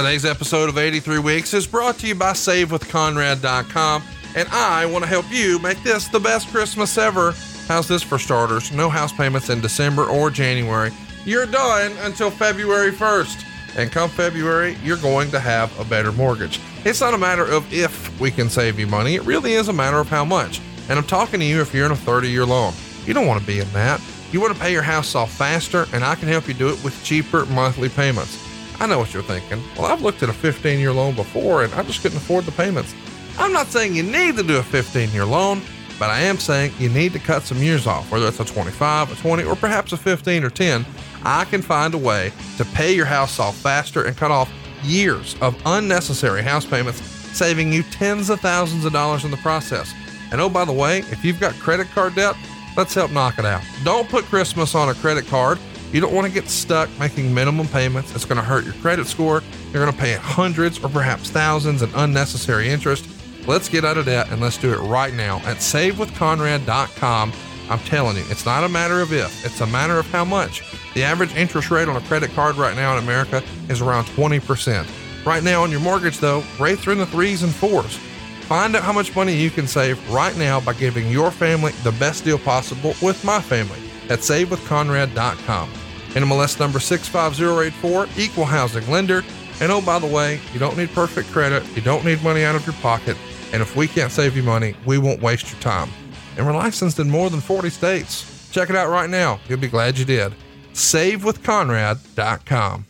Today's episode of 83 Weeks is brought to you by SaveWithConrad.com, and I want to help you make this the best Christmas ever. How's this for starters? No house payments in December or January. You're done until February 1st. And come February, you're going to have a better mortgage. It's not a matter of if we can save you money, it really is a matter of how much. And I'm talking to you if you're in a 30 year loan. You don't want to be in that. You want to pay your house off faster, and I can help you do it with cheaper monthly payments. I know what you're thinking. Well, I've looked at a 15 year loan before, and I just couldn't afford the payments. I'm not saying you need to do a 15 year loan, but I am saying you need to cut some years off, whether it's a 25, a 20, or perhaps a 15 or 10. I can find a way to pay your house off faster and cut off years of unnecessary house payments, saving you tens of thousands of dollars in the process. And oh, by the way, if you've got credit card debt, let's help knock it out. Don't put Christmas on a credit card. You don't want to get stuck making minimum payments. It's going to hurt your credit score. You're going to pay hundreds or perhaps thousands in unnecessary interest. Let's get out of debt and let's do it right now at savewithconrad.com. I'm telling you, it's not a matter of if, it's a matter of how much. The average interest rate on a credit card right now in America is around 20%. Right now on your mortgage, though, rates are in the threes and fours. Find out how much money you can save right now by giving your family the best deal possible with my family at savewithconrad.com. NMLS number 65084, equal housing lender. And oh, by the way, you don't need perfect credit, you don't need money out of your pocket. And if we can't save you money, we won't waste your time. And we're licensed in more than 40 states. Check it out right now. You'll be glad you did. SaveWithConrad.com.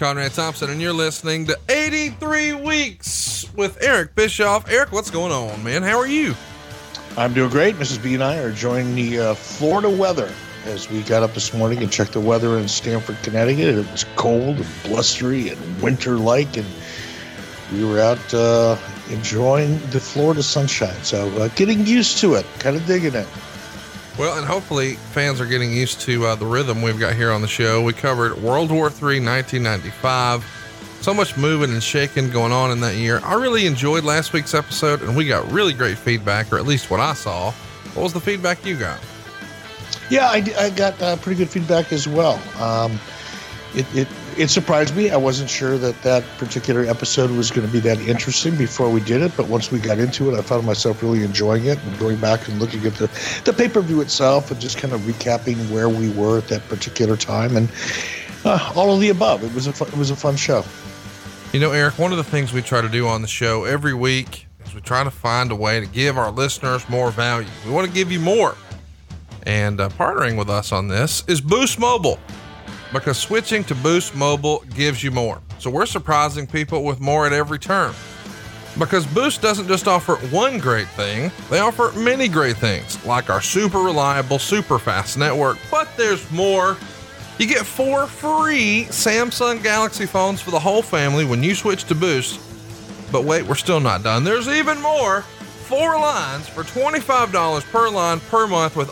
Conrad Thompson, and you're listening to 83 Weeks with Eric Bischoff. Eric, what's going on, man? How are you? I'm doing great. Mrs. B and I are enjoying the uh, Florida weather as we got up this morning and checked the weather in Stamford, Connecticut. It was cold and blustery and winter like, and we were out uh, enjoying the Florida sunshine. So, uh, getting used to it, kind of digging it. Well, and hopefully fans are getting used to uh, the rhythm we've got here on the show. We covered World War III, 1995. So much moving and shaking going on in that year. I really enjoyed last week's episode, and we got really great feedback, or at least what I saw. What was the feedback you got? Yeah, I, I got uh, pretty good feedback as well. Um, it, it it surprised me. I wasn't sure that that particular episode was going to be that interesting before we did it, but once we got into it, I found myself really enjoying it and going back and looking at the the pay per view itself and just kind of recapping where we were at that particular time and uh, all of the above. It was a fun, it was a fun show. You know, Eric, one of the things we try to do on the show every week is we try to find a way to give our listeners more value. We want to give you more. And uh, partnering with us on this is Boost Mobile because switching to Boost Mobile gives you more. So we're surprising people with more at every turn. Because Boost doesn't just offer one great thing, they offer many great things, like our super reliable, super fast network. But there's more. You get four free Samsung Galaxy phones for the whole family when you switch to Boost. But wait, we're still not done. There's even more. Four lines for $25 per line per month with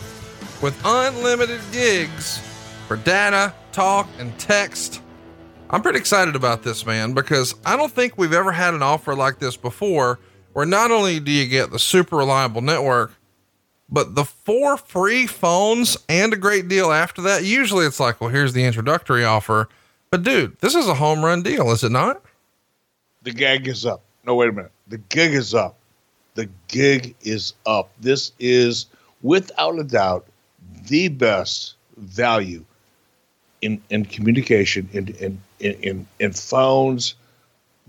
with unlimited gigs for data, talk, and text. I'm pretty excited about this, man, because I don't think we've ever had an offer like this before where not only do you get the super reliable network, but the four free phones and a great deal after that. Usually it's like, well, here's the introductory offer. But dude, this is a home run deal, is it not? The gag is up. No, wait a minute. The gig is up. The gig is up. This is, without a doubt, the best value in, in communication, in, in, in, in phones.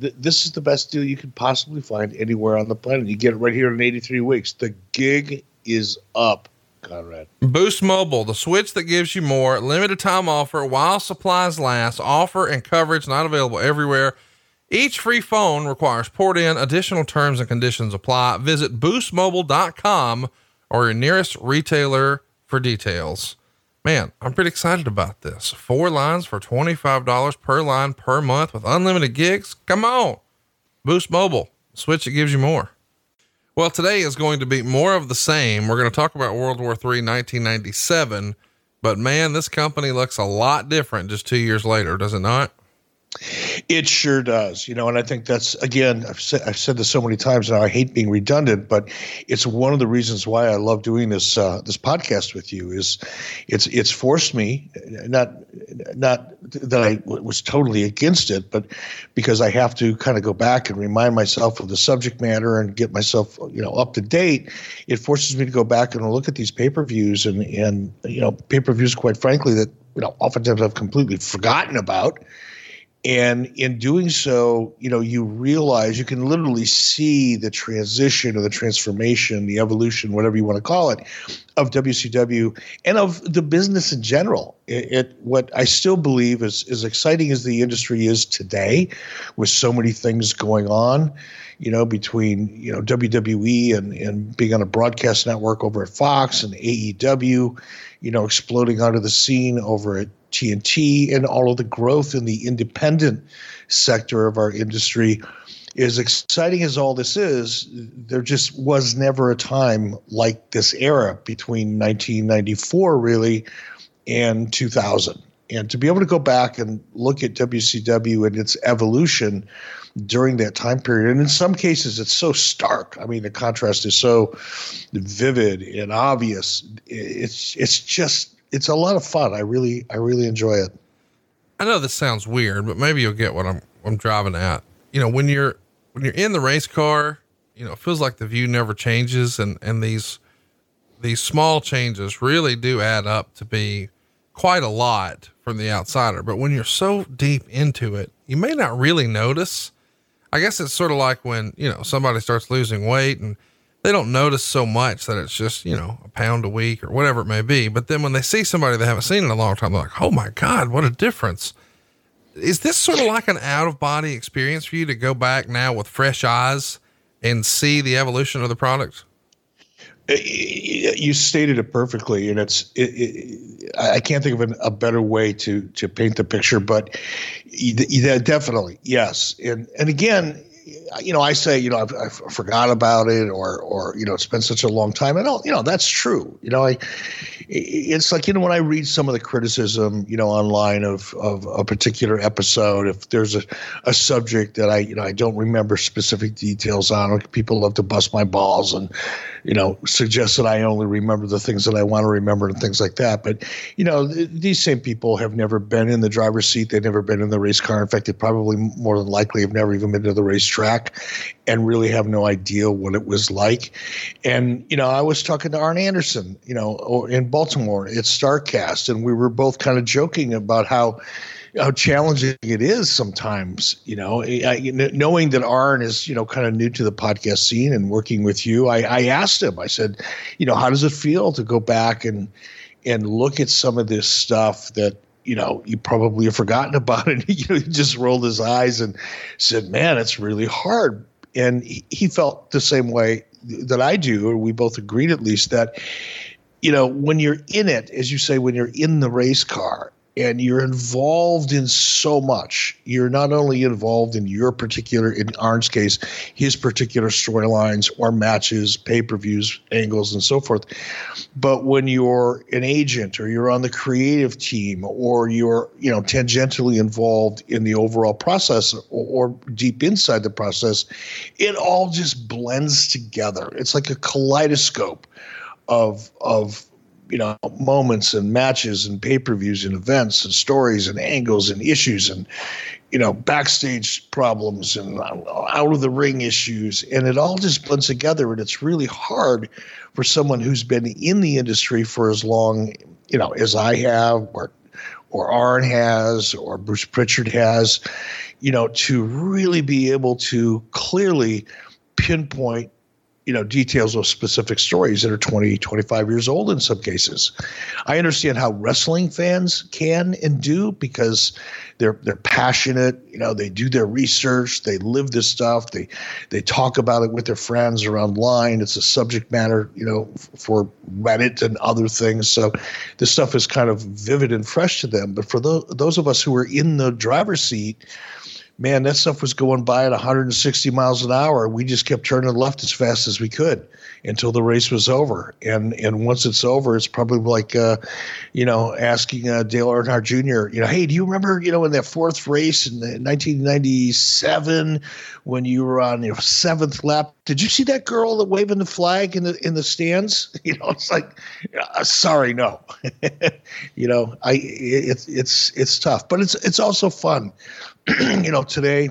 Th- this is the best deal you could possibly find anywhere on the planet. You get it right here in 83 weeks. The gig is up. Conrad. Boost Mobile, the switch that gives you more. Limited time offer while supplies last. Offer and coverage not available everywhere. Each free phone requires port in. Additional terms and conditions apply. Visit boostmobile.com or your nearest retailer for details. Man, I'm pretty excited about this. Four lines for $25 per line per month with unlimited gigs. Come on. Boost Mobile, switch it gives you more. Well, today is going to be more of the same. We're going to talk about World War III, 1997. But man, this company looks a lot different just two years later, does it not? It sure does, you know, and I think that's again, I've said, I've said this so many times now. I hate being redundant, but it's one of the reasons why I love doing this uh, this podcast with you. Is it's it's forced me not not that I w- was totally against it, but because I have to kind of go back and remind myself of the subject matter and get myself you know up to date. It forces me to go back and look at these pay per views and and you know pay per views, quite frankly, that you know oftentimes I've completely forgotten about and in doing so, you know, you realize you can literally see the transition or the transformation, the evolution, whatever you want to call it, of WCW and of the business in general. It, it what I still believe is as exciting as the industry is today, with so many things going on, you know, between you know WWE and and being on a broadcast network over at Fox and AEW, you know, exploding onto the scene over at TNT and all of the growth in the independent sector of our industry. As exciting as all this is, there just was never a time like this era between 1994, really, and 2000. And to be able to go back and look at WCW and its evolution during that time period, and in some cases, it's so stark. I mean, the contrast is so vivid and obvious. It's it's just it's a lot of fun. I really I really enjoy it. I know this sounds weird, but maybe you'll get what I'm I'm driving at. You know, when you're when you're in the race car, you know, it feels like the view never changes and and these these small changes really do add up to be quite a lot from the outsider. But when you're so deep into it, you may not really notice. I guess it's sort of like when, you know, somebody starts losing weight and they don't notice so much that it's just, you know, a pound a week or whatever it may be. But then when they see somebody they haven't seen in a long time, they're like, oh my God, what a difference. Is this sort of like an out of body experience for you to go back now with fresh eyes and see the evolution of the product? Uh, you stated it perfectly, and it's it, it, I can't think of an, a better way to to paint the picture, but yeah, definitely yes. And and again, you know, I say, you know, I've, I've, forgot about it, or, or you know, it's been such a long time. And all, you know, that's true. You know, I, it's like you know when I read some of the criticism, you know, online of of a particular episode, if there's a, a subject that I, you know, I don't remember specific details on, people love to bust my balls and you know, suggest that I only remember the things that I want to remember and things like that. But, you know, th- these same people have never been in the driver's seat. They've never been in the race car. In fact, they probably more than likely have never even been to the racetrack and really have no idea what it was like. And, you know, I was talking to Arn Anderson, you know, in Baltimore at Starrcast, and we were both kind of joking about how, how challenging it is sometimes, you know, I, knowing that Arn is, you know, kind of new to the podcast scene and working with you. I, I asked him, I said, you know, how does it feel to go back and, and look at some of this stuff that, you know, you probably have forgotten about it. he just rolled his eyes and said, man, it's really hard. And he felt the same way that I do, or we both agreed at least that, you know, when you're in it, as you say, when you're in the race car and you're involved in so much. You're not only involved in your particular, in Arn's case, his particular storylines or matches, pay per views, angles, and so forth, but when you're an agent or you're on the creative team or you're, you know, tangentially involved in the overall process or, or deep inside the process, it all just blends together. It's like a kaleidoscope of of you know moments and matches and pay-per-views and events and stories and angles and issues and you know backstage problems and out of the ring issues. And it all just blends together and it's really hard for someone who's been in the industry for as long you know as I have or or Arn has or Bruce Pritchard has you know to really be able to clearly pinpoint you know details of specific stories that are 20 25 years old in some cases. I understand how wrestling fans can and do because they're they're passionate you know they do their research they live this stuff they they talk about it with their friends or online it's a subject matter you know for reddit and other things. So this stuff is kind of vivid and fresh to them. But for those, those of us who are in the driver's seat man, that stuff was going by at 160 miles an hour. We just kept turning left as fast as we could until the race was over. And and once it's over, it's probably like, uh, you know, asking uh, Dale Earnhardt Jr. You know, hey, do you remember, you know, in that fourth race in 1997 when you were on your seventh lap? Did you see that girl that waving the flag in the in the stands? You know, it's like, uh, sorry, no. you know, I it's it's it's tough, but it's it's also fun. you know, today,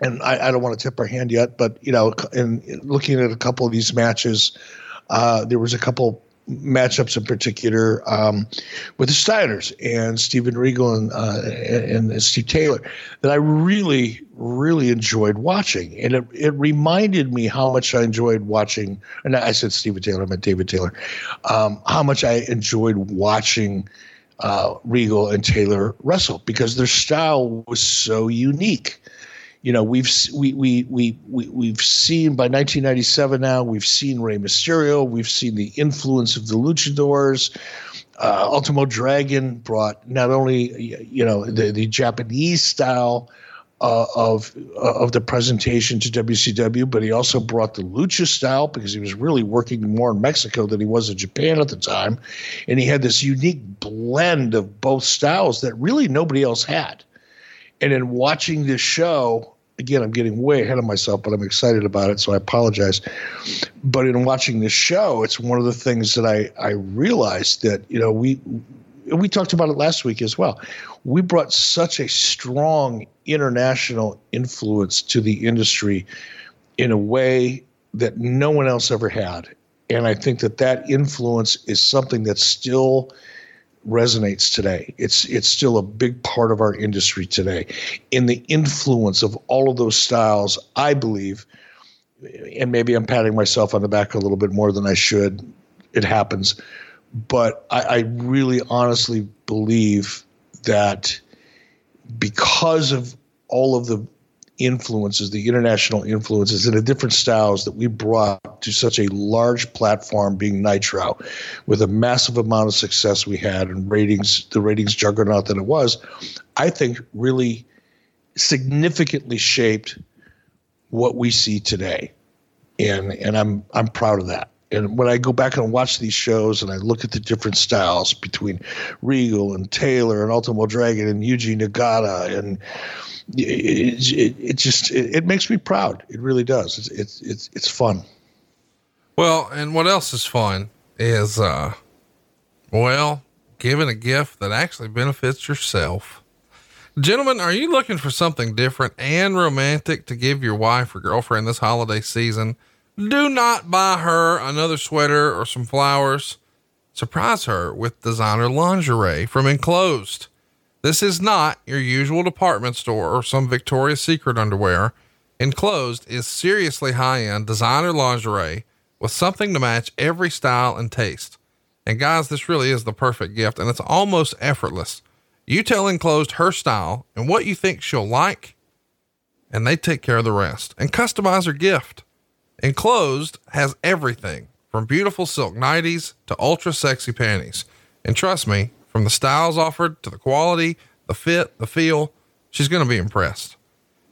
and I, I, don't want to tip our hand yet, but you know, in, in looking at a couple of these matches, uh, there was a couple matchups in particular um, with the Steiners and Steven Regal and, uh, and, and Steve Taylor that I really, really enjoyed watching, and it it reminded me how much I enjoyed watching. And I said Steven Taylor, I meant David Taylor. Um, how much I enjoyed watching uh, Regal and Taylor wrestle because their style was so unique. You know, we've we we we, we we've seen by 1997 now we've seen Rey Mysterio, we've seen the influence of the Luchadors. Uh, Ultimo Dragon brought not only you know the the Japanese style uh, of uh, of the presentation to WCW, but he also brought the lucha style because he was really working more in Mexico than he was in Japan at the time, and he had this unique blend of both styles that really nobody else had. And in watching this show, again, I'm getting way ahead of myself, but I'm excited about it, so I apologize. But in watching this show, it's one of the things that I I realized that you know we we talked about it last week as well. We brought such a strong international influence to the industry in a way that no one else ever had. And I think that that influence is something that still resonates today. It's it's still a big part of our industry today. In the influence of all of those styles, I believe, and maybe I'm patting myself on the back a little bit more than I should. It happens but I, I really honestly believe that because of all of the influences, the international influences, and the different styles that we brought to such a large platform, being Nitro, with a massive amount of success we had and ratings, the ratings juggernaut that it was, I think really significantly shaped what we see today, and and I'm I'm proud of that and when I go back and watch these shows and I look at the different styles between Regal and Taylor and Ultimo Dragon and Yuji Nagata and it, it, it just it, it, makes me proud. It really does. It's, it's it's it's fun. Well, and what else is fun is uh well, giving a gift that actually benefits yourself. Gentlemen, are you looking for something different and romantic to give your wife or girlfriend this holiday season? Do not buy her another sweater or some flowers. Surprise her with designer lingerie from Enclosed. This is not your usual department store or some Victoria's Secret underwear. Enclosed is seriously high end designer lingerie with something to match every style and taste. And guys, this really is the perfect gift and it's almost effortless. You tell Enclosed her style and what you think she'll like, and they take care of the rest and customize her gift. Enclosed has everything from beautiful silk nighties to ultra sexy panties. And trust me, from the styles offered to the quality, the fit, the feel, she's going to be impressed.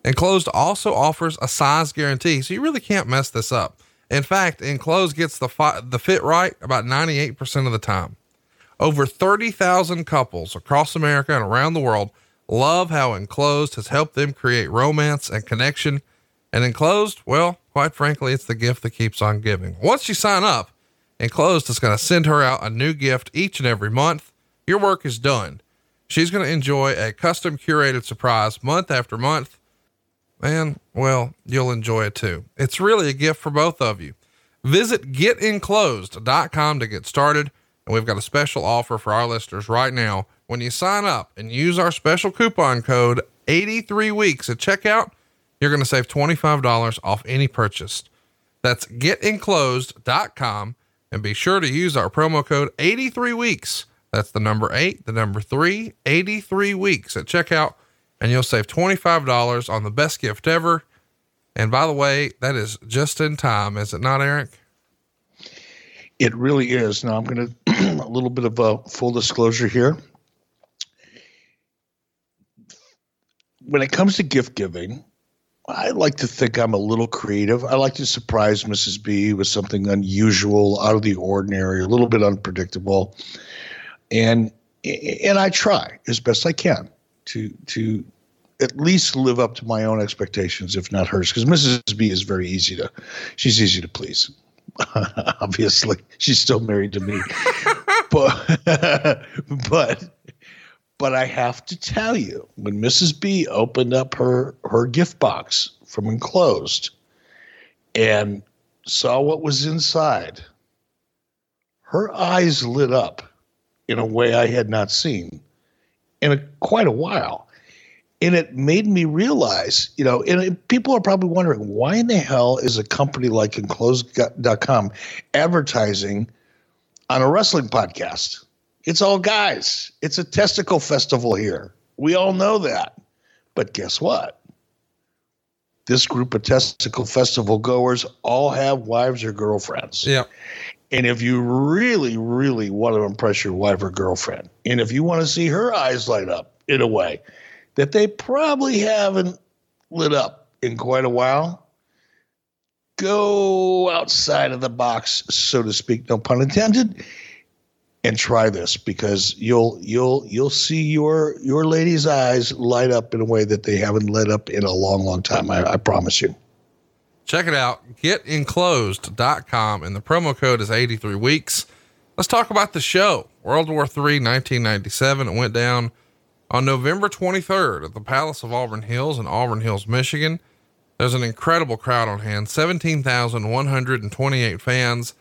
Enclosed also offers a size guarantee, so you really can't mess this up. In fact, Enclosed gets the, fi- the fit right about 98% of the time. Over 30,000 couples across America and around the world love how Enclosed has helped them create romance and connection. And Enclosed, well, Quite frankly, it's the gift that keeps on giving. Once you sign up, Enclosed is going to send her out a new gift each and every month. Your work is done. She's going to enjoy a custom curated surprise month after month. And, well, you'll enjoy it too. It's really a gift for both of you. Visit getenclosed.com to get started. And we've got a special offer for our listeners right now. When you sign up and use our special coupon code 83 weeks at checkout, you're going to save $25 off any purchase. That's getenclosed.com and be sure to use our promo code 83 weeks. That's the number eight, the number three, 83 weeks at checkout, and you'll save $25 on the best gift ever. And by the way, that is just in time, is it not, Eric? It really is. Now I'm going to a little bit of a full disclosure here. When it comes to gift giving, I like to think I'm a little creative. I like to surprise Mrs. B with something unusual, out of the ordinary, a little bit unpredictable. And and I try as best I can to to at least live up to my own expectations, if not hers, because Mrs. B is very easy to she's easy to please. Obviously, she's still married to me. but but but I have to tell you, when Mrs. B opened up her her gift box from enclosed and saw what was inside, her eyes lit up in a way I had not seen in a, quite a while. And it made me realize, you know, and people are probably wondering why in the hell is a company like enclosed.com advertising on a wrestling podcast? It's all guys. It's a testicle festival here. We all know that. But guess what? This group of testicle festival goers all have wives or girlfriends. Yeah. And if you really, really want to impress your wife or girlfriend, and if you want to see her eyes light up in a way that they probably haven't lit up in quite a while, go outside of the box, so to speak, no pun intended, and try this because you'll you'll you'll see your your lady's eyes light up in a way that they haven't lit up in a long, long time. I, I promise you. Check it out, getenclosed.com, and the promo code is 83 weeks. Let's talk about the show. World War III, 1997. It went down on November 23rd at the Palace of Auburn Hills in Auburn Hills, Michigan. There's an incredible crowd on hand 17,128 fans.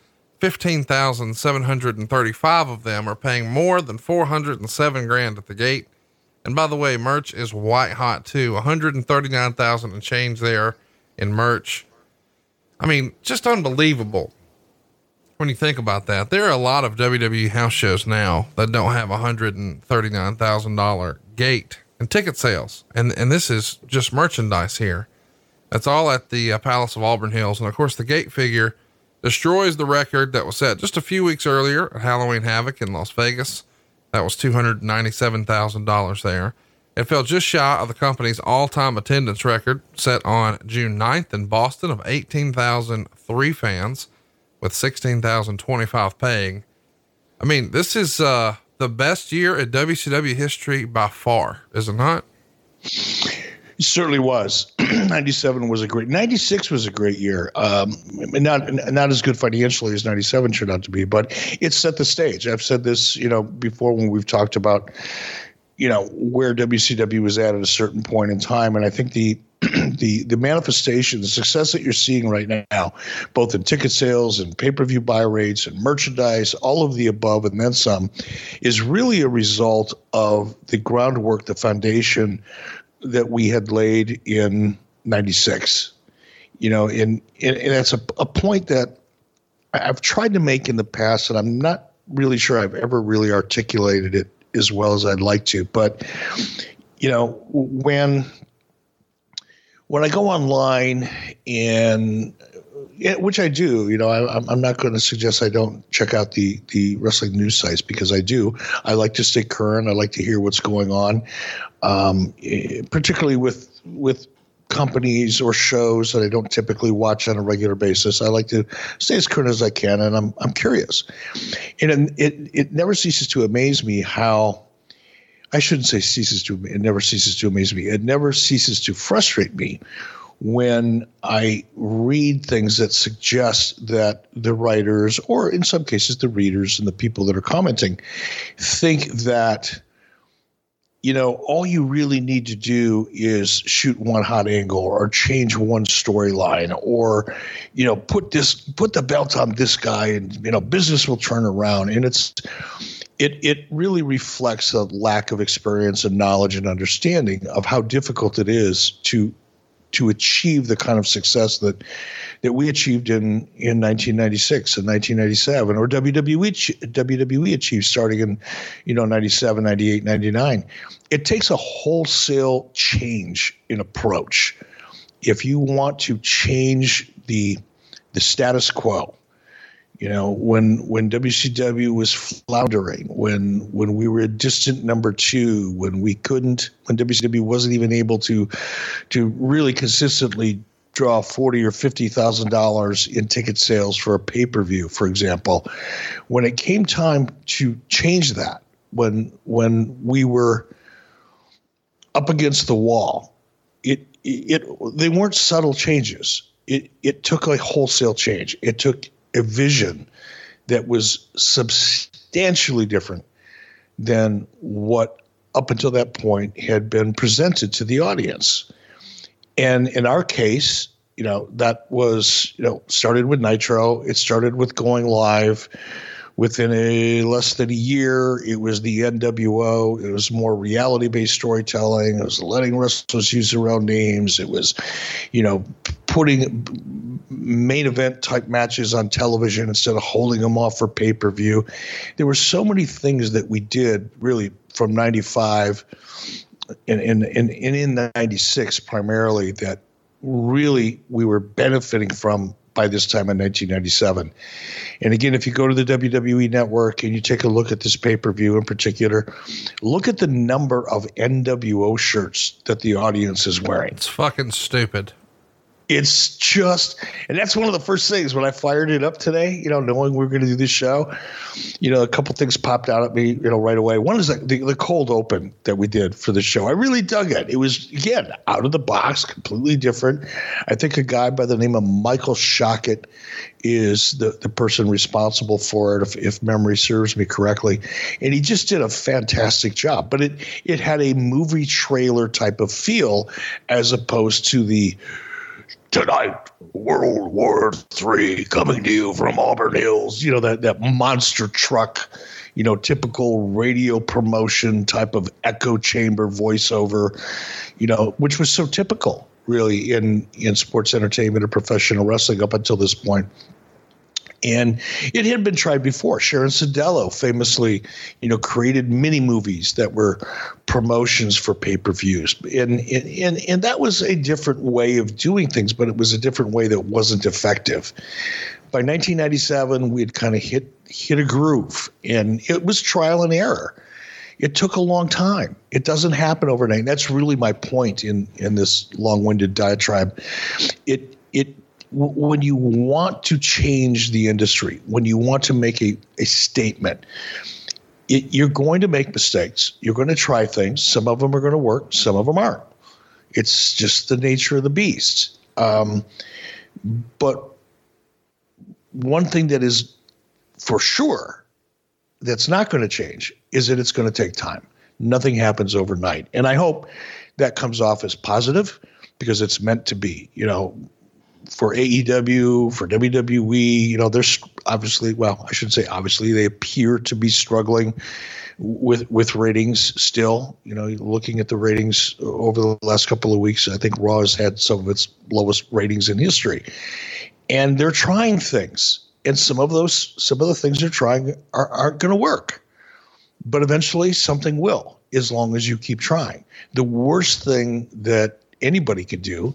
15,735 of them are paying more than 407 grand at the gate. And by the way, merch is white hot too. 139,000 and change there in merch. I mean, just unbelievable when you think about that. There are a lot of WWE house shows now that don't have a $139,000 gate and ticket sales. And, and this is just merchandise here. That's all at the uh, Palace of Auburn Hills. And of course, the gate figure destroys the record that was set just a few weeks earlier at Halloween Havoc in Las Vegas. That was $297,000 there. It fell just shy of the company's all time attendance record set on June 9th in Boston of 18,003 fans with 16,025 paying. I mean, this is uh, the best year in WCW history by far, is it not? It certainly was. 97 was a great 96 was a great year. Um, not not as good financially as 97 turned out to be, but it set the stage. I've said this, you know, before when we've talked about you know where WCW was at at a certain point in time, and I think the the the manifestation, the success that you're seeing right now, both in ticket sales and pay per view buy rates and merchandise, all of the above and then some, is really a result of the groundwork, the foundation that we had laid in '96. You know, and and, and that's a, a point that I've tried to make in the past, and I'm not really sure I've ever really articulated it as well as I'd like to. But you know, when when I go online and which I do, you know, I, am not going to suggest I don't check out the the wrestling news sites because I do. I like to stay current. I like to hear what's going on, um, particularly with with companies or shows that I don't typically watch on a regular basis. I like to stay as current as I can, and I'm I'm curious. And it it never ceases to amaze me how I shouldn't say ceases to it never ceases to amaze me. It never ceases to frustrate me when I read things that suggest that the writers, or in some cases the readers and the people that are commenting, think that you know, all you really need to do is shoot one hot angle or change one storyline or, you know, put this, put the belt on this guy and, you know, business will turn around. And it's, it, it really reflects a lack of experience and knowledge and understanding of how difficult it is to to achieve the kind of success that that we achieved in in 1996 and 1997 or WWE WWE achieved starting in you know 97 98 99 it takes a wholesale change in approach. If you want to change the the status quo you know, when when WCW was floundering, when when we were a distant number two, when we couldn't, when WCW wasn't even able to to really consistently draw forty or fifty thousand dollars in ticket sales for a pay per view, for example, when it came time to change that, when when we were up against the wall, it it they weren't subtle changes. It it took a wholesale change. It took a vision that was substantially different than what up until that point had been presented to the audience. And in our case, you know, that was, you know, started with Nitro, it started with going live. Within a less than a year it was the nwo it was more reality based storytelling. It was letting wrestlers use their own names. It was you know putting main event type matches on television instead of holding them off for pay per view there were so many things that we did really from 95 and, and, and, and in 96 primarily that really we were benefiting from by this time in 1997. And again, if you go to the WWE network and you take a look at this pay per view in particular, look at the number of NWO shirts that the audience is wearing. It's fucking stupid. It's just, and that's one of the first things when I fired it up today, you know, knowing we are going to do this show, you know, a couple things popped out at me, you know, right away. One is like the, the cold open that we did for the show. I really dug it. It was, again, out of the box, completely different. I think a guy by the name of Michael Shockett is the, the person responsible for it, if, if memory serves me correctly. And he just did a fantastic job. But it, it had a movie trailer type of feel as opposed to the, tonight, World War Three coming to you from Auburn Hills. You know that that monster truck, you know, typical radio promotion type of echo chamber voiceover, you know, which was so typical really in in sports entertainment or professional wrestling up until this point. And it had been tried before. Sharon Sidello famously, you know, created mini movies that were promotions for pay-per-views. And, and and that was a different way of doing things, but it was a different way that wasn't effective. By 1997, we had kind of hit hit a groove, and it was trial and error. It took a long time. It doesn't happen overnight. That's really my point in in this long-winded diatribe. It it when you want to change the industry, when you want to make a, a statement, it, you're going to make mistakes. You're going to try things. Some of them are going to work, some of them aren't. It's just the nature of the beast. Um, but one thing that is for sure that's not going to change is that it's going to take time. Nothing happens overnight. And I hope that comes off as positive because it's meant to be. You know, for AEW, for WWE, you know, there's obviously, well, I should say obviously, they appear to be struggling with with ratings still. You know, looking at the ratings over the last couple of weeks, I think Raw has had some of its lowest ratings in history. And they're trying things. And some of those some of the things they're trying are, aren't going to work. But eventually something will, as long as you keep trying. The worst thing that anybody could do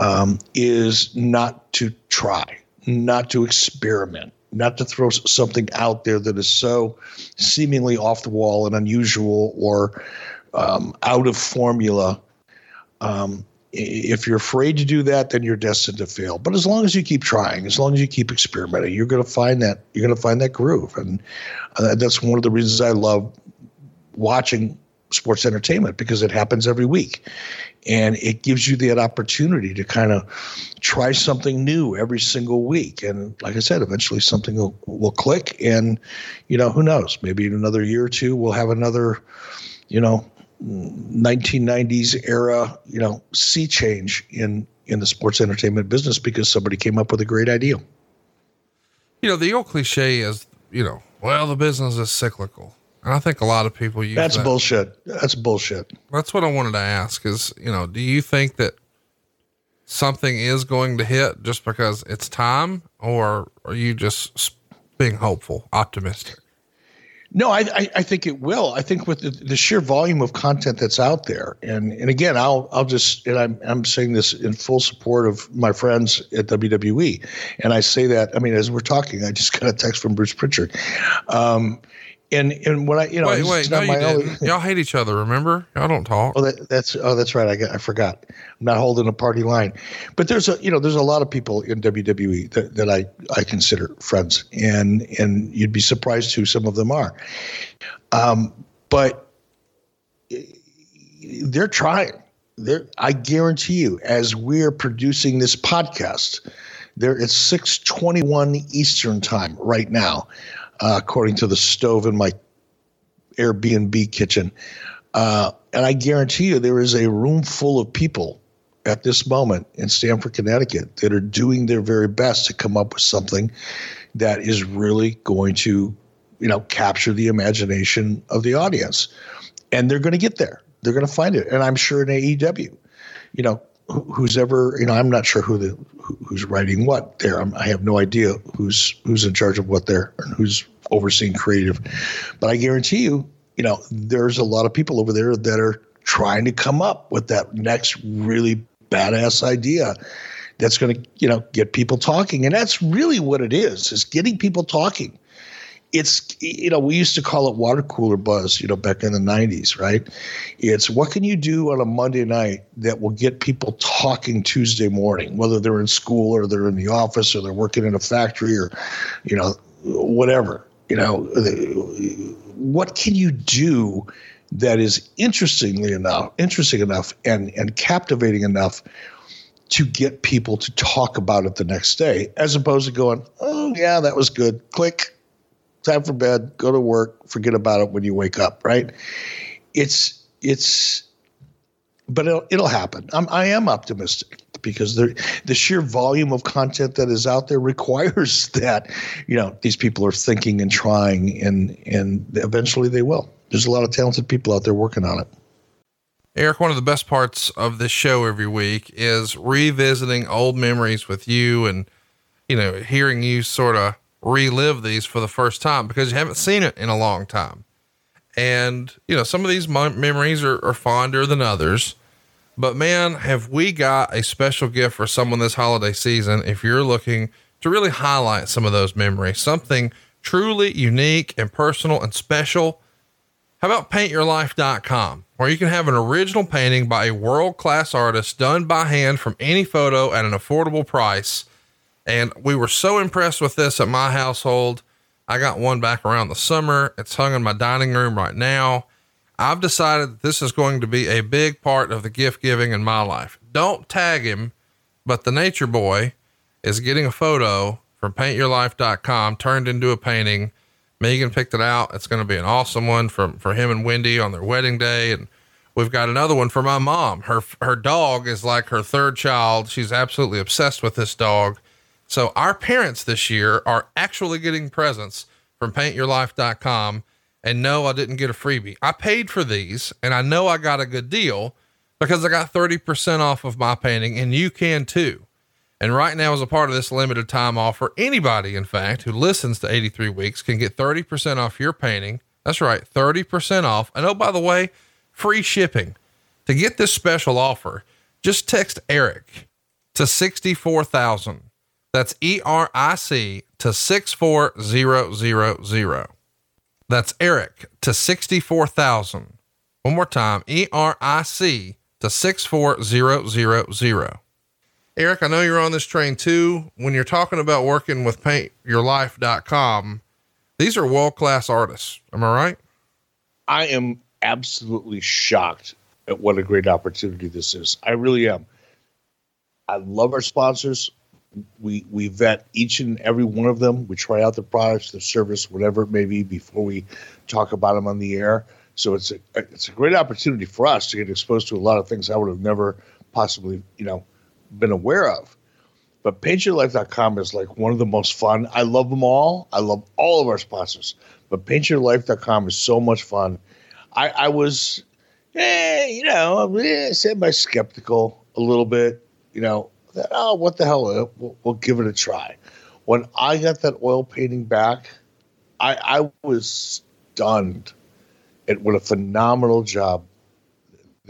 um, is not to try, not to experiment, not to throw something out there that is so seemingly off the wall and unusual or um, out of formula. Um, if you're afraid to do that, then you're destined to fail. But as long as you keep trying, as long as you keep experimenting, you're going to find that you're going to find that groove, and uh, that's one of the reasons I love watching sports entertainment because it happens every week. And it gives you that opportunity to kind of try something new every single week. And like i said eventually something will, will click and you know who knows? Maybe in another year or two we'll have another you know 1990s era you know sea change in in the sports entertainment business because somebody came up with a great idea. You know the old cliche is you know well the business is cyclical I think a lot of people use That's that. bullshit. That's bullshit. That's what I wanted to ask is, you know, do you think that something is going to hit just because it's time, or are you just being hopeful, optimistic? No, I, I, I, think it will. I think with the, the, sheer volume of content that's out there, and and again, I'll I'll just and I'm I'm saying this in full support of my friends at WWE, and I say that I mean as we're talking, I just got a text from Bruce Pritchard, um, and and what I you know wait wait no you y'all hate each other remember? Y'all don't talk. Oh that, that's oh that's right. I got, I forgot. I'm not holding a party line. But there's a you know there's a lot of people in WWE that, that I I consider friends. And and you'd be surprised who some of them are. Um but they're trying. They're I guarantee you as we're producing this podcast there it's 621 Eastern time right now uh, according to the stove in my Airbnb kitchen. Uh, and I guarantee you, there is a room full of people at this moment in Stamford, Connecticut, that are doing their very best to come up with something that is really going to, you know, capture the imagination of the audience. And they're going to get there. They're going to find it. And I'm sure in AEW, you know, who's ever, you know, I'm not sure who the who's writing what there. I'm, i have no idea who's who's in charge of what there and who's overseeing creative. But I guarantee you, you know, there's a lot of people over there that are trying to come up with that next really badass idea that's going to, you know, get people talking. And that's really what it is, is getting people talking it's you know we used to call it water cooler buzz you know back in the 90s right it's what can you do on a monday night that will get people talking tuesday morning whether they're in school or they're in the office or they're working in a factory or you know whatever you know uh, what can you do that is interestingly enough interesting enough and and captivating enough to get people to talk about it the next day as opposed to going oh yeah that was good. Click. Time for bed, go to work, forget about it when you wake up, right? It's it's but it'll, it'll happen. I'm, I am optimistic because the sheer volume of content that is out there requires that you know these people are thinking and trying and and eventually they will. There's a lot of talented people out there working on it. Eric, one of the best parts of this show every week is revisiting old memories with you and you know hearing you sort of relive these for the first time because you haven't seen it in a long time. And, you know, some of these memories are, are fonder than others. But man, have we got a special gift for someone this holiday season if you're looking to really highlight some of those memories, something truly unique and personal and special. How about paintyourlife.com, where you can have an original painting by a world class artist done by hand from any photo at an affordable price and we were so impressed with this at my household. I got one back around the summer. It's hung in my dining room right now. I've decided that this is going to be a big part of the gift giving in my life. Don't tag him, but the nature boy is getting a photo from paintyourlife.com turned into a painting. Megan picked it out. It's going to be an awesome one from for him and Wendy on their wedding day and we've got another one for my mom. Her her dog is like her third child. She's absolutely obsessed with this dog so our parents this year are actually getting presents from paintyourlife.com. And no, I didn't get a freebie. I paid for these and I know I got a good deal because I got 30% off of my painting and you can too. And right now, as a part of this limited time offer, anybody, in fact, who listens to 83 weeks can get 30% off your painting. That's right, 30% off. And oh, by the way, free shipping. To get this special offer, just text Eric to 64,000. That's E R I C to 64000. That's Eric to 64,000. One more time E R I C to 64000. Eric, I know you're on this train too. When you're talking about working with paintyourlife.com, these are world class artists. Am I right? I am absolutely shocked at what a great opportunity this is. I really am. I love our sponsors we we vet each and every one of them. We try out the products, the service, whatever it may be, before we talk about them on the air. So it's a it's a great opportunity for us to get exposed to a lot of things I would have never possibly you know been aware of. But paintyourlife.com is like one of the most fun. I love them all. I love all of our sponsors. But paintyourlife.com is so much fun. I, I was, eh, you know, I eh, semi skeptical a little bit, you know, that, oh, what the hell? We'll, we'll give it a try. When I got that oil painting back, I, I was stunned at what a phenomenal job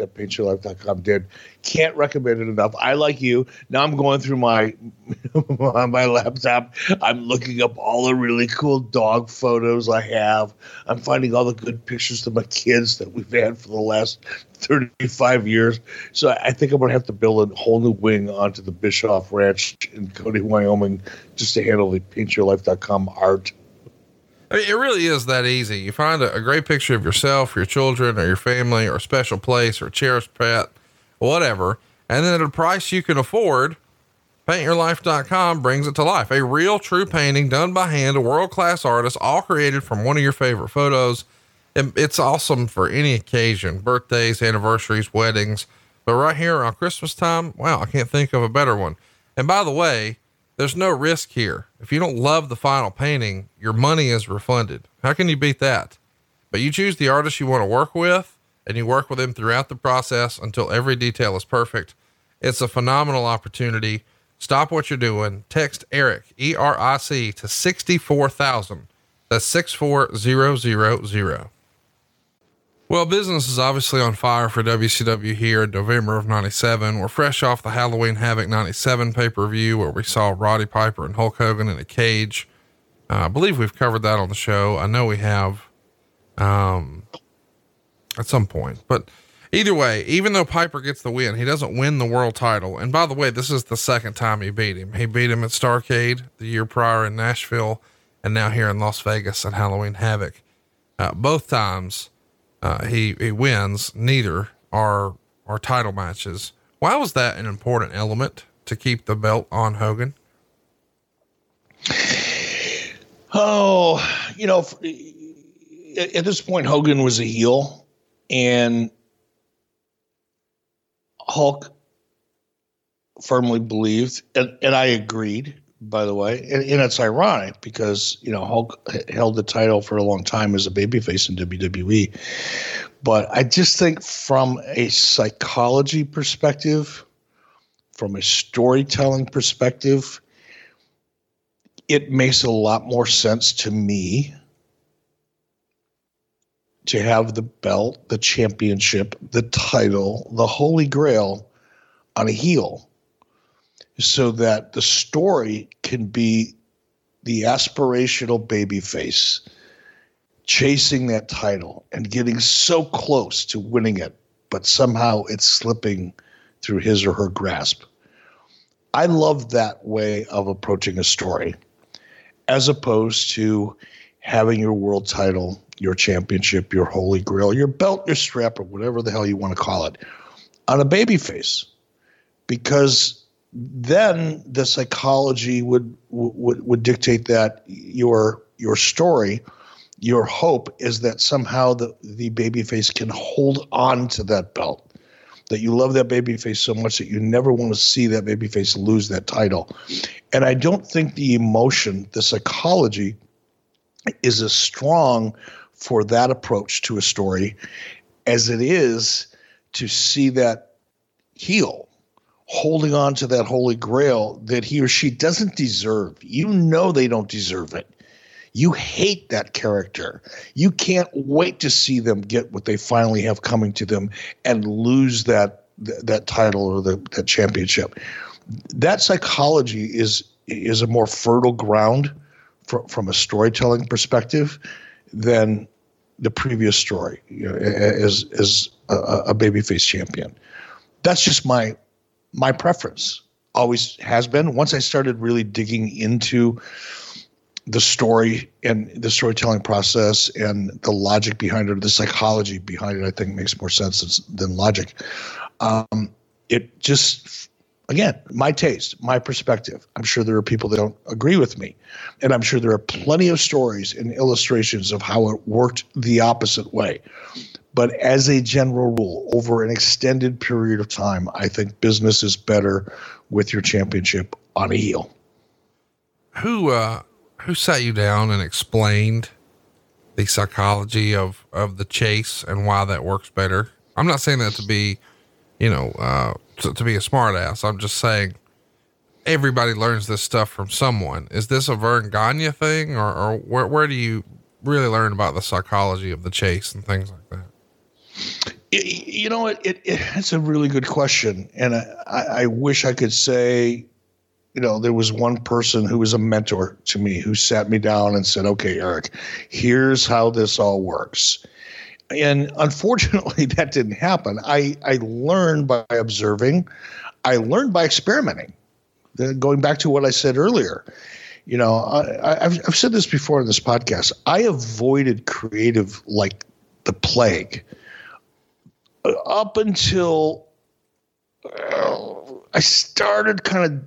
that paintyourlife.com did. Can't recommend it enough. I like you. Now I'm going through my on my laptop. I'm looking up all the really cool dog photos I have. I'm finding all the good pictures of my kids that we've had for the last 35 years. So I think I'm going to have to build a whole new wing onto the Bischoff Ranch in Cody, Wyoming, just to handle the paintyourlife.com art. I mean, it really is that easy. You find a, a, great picture of yourself, your children, or your family, or a special place, or a cherished pet, whatever, and then at a price you can afford. PaintYourLife.com brings it to life. A real, true painting done by hand, a world class artist, all created from one of your favorite photos. It's awesome for any occasion birthdays, anniversaries, weddings. But right here around Christmas time, wow, I can't think of a better one. And by the way, there's no risk here. If you don't love the final painting, your money is refunded. How can you beat that? But you choose the artist you want to work with and you work with them throughout the process until every detail is perfect. It's a phenomenal opportunity. Stop what you're doing. Text Eric, E R I C, to 64000. That's 64000. Well, business is obviously on fire for WCW here in November of 97. We're fresh off the Halloween Havoc 97 pay per view where we saw Roddy Piper and Hulk Hogan in a cage. Uh, I believe we've covered that on the show. I know we have um, at some point, but either way, even though Piper gets the win, he doesn't win the world title. And by the way, this is the second time he beat him. He beat him at Starrcade the year prior in Nashville and now here in Las Vegas at Halloween Havoc. Uh, both times uh, he he wins. Neither are are title matches. Why was that an important element to keep the belt on Hogan? Oh, you know, at this point, Hogan was a heel, and Hulk firmly believed, and, and I agreed. By the way, and, and it's ironic because you know Hulk held the title for a long time as a babyface in WWE, but I just think from a psychology perspective, from a storytelling perspective, it makes a lot more sense to me to have the belt, the championship, the title, the holy grail on a heel so that the story can be the aspirational baby face chasing that title and getting so close to winning it, but somehow it's slipping through his or her grasp. I love that way of approaching a story as opposed to having your world title, your championship, your holy grail, your belt, your strap, or whatever the hell you want to call it on a baby face. Because then the psychology would would would dictate that your your story your hope is that somehow the the babyface can hold on to that belt. That you love that babyface so much that you never want to see that babyface lose that title. And i don't think the emotion the psychology is as strong for that approach to a story as it is to see that heel holding on to that holy grail that he or she doesn't deserve. You know they don't deserve it. You hate that character. You can't wait to see them get what they finally have coming to them and lose that that title or the, that championship. That psychology is is a more fertile ground from a storytelling perspective than the previous story you know, as as a, a babyface champion. That's just my my preference always has been once i started really digging into the story and the storytelling process and the logic behind it the psychology behind it i think makes more sense than logic. Um, it just again my taste my perspective. I'm sure there are people that don't agree with me. And i'm sure there are plenty of stories and illustrations of how it worked the opposite way but as a general rule, over an extended period of time, I think business is better with your championship on a heel. Who uh, who sat you down and explained the psychology of of the chase and why that works better? I'm not saying that to be, you know, uh, to, to be a smartass. I'm just saying, everybody learns this stuff from someone. Is this a Verne Gagne thing, or, or where where do you really learn about the psychology of the chase and things like that? You know, it, it, it's a really good question, and I, I wish I could say, you know, there was one person who was a mentor to me who sat me down and said, "Okay, Eric, here's how this all works." And unfortunately, that didn't happen. I I learned by observing, I learned by experimenting. Going back to what I said earlier, you know, I, I've I've said this before in this podcast. I avoided creative like the plague up until uh, I started kind of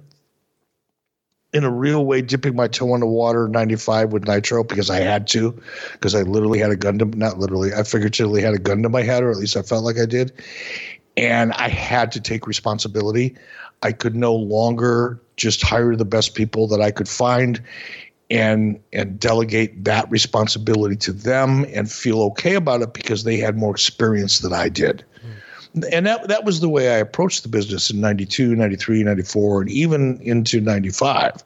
in a real way dipping my toe in the water 95 with nitro because I had to because I literally had a gun to not literally I figuratively had a gun to my head or at least I felt like I did and I had to take responsibility. I could no longer just hire the best people that I could find and and delegate that responsibility to them and feel okay about it because they had more experience than I did. Mm. And that that was the way I approached the business in 92, 93, 94 and even into 95.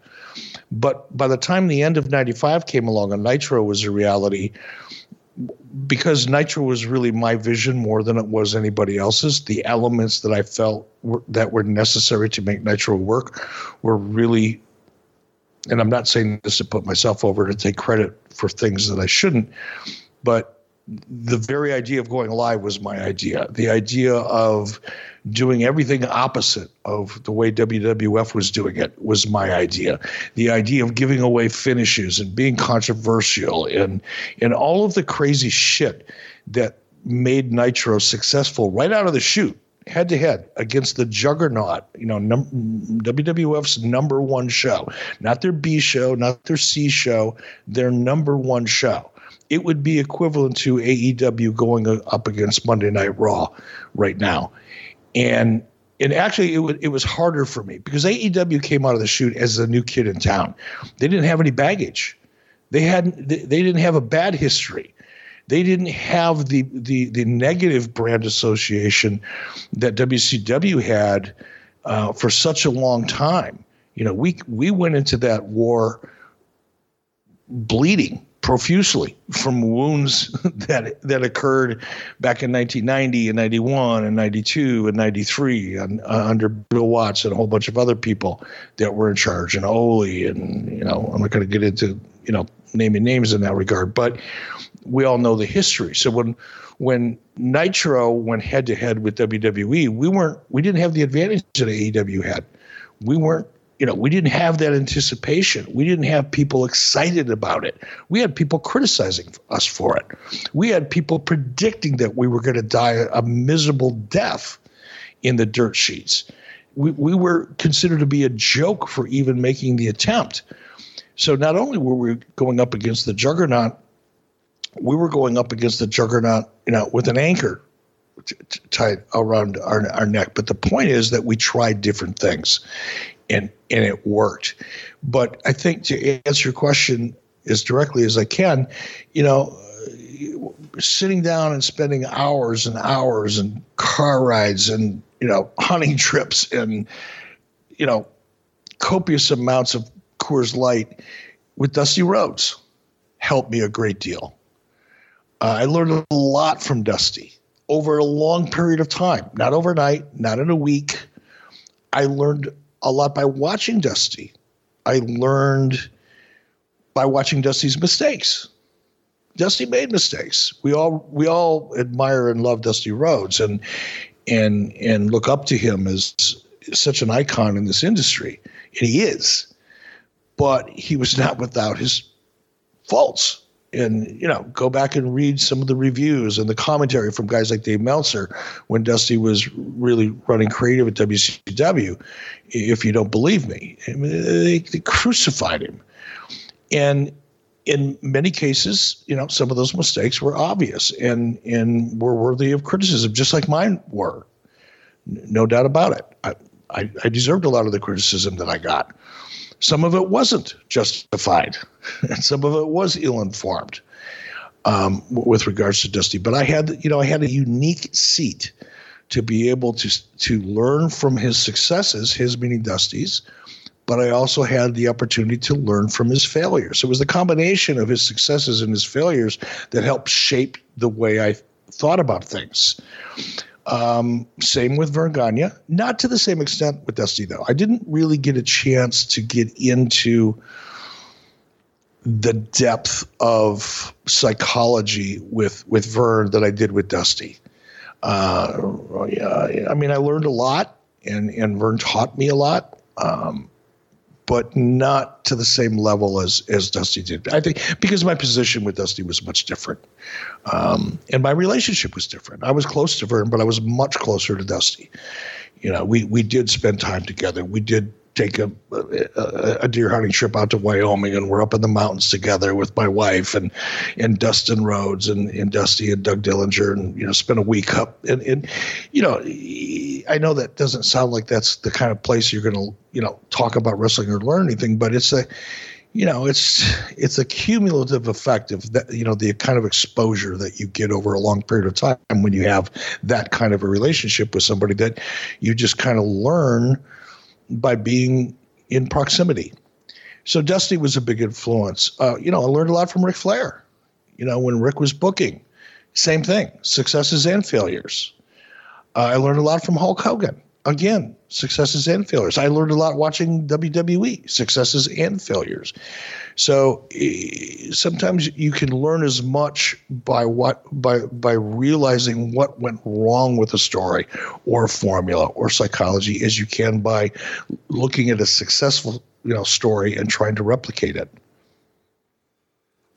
But by the time the end of 95 came along and Nitro was a reality because Nitro was really my vision more than it was anybody else's. The elements that I felt were, that were necessary to make Nitro work were really and I'm not saying this to put myself over to take credit for things that I shouldn't, but the very idea of going live was my idea. The idea of doing everything opposite of the way WWF was doing it was my idea. The idea of giving away finishes and being controversial and and all of the crazy shit that made Nitro successful right out of the chute head to head against the juggernaut, you know, num- WWF's number one show, not their B show, not their C show, their number one show. It would be equivalent to AEW going up against Monday Night Raw right now. And and actually it, w- it was harder for me because AEW came out of the chute as a new kid in town. They didn't have any baggage. They hadn't they didn't have a bad history they didn't have the the the negative brand association that WCW had uh, for such a long time. You know, we we went into that war bleeding profusely from wounds that that occurred back in 1990 and 91 and 92 and 93 and, uh, under Bill Watts and a whole bunch of other people that were in charge and Ole and you know I'm not going to get into you know naming names in that regard but we all know the history. So when when Nitro went head to head with WWE, we weren't we didn't have the advantage that AEW had. We weren't you know we didn't have that anticipation. We didn't have people excited about it. We had people criticizing us for it. We had people predicting that we were going to die a miserable death in the dirt sheets. We, we were considered to be a joke for even making the attempt. So not only were we going up against the juggernaut we were going up against the juggernaut, you know, with an anchor t- t- tied around our, our neck. But the point is that we tried different things, and and it worked. But I think to answer your question as directly as I can, you know, sitting down and spending hours and hours and car rides and you know hunting trips and you know copious amounts of Coors Light with Dusty Rhodes helped me a great deal. Uh, I learned a lot from Dusty over a long period of time, not overnight, not in a week. I learned a lot by watching Dusty. I learned by watching Dusty's mistakes. Dusty made mistakes. We all we all admire and love Dusty Rhodes and and and look up to him as such an icon in this industry, and he is. But he was not without his faults and you know go back and read some of the reviews and the commentary from guys like Dave Meltzer when Dusty was really running creative at WCW. If you don't believe me, I mean, they, they crucified him, and in many cases, you know, some of those mistakes were obvious and and were worthy of criticism, just like mine were. No doubt about it. I, I, I deserved a lot of the criticism that I got. Some of it wasn't justified, and some of it was ill-informed um, with regards to Dusty. But I had, you know, I had a unique seat to be able to to learn from his successes, his meaning Dusty's, but I also had the opportunity to learn from his failures. So it was the combination of his successes and his failures that helped shape the way I thought about things. Um, same with Verne Gagne, not to the same extent with Dusty though. I didn't really get a chance to get into the depth of psychology with with Verne that I did with Dusty. Uh, yeah, I mean, I learned a lot, and and Verne taught me a lot. Um, but not to the same level as as Dusty did. I think because my position with Dusty was much different, um, and my relationship was different. I was close to Verne, but I was much closer to Dusty. You know, we we did spend time together. We did take a, a, a, deer hunting trip out to Wyoming, and we're up in the mountains together with my wife and and Dustin Rhodes and, and Dusty and Doug Dillinger, and you know, spend a week up. And, and you know, I know that doesn't sound like that's the kind of place you're going to you know talk about wrestling or learn anything, but it's a you know it's it's a cumulative effect of that you know the kind of exposure that you get over a long period of time when you have that kind of a relationship with somebody that you just kind of learn by being in proximity. So Dusty was a big influence. Uh, you know, I learned a lot from Ric Flair. You know, when Ric was booking, same thing, successes and failures. Uh, I learned a lot from Hulk Hogan. Again, successes and failures. I learned a lot watching WWE, successes and failures. So eh, sometimes you can learn as much by what by by realizing what went wrong with a story or formula or psychology as you can by looking at a successful you know story and trying to replicate it.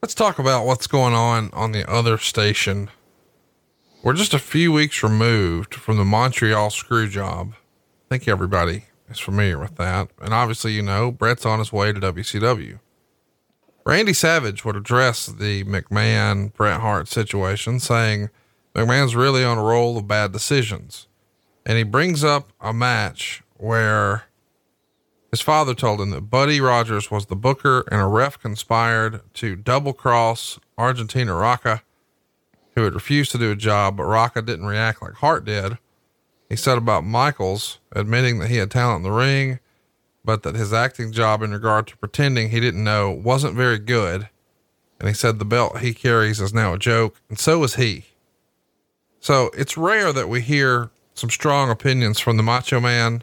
Let's talk about what's going on on the other station. We're just a few weeks removed from the Montreal screw job. I think everybody is familiar with that. And obviously, you know, Bret's on his way to WCW. Randy Savage would address the McMahon Bret Hart situation, saying McMahon's really on a roll of bad decisions. And he brings up a match where his father told him that Buddy Rogers was the booker and a ref conspired to double cross Argentina Rocca, who had refused to do a job, but Rocca didn't react like Hart did. He said about Michaels, admitting that he had talent in the ring but that his acting job in regard to pretending he didn't know wasn't very good. And he said the belt he carries is now a joke, and so is he. So it's rare that we hear some strong opinions from the Macho Man,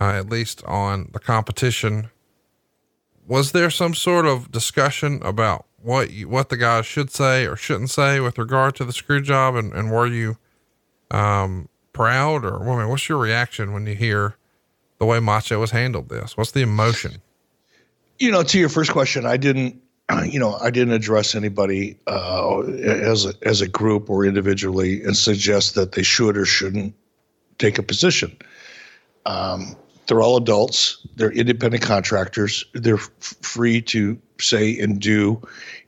uh, at least on the competition. Was there some sort of discussion about what you, what the guys should say or shouldn't say with regard to the screw job, and, and were you um, proud or I mean, what's your reaction when you hear the way Macho has handled this? What's the emotion? You know, to your first question, I didn't, you know, I didn't address anybody uh, as a, as a group or individually and suggest that they should or shouldn't take a position. Um, they're all adults. They're independent contractors. They're f- free to say and do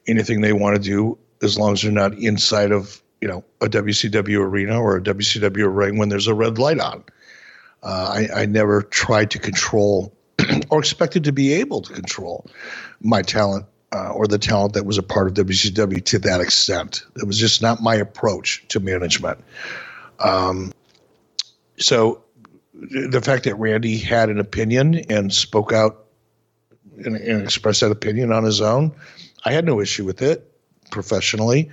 anything they want to do as long as they're not inside of you know a WCW arena or a WCW ring when there's a red light on. Uh, I, I never tried to control or expected to be able to control my talent uh, or the talent that was a part of WCW to that extent. It was just not my approach to management. Um, so the fact that Randy had an opinion and spoke out and, and expressed that opinion on his own, I had no issue with it professionally.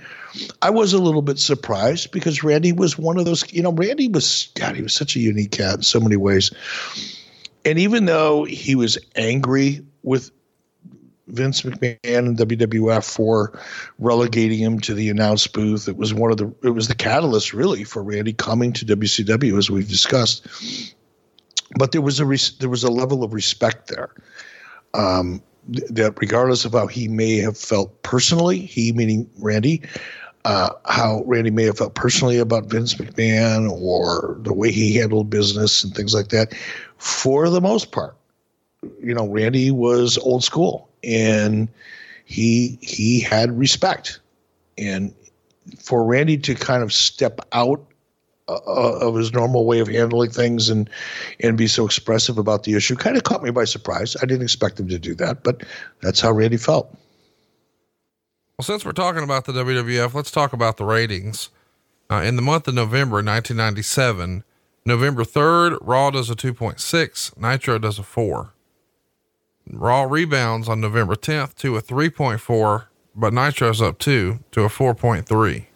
I was a little bit surprised because Randy was one of those, you know, Randy was, God, he was such a unique cat in so many ways. And even though he was angry with Vince McMahon and WWF for relegating him to the announce booth, it was one of the, it was the catalyst really for Randy coming to WCW as we've discussed. But there was a, res, there was a level of respect there. Um, that regardless of how he may have felt personally, he meaning Randy, uh, how Randy may have felt personally about Vince McMahon or the way he handled business and things like that, for the most part, you know, Randy was old school and he he had respect, and for Randy to kind of step out uh, of his normal way of handling things and and be so expressive about the issue kind of caught me by surprise. I didn't expect him to do that, but that's how Randy felt. Well, since we're talking about the WWF, let's talk about the ratings. Uh, in the month of November 1997, November 3rd, Raw does a 2.6, Nitro does a 4. Raw rebounds on November 10th to a 3.4, but Nitro's up two to a 4.3.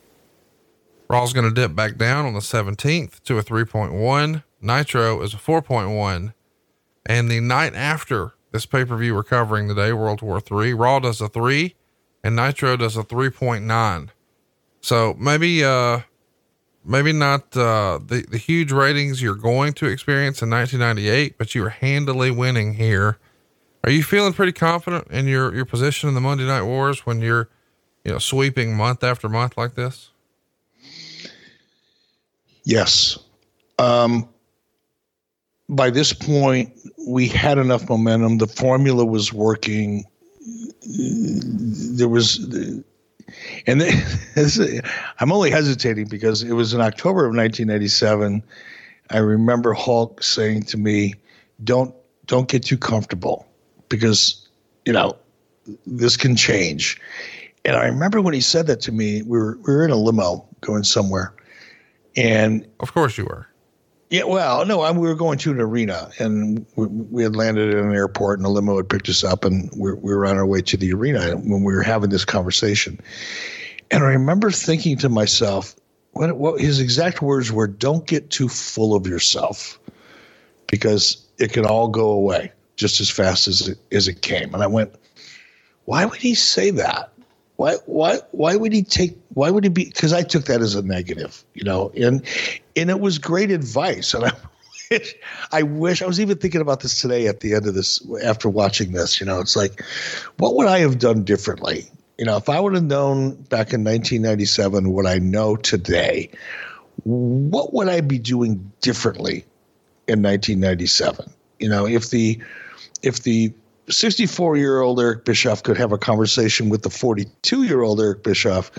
Raw's going to dip back down on the 17th to a 3.1. Nitro is a 4.1. And the night after this pay per view we're covering today, World War III, Raw does a three and Nitro does a 3.9. So maybe, uh, maybe not, uh, the, the huge ratings you're going to experience in 1998, but you are handily winning here. Are you feeling pretty confident in your, your position in the Monday Night Wars when you're, you know, sweeping month after month like this? Yes. Um, by this point, we had enough momentum. The formula was working. There was, and I'm only hesitating because it was in October of 1987. I remember Hulk saying to me, "Don't don't get too comfortable because you know this can change." And I remember when he said that to me, we were we were in a limo going somewhere, and of course you were. Yeah, well, no, I, we were going to an arena, and we, we, had landed at an airport, and a limo had picked us up, and we, we were on our way to the arena when we were having this conversation. And I remember thinking to myself, what, what his exact words were: "Don't get too full of yourself, because it can all go away just as fast as it, as it came." And I went, "Why would he say that?" Why why why would he take why would he be because i took that as a negative you know and and it was great advice. And i wish i wish i was even thinking about this today at the end of this after watching this you know it's like what would i have done differently? You know if i would have known back in 1997 what i know today what would i be doing differently in 1997 you know if the if the 64 year old Eric Bischoff could have a conversation with the 42 year old Eric Bischoff,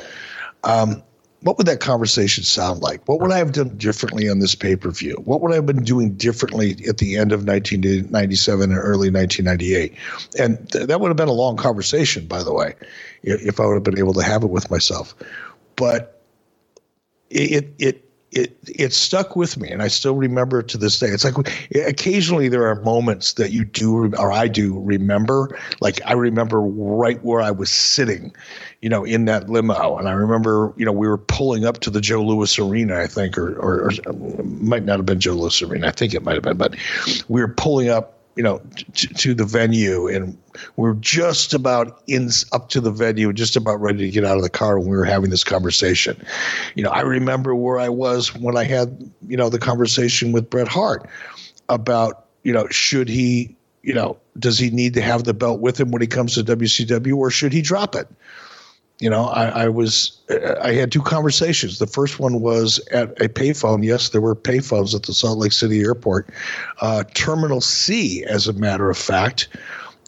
um, what would that conversation sound like? What would I have done differently on this pay per view? What would I have been doing differently at the end of 1997 and early 1998? And th- that would have been a long conversation, by the way, if I would have been able to have it with myself. But it, it, it it stuck with me, and I still remember it to this day. It's like occasionally there are moments that you do, or I do remember. Like I remember right where I was sitting, you know, in that limo, and I remember, you know, we were pulling up to the Joe Louis Arena, I think, or or, or might not have been Joe Louis Arena. I think it might have been, but we were pulling up you know, to, to, the venue, and we're just about in up to the venue, just about ready to get out of the car when we were having this conversation. You know, I remember where I was when I had, you know, the conversation with Bret Hart about, you know, should he, you know, does he need to have the belt with him when he comes to WCW, or should he drop it? You know, I, I, was I had two conversations. The first one was at a payphone. Yes, there were payphones at the Salt Lake City airport, uh, Terminal C, as a matter of fact.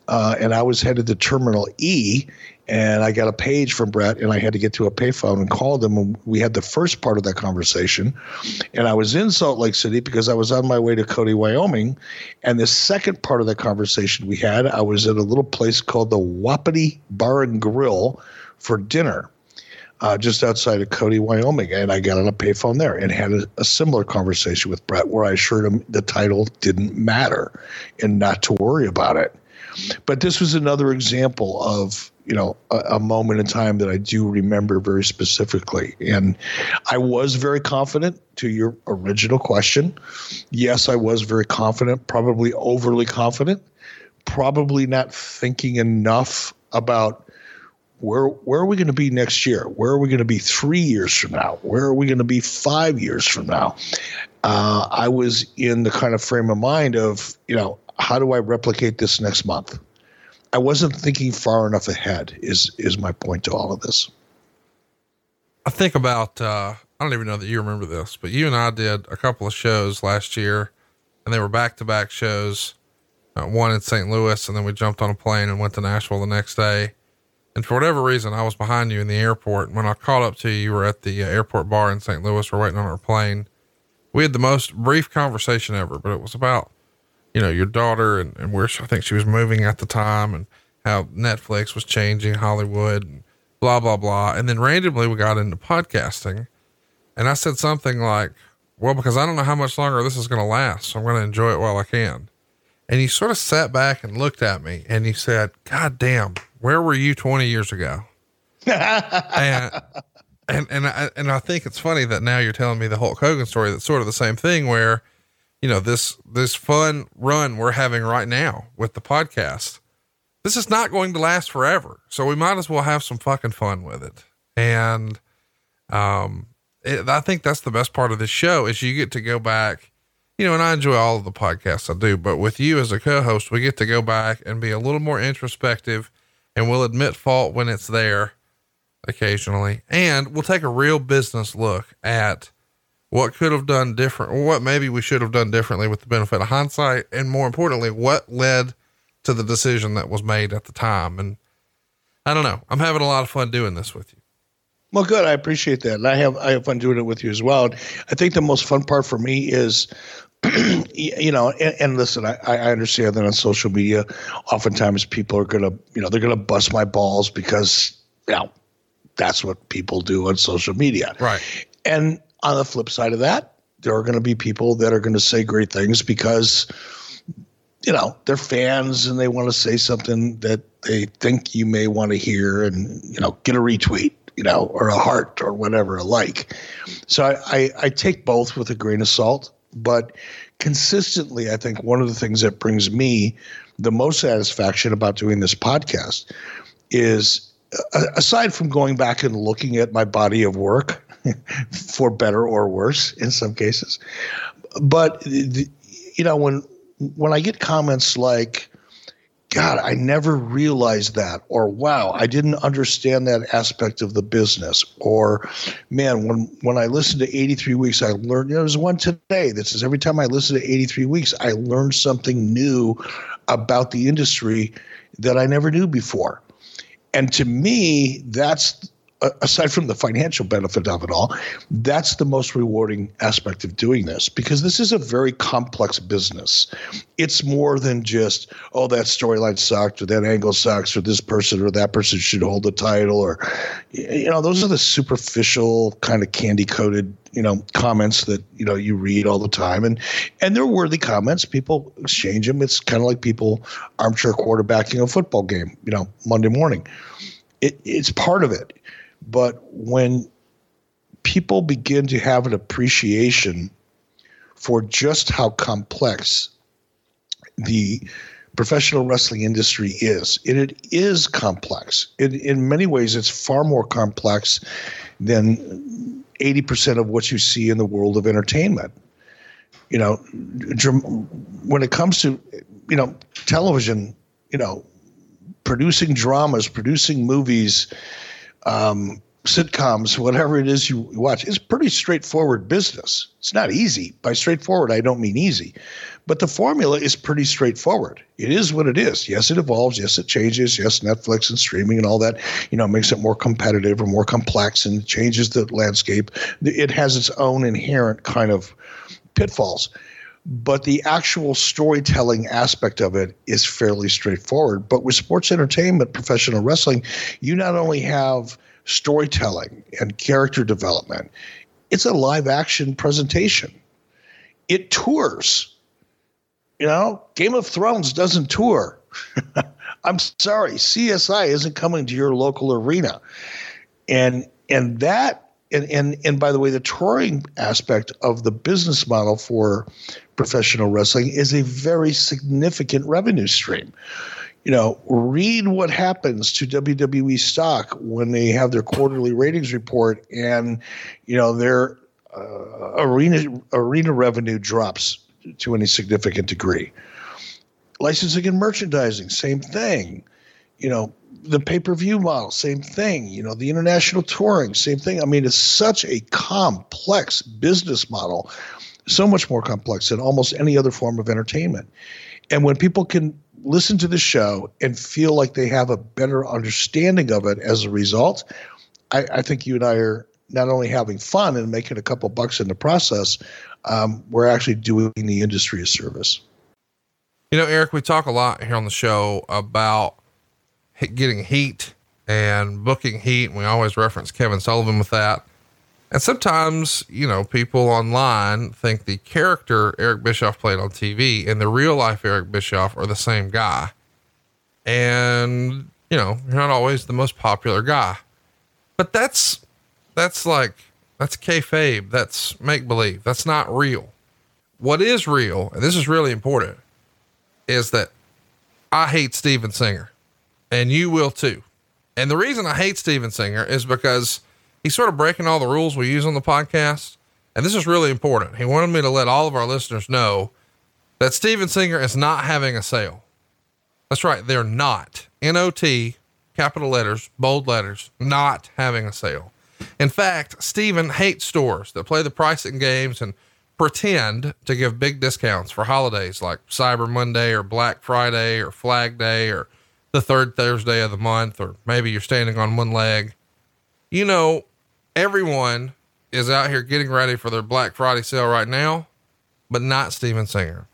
Uh, and I was headed to Terminal E, and I got a page from Bret, and I had to get to a payphone and call them. And we had the first part of that conversation, and I was in Salt Lake City because I was on my way to Cody, Wyoming. And the second part of that conversation we had, I was at a little place called the Wapiti Bar and Grill for dinner uh, just outside of Cody, Wyoming. And I got on a payphone there and had a, a, similar conversation with Bret, where I assured him the title didn't matter and not to worry about it. But this was another example of you know a, a, moment in time that I do remember very specifically, and I was very confident. To your original question, yes, I was very confident, probably overly confident, probably not thinking enough about where where are we going to be next year? Where are we going to be three years from now? Where are we going to be five years from now? Uh, I was in the kind of frame of mind of you know how do I replicate this next month? I wasn't thinking far enough ahead. Is is my point to all of this? I think about uh, I don't even know that you remember this, but you and I did a couple of shows last year, and they were back to back shows. Uh, one in St. Louis, and then we jumped on a plane and went to Nashville the next day and for whatever reason, I was behind you in the airport. And when I called up to you, you were at the uh, airport bar in St. Louis. We're waiting on our plane. We had the most brief conversation ever, but it was about, you know, your daughter and, and where she, I think she was moving at the time and how Netflix was changing Hollywood and blah, blah, blah. And then randomly we got into podcasting. And I said something like, well, because I don't know how much longer this is going to last. So I'm going to enjoy it while I can. And he sort of sat back and looked at me and he said, God damn, where were you 20 years ago? and, and, and I, and I think it's funny that now you're telling me the Hulk Hogan story. That's sort of the same thing where, you know, this, this fun run we're having right now with the podcast, this is not going to last forever. So we might as well have some fucking fun with it. And, um, it, I think that's the best part of this show is you get to go back, you know, and I enjoy all of the podcasts I do, but with you as a co-host, we get to go back and be a little more introspective and we'll admit fault when it's there occasionally. And we'll take a real business look at what could have done different or what maybe we should have done differently with the benefit of hindsight. And more importantly, what led to the decision that was made at the time. And I don't know. I'm having a lot of fun doing this with you. Well, good. I appreciate that, and I have I have fun doing it with you as well. I think the most fun part for me is, you know, and, and listen, I, I understand that on social media, oftentimes people are gonna, you know, they're gonna bust my balls because, you know, that's what people do on social media, right? And on the flip side of that, there are going to be people that are going to say great things because, you know, they're fans and they want to say something that they think you may want to hear, and you know, get a retweet you know, or a heart or whatever like. So I, I, I take both with a grain of salt, but consistently, I think one of the things that brings me the most satisfaction about doing this podcast is uh, aside from going back and looking at my body of work for better or worse in some cases but you know when when i get comments like God, I never realized that. Or wow, I didn't understand that aspect of the business. Or man, when when I listened to 83 weeks, I learned you know, there's one today that says every time I listen to 83 weeks, I learned something new about the industry that I never knew before. And to me, that's aside from the financial benefit of it all, that's the most rewarding aspect of doing this because this is a very complex business. It's more than just, oh, that storyline sucked or that angle sucks or this person or that person should hold the title or, you know, those are the superficial kind of candy coated you know comments that you know you read all the time. And and they're worthy comments. People exchange them. It's kind of like people armchair quarterbacking a football game you know monday morning. It, it's part of it but when people begin to have an appreciation for just how complex the professional wrestling industry is, and it is complex. In, in many ways, it's far more complex than 80% of what you see in the world of entertainment. You know, when it comes to, you know, television, you know, producing dramas, producing movies, um, sitcoms, whatever it is you watch, is pretty straightforward business. It's not easy. By straightforward, I don't mean easy, but the formula is pretty straightforward. It is what it is. Yes, it evolves. Yes, it changes. Yes, Netflix and streaming and all that, you know, makes it more competitive or more complex and changes the landscape. It has its own inherent kind of pitfalls but the actual storytelling aspect of it is fairly straightforward. But with sports entertainment, professional wrestling, you not only have storytelling and character development, it's a live action presentation. It tours. You know, Game of Thrones doesn't tour. I'm sorry, CSI isn't coming to your local arena. And and that and and and by the way, the touring aspect of the business model for professional wrestling is a very significant revenue stream. You know, read what happens to WWE stock when they have their quarterly ratings report, and you know their uh, arena arena revenue drops to any significant degree. Licensing and merchandising, same thing. You know, the pay per view model, same thing. You know, the international touring, same thing. I mean, it's such a complex business model, so much more complex than almost any other form of entertainment. And when people can listen to the show and feel like they have a better understanding of it as a result, I, I think you and I are not only having fun and making a couple bucks in the process, um, we're actually doing the industry a service. You know, Eric, we talk a lot here on the show about getting heat and booking heat. And we always reference Kevin Sullivan with that. And sometimes, you know, people online think the character Eric Bischoff played on TV and the real life Eric Bischoff are the same guy. And, you know, you're not always the most popular guy. But that's, that's like, that's kayfabe. That's make believe. That's not real. What is real, and this is really important, is that I hate Steven Singer and you will too. And the reason I hate Steven Singer is because he's sort of breaking all the rules we use on the podcast. And this is really important. He wanted me to let all of our listeners know that Steven Singer is not having a sale. That's right. They're not. N O T, capital letters, bold letters, not having a sale. In fact, Steven hates stores that play the pricing games and pretend to give big discounts for holidays like Cyber Monday or Black Friday or Flag Day or the third Thursday of the month, or maybe you're standing on one leg. You know, everyone is out here getting ready for their Black Friday sale right now, but not Steven Singer.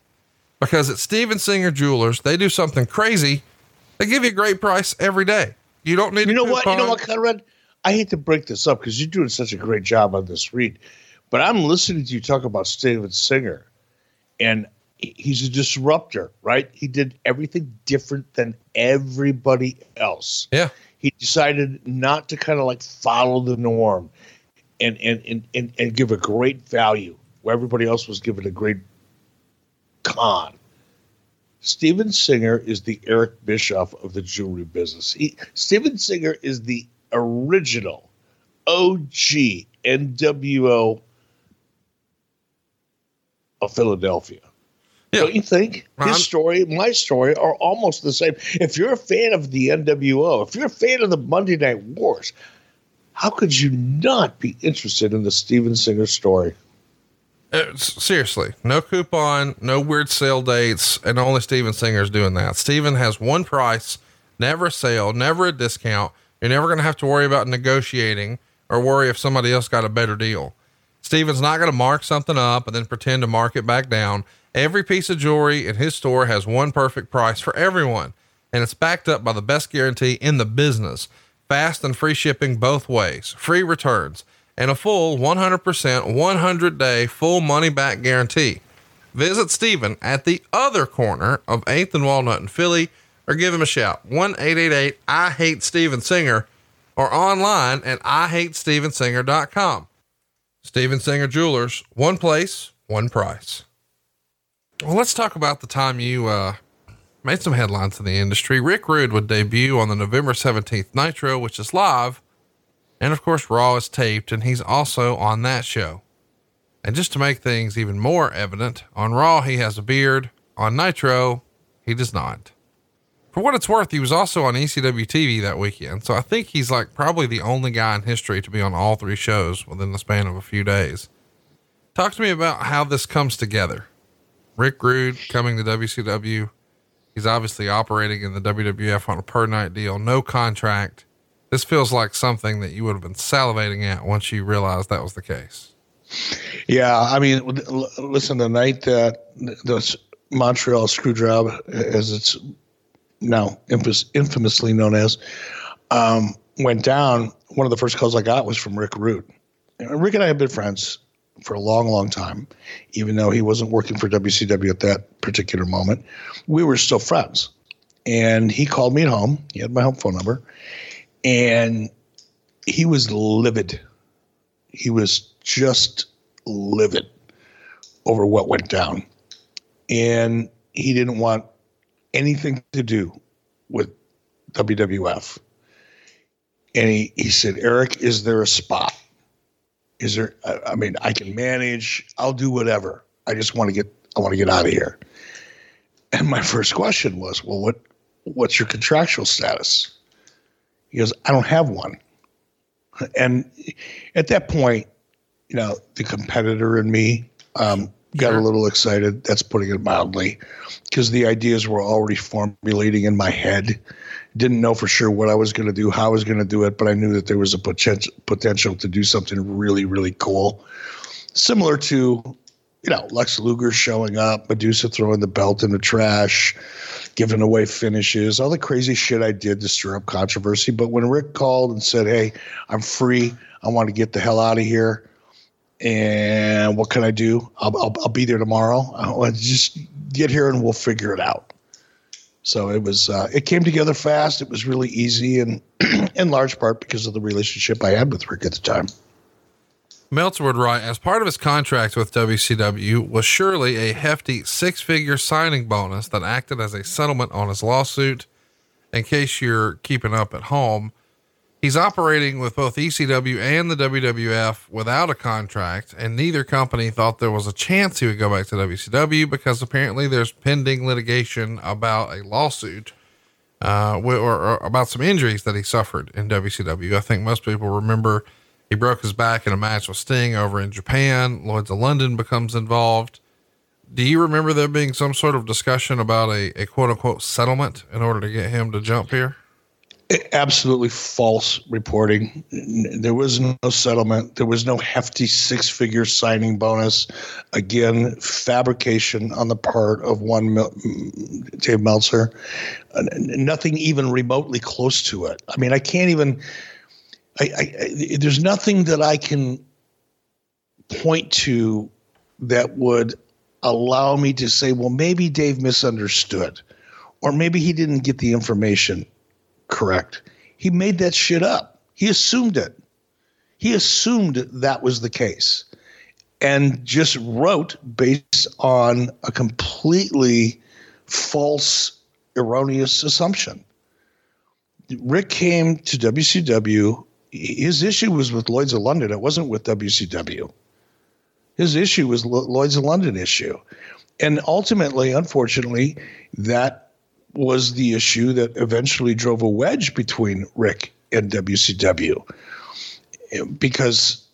Because at Steven Singer Jewelers, they do something crazy. They give you a great price every day. You don't need You know what? You know what, Conrad? I hate to break this up because you're doing such a great job on this read, but I'm listening to you talk about Steven Singer, and he's a disruptor, right? He did everything different than everybody else. Yeah. He decided not to kind of like follow the norm and and and and, and give a great value where everybody else was given a great con. Steven Singer is the Eric Bischoff of the jewelry business. He, Steven Singer is the original OG NWO of Philadelphia. Yeah. Don't you think his story, my story are almost the same? If you're a fan of the NWO, if you're a fan of the Monday Night Wars, how could you not be interested in the Steven Singer story? Uh, seriously, no coupon, no weird sale dates, and only Steven Singer's doing that. Steven has one price, never a sale, never a discount. You're never going to have to worry about negotiating or worry if somebody else got a better deal. Steven's not going to mark something up and then pretend to mark it back down. Every piece of jewelry in his store has one perfect price for everyone, and it's backed up by the best guarantee in the business. Fast and free shipping both ways, free returns, and a full 100% 100 day full money back guarantee. Visit Steven at the other corner of 8th and Walnut in Philly or give him a shout 1 888 I hate Steven Singer or online at IHateStevenSinger.com. Steven Singer Jewelers, one place, one price. Well, let's talk about the time you uh, made some headlines in the industry. Rick Rude would debut on the November 17th Nitro, which is live. And of course, Raw is taped, and he's also on that show. And just to make things even more evident, on Raw, he has a beard. On Nitro, he does not. For what it's worth, he was also on ECW TV that weekend. So I think he's like probably the only guy in history to be on all three shows within the span of a few days. Talk to me about how this comes together. Rick Rude coming to WCW. He's obviously operating in the WWF on a per night deal, no contract. This feels like something that you would have been salivating at once you realized that was the case. Yeah, I mean, listen, the night that the Montreal Screwjob, as it's now infamously known as, um, went down, one of the first calls I got was from Rick Rude. Rick and I have been friends for a long, long time, even though he wasn't working for WCW at that particular moment. We were still friends. And he called me at home. He had my home phone number. And he was livid. He was just livid over what went down. And he didn't want anything to do with WWF. And he, he said, Eric, is there a spot? Is there i mean i can manage i'll do whatever. I just want to get i want to get out of here. And my first question was well what what's your contractual status? He goes i don't have one. And at that point you know the competitor in me um, got a little excited that's putting it mildly because the ideas were already formulating in my head didn't know for sure what I was going to do, how I was going to do it, but I knew that there was a potential potential to do something really, really cool, similar to, you know, Lex Luger showing up, Medusa throwing the belt in the trash, giving away finishes, all the crazy shit I did to stir up controversy. But when Rick called and said, "Hey, I'm free. I want to get the hell out of here," and what can I do? I'll, I'll, I'll be there tomorrow. I'll just get here and we'll figure it out. So it was uh, it came together fast. It was really easy, and in large part because of the relationship I had with Rick at the time. Meltzer would write, as part of his contract with WCW was surely a hefty six figure signing bonus that acted as a settlement on his lawsuit. In case you're keeping up at home, he's operating with both ECW and the WWF without a contract, and neither company thought there was a chance he would go back to WCW because apparently there's pending litigation about a lawsuit. Uh, or, or about some injuries that he suffered in WCW. I think most people remember he broke his back in a match with Sting over in Japan. Lloyd's of London becomes involved. Do you remember there being some sort of discussion about a, a quote unquote settlement in order to get him to jump here? Absolutely false reporting. There was no settlement. There was no hefty six figure signing bonus. Again, fabrication on the part of one Dave Meltzer. Nothing even remotely close to it. I mean, I can't even I, I, there's nothing that I can point to that would allow me to say, well, maybe Dave misunderstood, or maybe he didn't get the information correct. He made that shit up. He assumed it. He assumed that was the case and just wrote based on a completely false, erroneous assumption. Rick came to WCW his issue was with Lloyd's of London. It wasn't with WCW. His issue was Lloyd's of London issue. And ultimately, unfortunately, that was the issue that eventually drove a wedge between Rick and WCW. Because,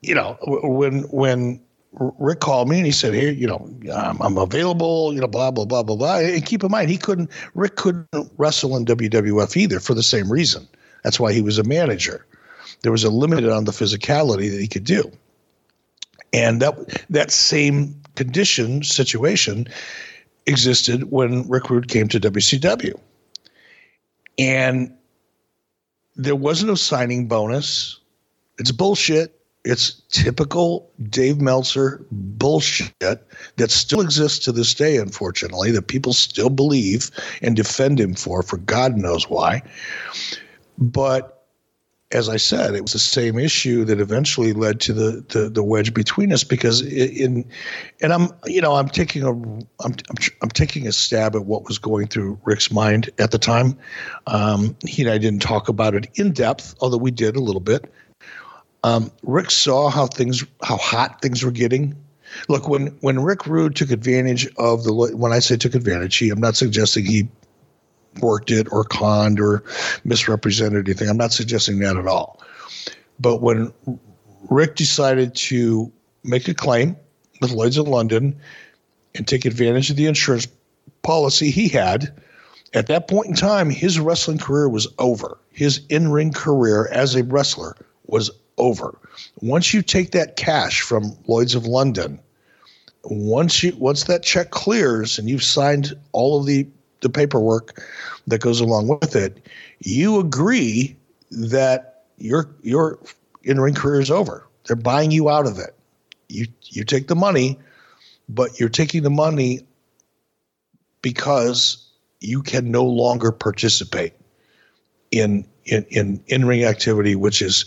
you know, when when Rick called me and he said, "Here, you know, I'm, I'm, available. You know, blah blah blah blah blah." And keep in mind, he couldn't. Rick couldn't wrestle in WWF either for the same reason. That's why he was a manager. There was a limit on the physicality that he could do. And that that same condition situation existed when Rick Rude came to WCW. And there was no signing bonus. It's bullshit. It's typical Dave Meltzer bullshit that still exists to this day, unfortunately, that people still believe and defend him for, for God knows why. But as I said, it was the same issue that eventually led to the the, the wedge between us because in and I'm you know I'm taking a I'm, I'm I'm taking a stab at what was going through Rick's mind at the time. Um, he and I didn't talk about it in depth, although we did a little bit. Um, Rick saw how things how hot things were getting. Look, when when Rick Rude took advantage of the when I say took advantage, he I'm not suggesting he worked it or conned or misrepresented anything. I'm not suggesting that at all. But when Rick decided to make a claim with Lloyd's of London and take advantage of the insurance policy he had, at that point in time, his wrestling career was over. His in ring career as a wrestler was over. Once you take that cash from Lloyd's of London, once you once that check clears and you've signed all of the the paperwork that goes along with it, you agree that your your in ring career is over. They're buying you out of it. You you take the money, but you're taking the money because you can no longer participate in in in in ring activity, which is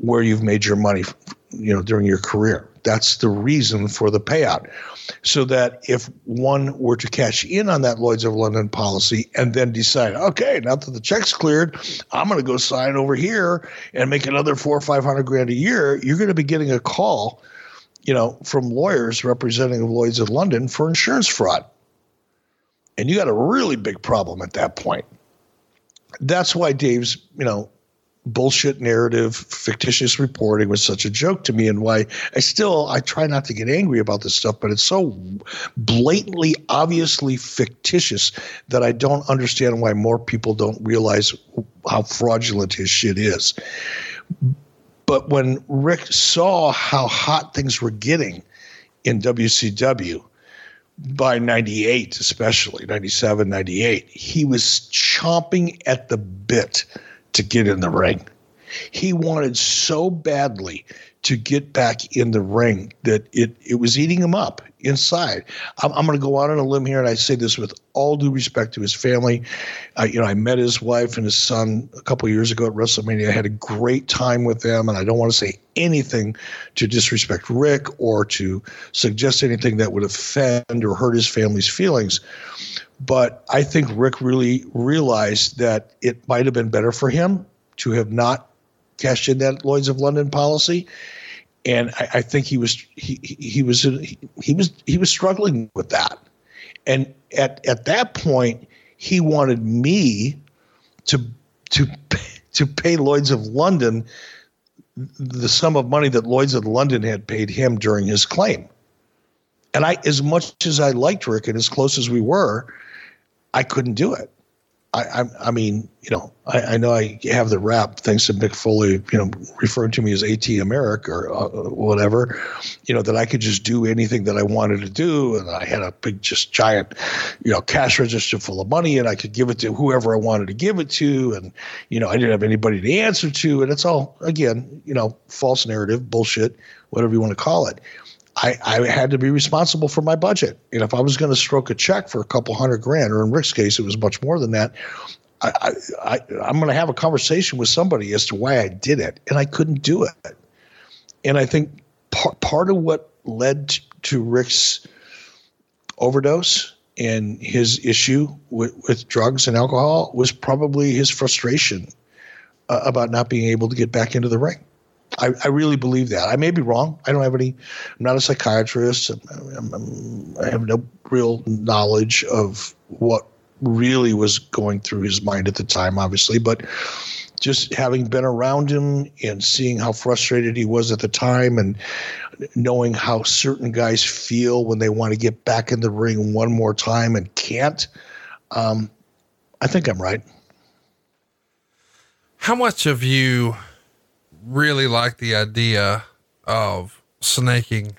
where you've made your money, you know, during your career. That's the reason for the payout so that if one were to cash in on that Lloyd's of London policy and then decide, okay, now that the check's cleared, I'm going to go sign over here and make another four or five hundred grand a year, you're going to be getting a call, you know, from lawyers representing Lloyd's of London for insurance fraud. And you got a really big problem at that point. That's why Dave's, you know, bullshit narrative, fictitious reporting was such a joke to me, and why I still I try not to get angry about this stuff, but it's so blatantly, obviously fictitious that I don't understand why more people don't realize how fraudulent his shit is. But when Rick saw how hot things were getting in WCW, by 98 especially 97 98 he was chomping at the bit to get in the ring. He wanted so badly to get back in the ring that it, it was eating him up inside. I'm, I'm going to go out on a limb here, and I say this with all due respect to his family. You know, I met his wife and his son a couple years ago at WrestleMania. I had a great time with them, and I don't want to say anything to disrespect Rick or to suggest anything that would offend or hurt his family's feelings. But I think Rick really realized that it might have been better for him to have not cashed in that Lloyd's of London policy. And I, I, think he was he he was he, he was he was struggling with that, and at at that point he wanted me to to to pay Lloyd's of London the sum of money that Lloyd's of London had paid him during his claim, and I as much as I liked Rick and as close as we were, I couldn't do it. I, I, I mean, you know, I, I, know I have the rap thanks to Mick Foley, you know, referring to me as ATM Eric or uh, whatever, you know, that I could just do anything that I wanted to do. And I had a big, just giant, you know, cash register full of money and I could give it to whoever I wanted to give it to. And, you know, I didn't have anybody to answer to. And it's all, again, you know, false narrative, bullshit, whatever you want to call it. I, I had to be responsible for my budget. And if I was going to stroke a check for a couple hundred grand, or in Rick's case, it was much more than that, I, I, I, am going to have a conversation with somebody as to why I did it. And I couldn't do it. And I think part, part of what led to Rick's overdose and his issue with, with drugs and alcohol was probably his frustration uh, about not being able to get back into the ring. I, I, really believe that. I may be wrong. I don't have any. I'm not a psychiatrist. I'm, I'm, i have no real knowledge of what really was going through his mind at the time, obviously. But just having been around him and seeing how frustrated he was at the time, and knowing how certain guys feel when they want to get back in the ring one more time and can't, um, I think I'm right. How much of you? Really like the idea of snaking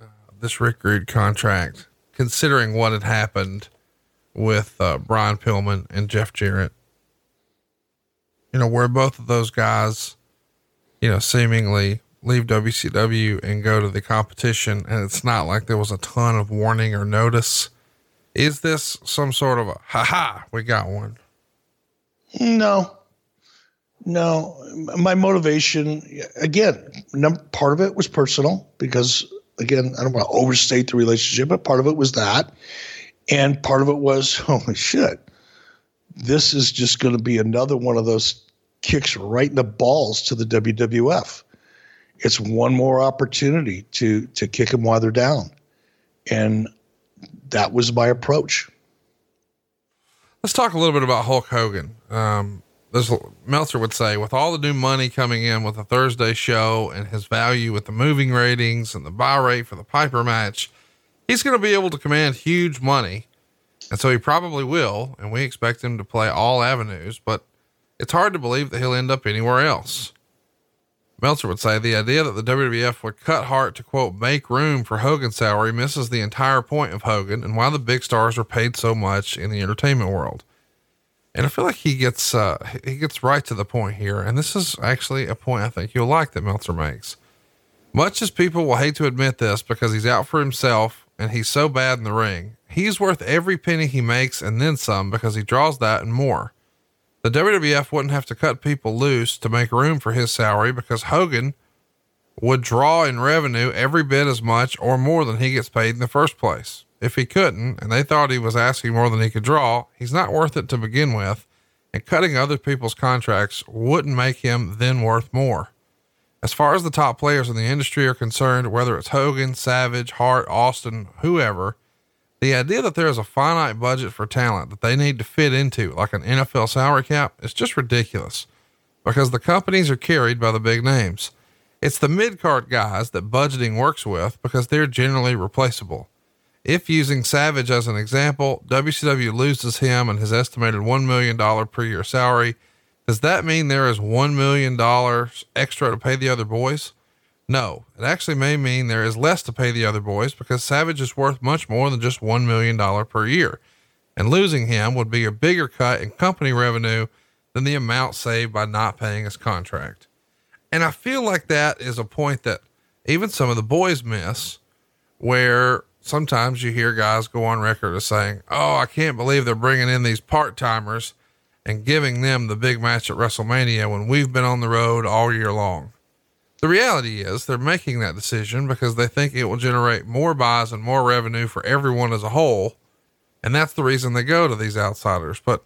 uh, this Rick Rude contract, considering what had happened with uh, Brian Pillman and Jeff Jarrett. You know, where both of those guys, you know, seemingly leave WCW and go to the competition, and it's not like there was a ton of warning or notice. Is this some sort of a ha ha? We got one. No, no, my motivation again, part of it was personal because again, I don't want to overstate the relationship, but part of it was that, and part of it was holy shit, this is just going to be another one of those kicks right in the balls to the WWF. It's one more opportunity to to kick them while they're down, and that was my approach. Let's talk a little bit about Hulk Hogan. Um, this Meltzer would say, with all the new money coming in with the Thursday show and his value with the moving ratings and the buy rate for the Piper match, he's going to be able to command huge money. And so he probably will. And we expect him to play all avenues, but it's hard to believe that he'll end up anywhere else. Meltzer would say the idea that the WWF would cut Hart to quote, make room for Hogan's salary misses the entire point of Hogan and why the big stars are paid so much in the entertainment world. And I feel like he gets uh, he gets right to the point here, and this is actually a point I think you'll like that Meltzer makes. Much as people will hate to admit this because he's out for himself and he's so bad in the ring, he's worth every penny he makes and then some because he draws that and more. The WWF wouldn't have to cut people loose to make room for his salary because Hogan would draw in revenue every bit as much or more than he gets paid in the first place. If he couldn't, and they thought he was asking more than he could draw, he's not worth it to begin with, and cutting other people's contracts wouldn't make him then worth more. As far as the top players in the industry are concerned, whether it's Hogan, Savage, Hart, Austin, whoever, the idea that there is a finite budget for talent that they need to fit into, like an NFL salary cap, is just ridiculous because the companies are carried by the big names. It's the mid card guys that budgeting works with because they're generally replaceable. If using Savage as an example, WCW loses him and his estimated $1 million per year salary. Does that mean there is $1 million extra to pay the other boys? No, it actually may mean there is less to pay the other boys because Savage is worth much more than just $1 million per year. And losing him would be a bigger cut in company revenue than the amount saved by not paying his contract. And I feel like that is a point that even some of the boys miss, where sometimes you hear guys go on record as saying, Oh, I can't believe they're bringing in these part timers and giving them the big match at WrestleMania when we've been on the road all year long. The reality is they're making that decision because they think it will generate more buys and more revenue for everyone as a whole. And that's the reason they go to these outsiders. But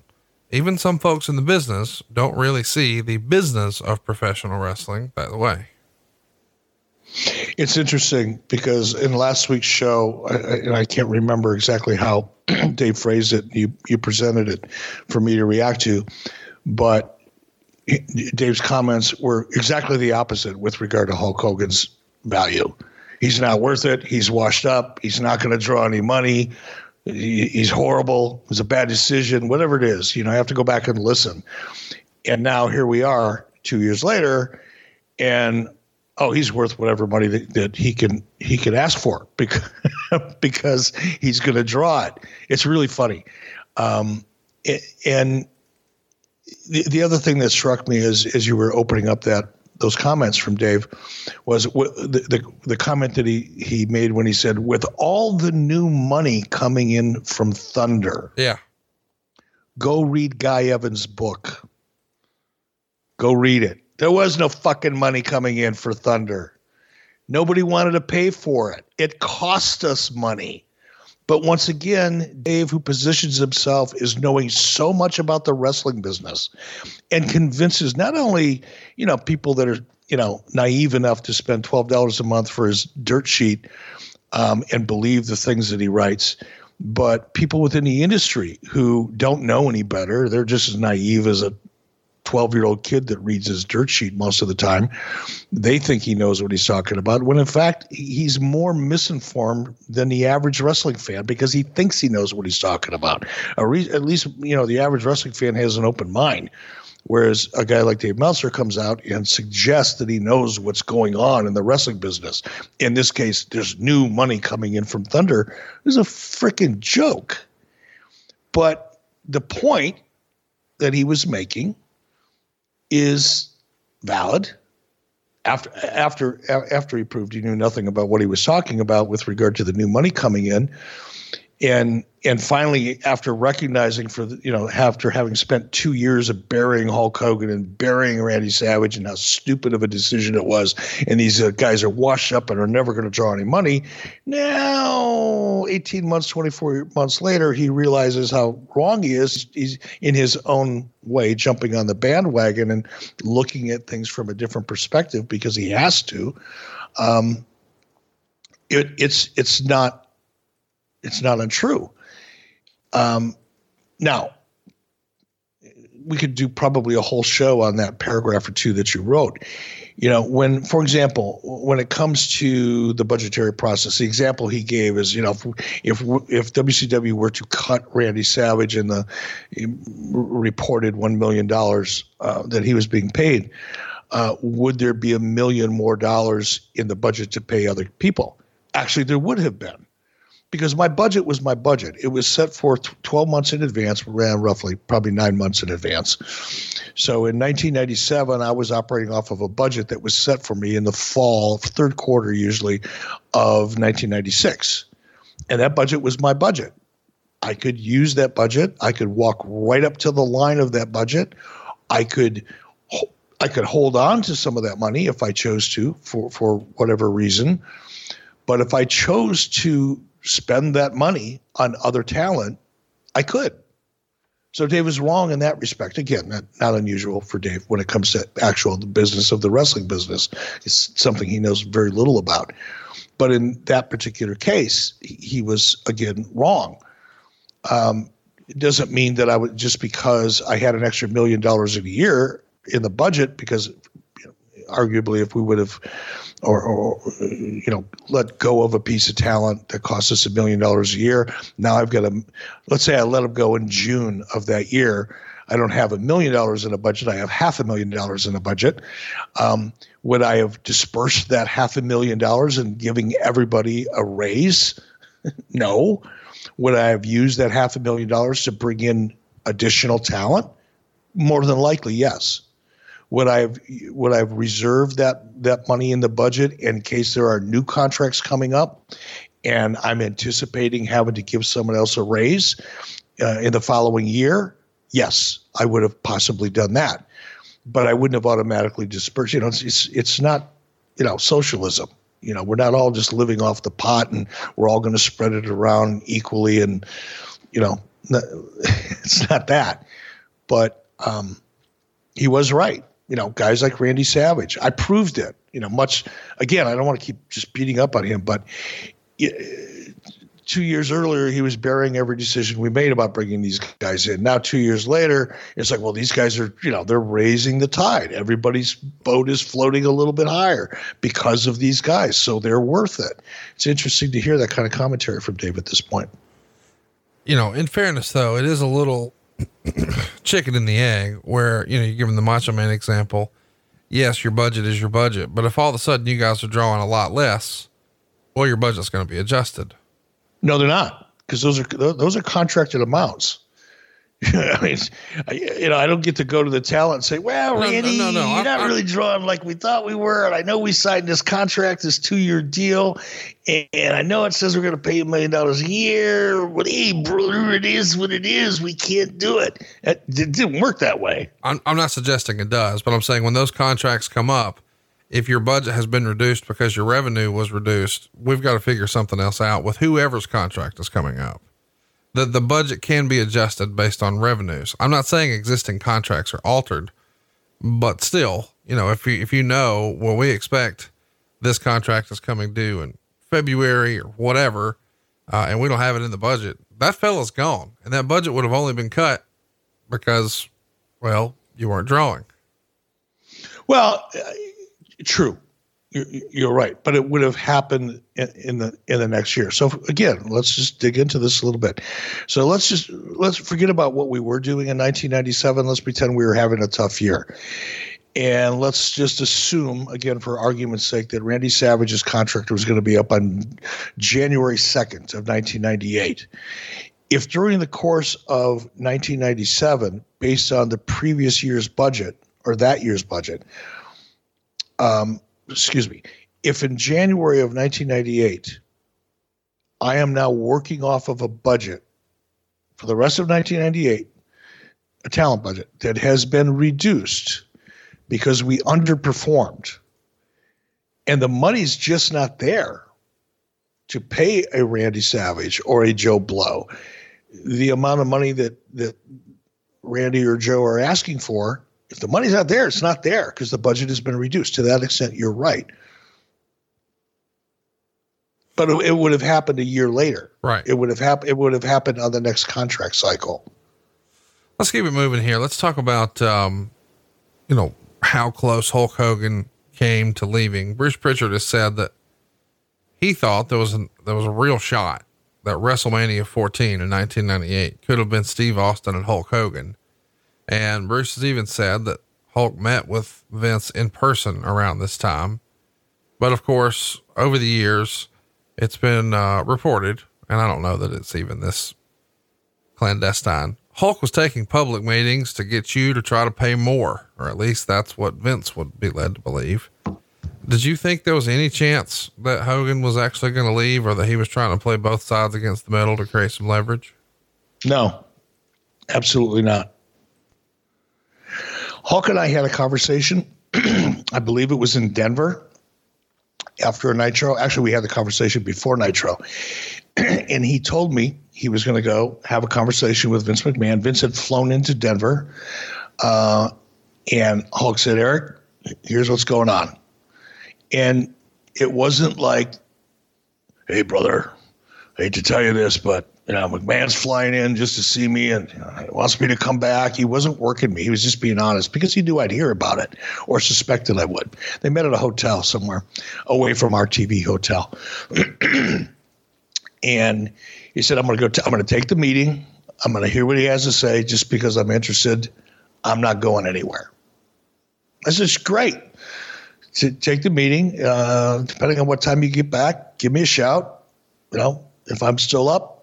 even some folks in the business don't really see the business of professional wrestling that way. It's interesting because in last week's show, and I can't remember exactly how Dave phrased it. You you presented it for me to react to, but Dave's comments were exactly the opposite with regard to Hulk Hogan's value. He's not worth it. He's washed up. He's not going to draw any money. He, he's horrible. It was a bad decision. Whatever it is, you know, I have to go back and listen. And now here we are, two years later, and oh, he's worth whatever money that, that he can he can ask for because because he's going to draw it. It's really funny, um, and the the other thing that struck me as as you were opening up that those comments from Dave was the, the, the comment that he he made when he said with all the new money coming in from Thunder. Yeah. Go read Guy Evans' book. Go read it. There was no fucking money coming in for Thunder. Nobody wanted to pay for it. It cost us money. But once again, Dave, who positions himself is knowing so much about the wrestling business and convinces not only, you know, people that are, you know, naive enough to spend $12 a month for his dirt sheet um, and believe the things that he writes, but people within the industry who don't know any better. They're just as naive as a 12 year old kid that reads his dirt sheet most of the time. They think he knows what he's talking about, when in fact, he's more misinformed than the average wrestling fan because he thinks he knows what he's talking about. At least, you know, the average wrestling fan has an open mind. Whereas a guy like Dave Meltzer comes out and suggests that he knows what's going on in the wrestling business. In this case, there's new money coming in from Thunder. Is a freaking joke. But the point that he was making is valid. After after after he proved he knew nothing about what he was talking about with regard to the new money coming in, and and finally after recognizing for the, you know after having spent two years of burying Hulk Hogan and burying Randy Savage and how stupid of a decision it was, and these uh, guys are washed up and are never going to draw any money. Now, eighteen months, twenty four months later, he realizes how wrong he is. He's in his own way jumping on the bandwagon and looking at things from a different perspective because he has to. Um, it, it's it's not it's not untrue. Um, now, we could do probably a whole show on that paragraph or two that you wrote. You know, when, for example, when it comes to the budgetary process, the example he gave is, you know, if if, if WCW were to cut Randy Savage and the reported one million dollars uh, that he was being paid, uh, would there be a million more dollars in the budget to pay other people? Actually, there would have been because my budget was my budget. It was set for 12 months in advance, ran roughly probably nine months in advance. So in 1997, I was operating off of a budget that was set for me in the fall, third quarter usually, of 1996. And that budget was my budget. I could use that budget. I could walk right up to the line of that budget. I could I could hold on to some of that money if I chose to for for whatever reason. But if I chose to spend that money on other talent, I could. So Dave is wrong in that respect. Again, not, not unusual for Dave when it comes to actual the business of the wrestling business. It's something he knows very little about. But in that particular case, he was again wrong. Um, it doesn't mean that I would just because I had an extra million dollars a year in the budget because arguably if we would have or, or, you know let go of a piece of talent that costs us a million dollars a year now i've got a let's say i let them go in june of that year i don't have a million dollars in a budget i have half a million dollars in a budget. Um, would i have dispersed that half a million dollars and giving everybody a raise? No. Would i have used that half a million dollars to bring in additional talent? More than likely yes Would I've would I've reserved that that money in the budget in case there are new contracts coming up, and I'm anticipating having to give someone else a raise uh, in the following year? Yes, I would have possibly done that, but I wouldn't have automatically dispersed. You know, it's it's, it's not you know socialism. You know, we're not all just living off the pot, and we're all going to spread it around equally. And you know, it's not that. But um, he was right you know, guys like Randy Savage. I proved it. You know, much again. I don't want to keep just beating up on him, but two years earlier, he was burying every decision we made about bringing these guys in. Now, two years later, it's like, well, these guys are, you know, they're raising the tide. Everybody's boat is floating a little bit higher because of these guys, so they're worth it. It's interesting to hear that kind of commentary from Dave at this point. You know, in fairness, though, it is a little chicken and the egg where, you know, you're giving the Macho Man example. Yes, your budget is your budget, but if all of a sudden you guys are drawing a lot less, well, your budget's going to be adjusted. No, they're not because those are those are contracted amounts. I mean, you know, I don't get to go to the talent and say, "Well, Randy, no, no, no, you're not I'm, really drawing like we thought we were." And I know we signed this contract, this two-year deal, and, and I know it says we're going to pay a million dollars a year. But hey, brother, it is what it is. We can't do it. It, it didn't work that way. I'm, I'm not suggesting it does, but I'm saying when those contracts come up, if your budget has been reduced because your revenue was reduced, we've got to figure something else out with whoever's contract is coming up the, the budget can be adjusted based on revenues. I'm not saying existing contracts are altered, but still, you know, if you, if you know, well, we expect this contract is coming due in February or whatever, uh, and we don't have it in the budget, that fella's gone. And that budget would have only been cut because, well, you weren't drawing. Well, uh, true you're right, but it would have happened in, in, the in the next year. So again, let's just dig into this a little bit. So let's just let's forget about what we were doing in 1997. Let's pretend we were having a tough year, and let's just assume, again, for argument's sake, that Randy Savage's contract was going to be up on January 2nd of 1998. If during the course of 1997, based on the previous year's budget or that year's budget, um, excuse me, if in January of 1998, I am now working off of a budget for the rest of 1998, a talent budget that has been reduced because we underperformed, and the money's just not there to pay a Randy Savage or a Joe Blow. The amount of money that that Randy or Joe are asking for if the money's not there, it's not there because the budget has been reduced. To that extent, you're right. But it, would have happened a year later. Right. It would have happened. It would have happened on the next contract cycle. Let's keep it moving here. Let's talk about, um, you know, how close Hulk Hogan came to leaving. Bruce Pritchard has said that he thought there was a, there was a real shot that WrestleMania 14 in 1998 could have been Steve Austin and Hulk Hogan and Bruce has even said that Hulk met with Vince in person around this time. But of course, over the years, it's been uh, reported, and I don't know that it's even this clandestine. Hulk was taking public meetings to get you to try to pay more, or at least that's what Vince would be led to believe. Did you think there was any chance that Hogan was actually going to leave or that he was trying to play both sides against the metal to create some leverage? No, absolutely not. Hulk and I had a conversation. I believe it was in Denver after a Nitro. Actually, we had the conversation before Nitro. and he told me he was going to go have a conversation with Vince McMahon. Vince had flown into Denver. Uh, and Hulk said, Eric, here's what's going on. And it wasn't like, hey, brother, I hate to tell you this, but you know, McMahon's flying in just to see me and you know, wants me to come back. He wasn't working me. He was just being honest because he knew I'd hear about it or suspected I would. They met at a hotel somewhere away from our TV hotel. and he said, I'm going to go, t- I'm going to take the meeting. I'm going to hear what he has to say just because I'm interested. I'm not going anywhere. I said, great. To take the meeting. Uh, depending on what time you get back, give me a shout. You know, if I'm still up,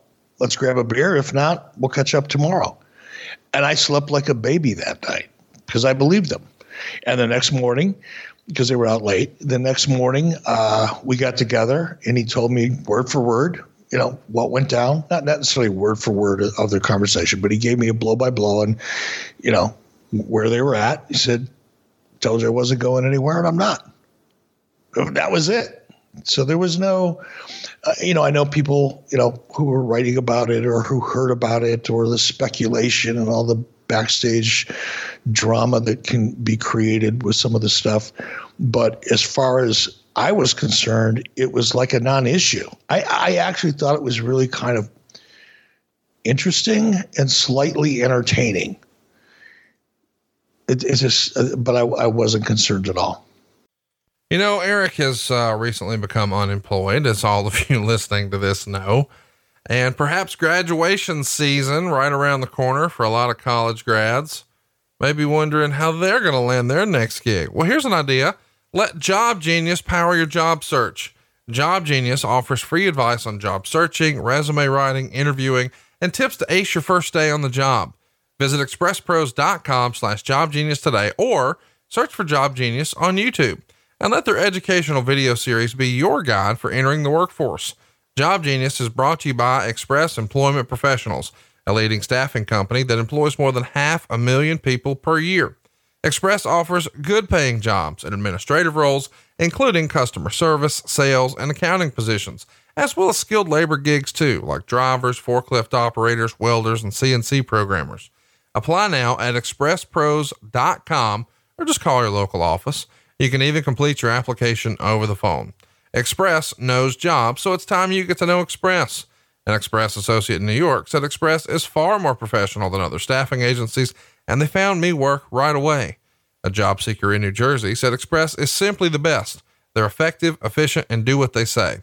let's grab a beer. If not, we'll catch up tomorrow. And I slept like a baby that night because I believed them. And the next morning, because they were out late, the next morning uh, we got together and he told me word for word, you know, what went down. Not necessarily word for word of their conversation, but he gave me a blow by blow and, you know, where they were at. He said, told you I wasn't going anywhere and I'm not. That was it. So there was no, uh, you know, I know people, you know, who were writing about it or who heard about it or the speculation and all the backstage drama that can be created with some of the stuff. But as far as I was concerned, it was like a non issue. I, I actually thought it was really kind of interesting and slightly entertaining. It, it's just, uh, but I, I wasn't concerned at all. You know, Eric has uh, recently become unemployed, as all of you listening to this know. And perhaps graduation season right around the corner for a lot of college grads. Maybe wondering how they're going to land their next gig. Well, here's an idea. Let Job Genius power your job search. Job Genius offers free advice on job searching, resume writing, interviewing, and tips to ace your first day on the job. Visit expresspros.com slash jobgenius today or search for Job Genius on YouTube and let their educational video series be your guide for entering the workforce. Job Genius is brought to you by Express Employment Professionals, a leading staffing company that employs more than half a million people per year. Express offers good paying jobs and administrative roles, including customer service, sales, and accounting positions, as well as skilled labor gigs too, like drivers, forklift operators, welders, and CNC programmers. Apply now at expresspros.com or just call your local office. You can even complete your application over the phone. Express knows jobs, so it's time you get to know Express. An Express associate in New York said Express is far more professional than other staffing agencies, and they found me work right away. A job seeker in New Jersey said Express is simply the best. They're effective, efficient, and do what they say.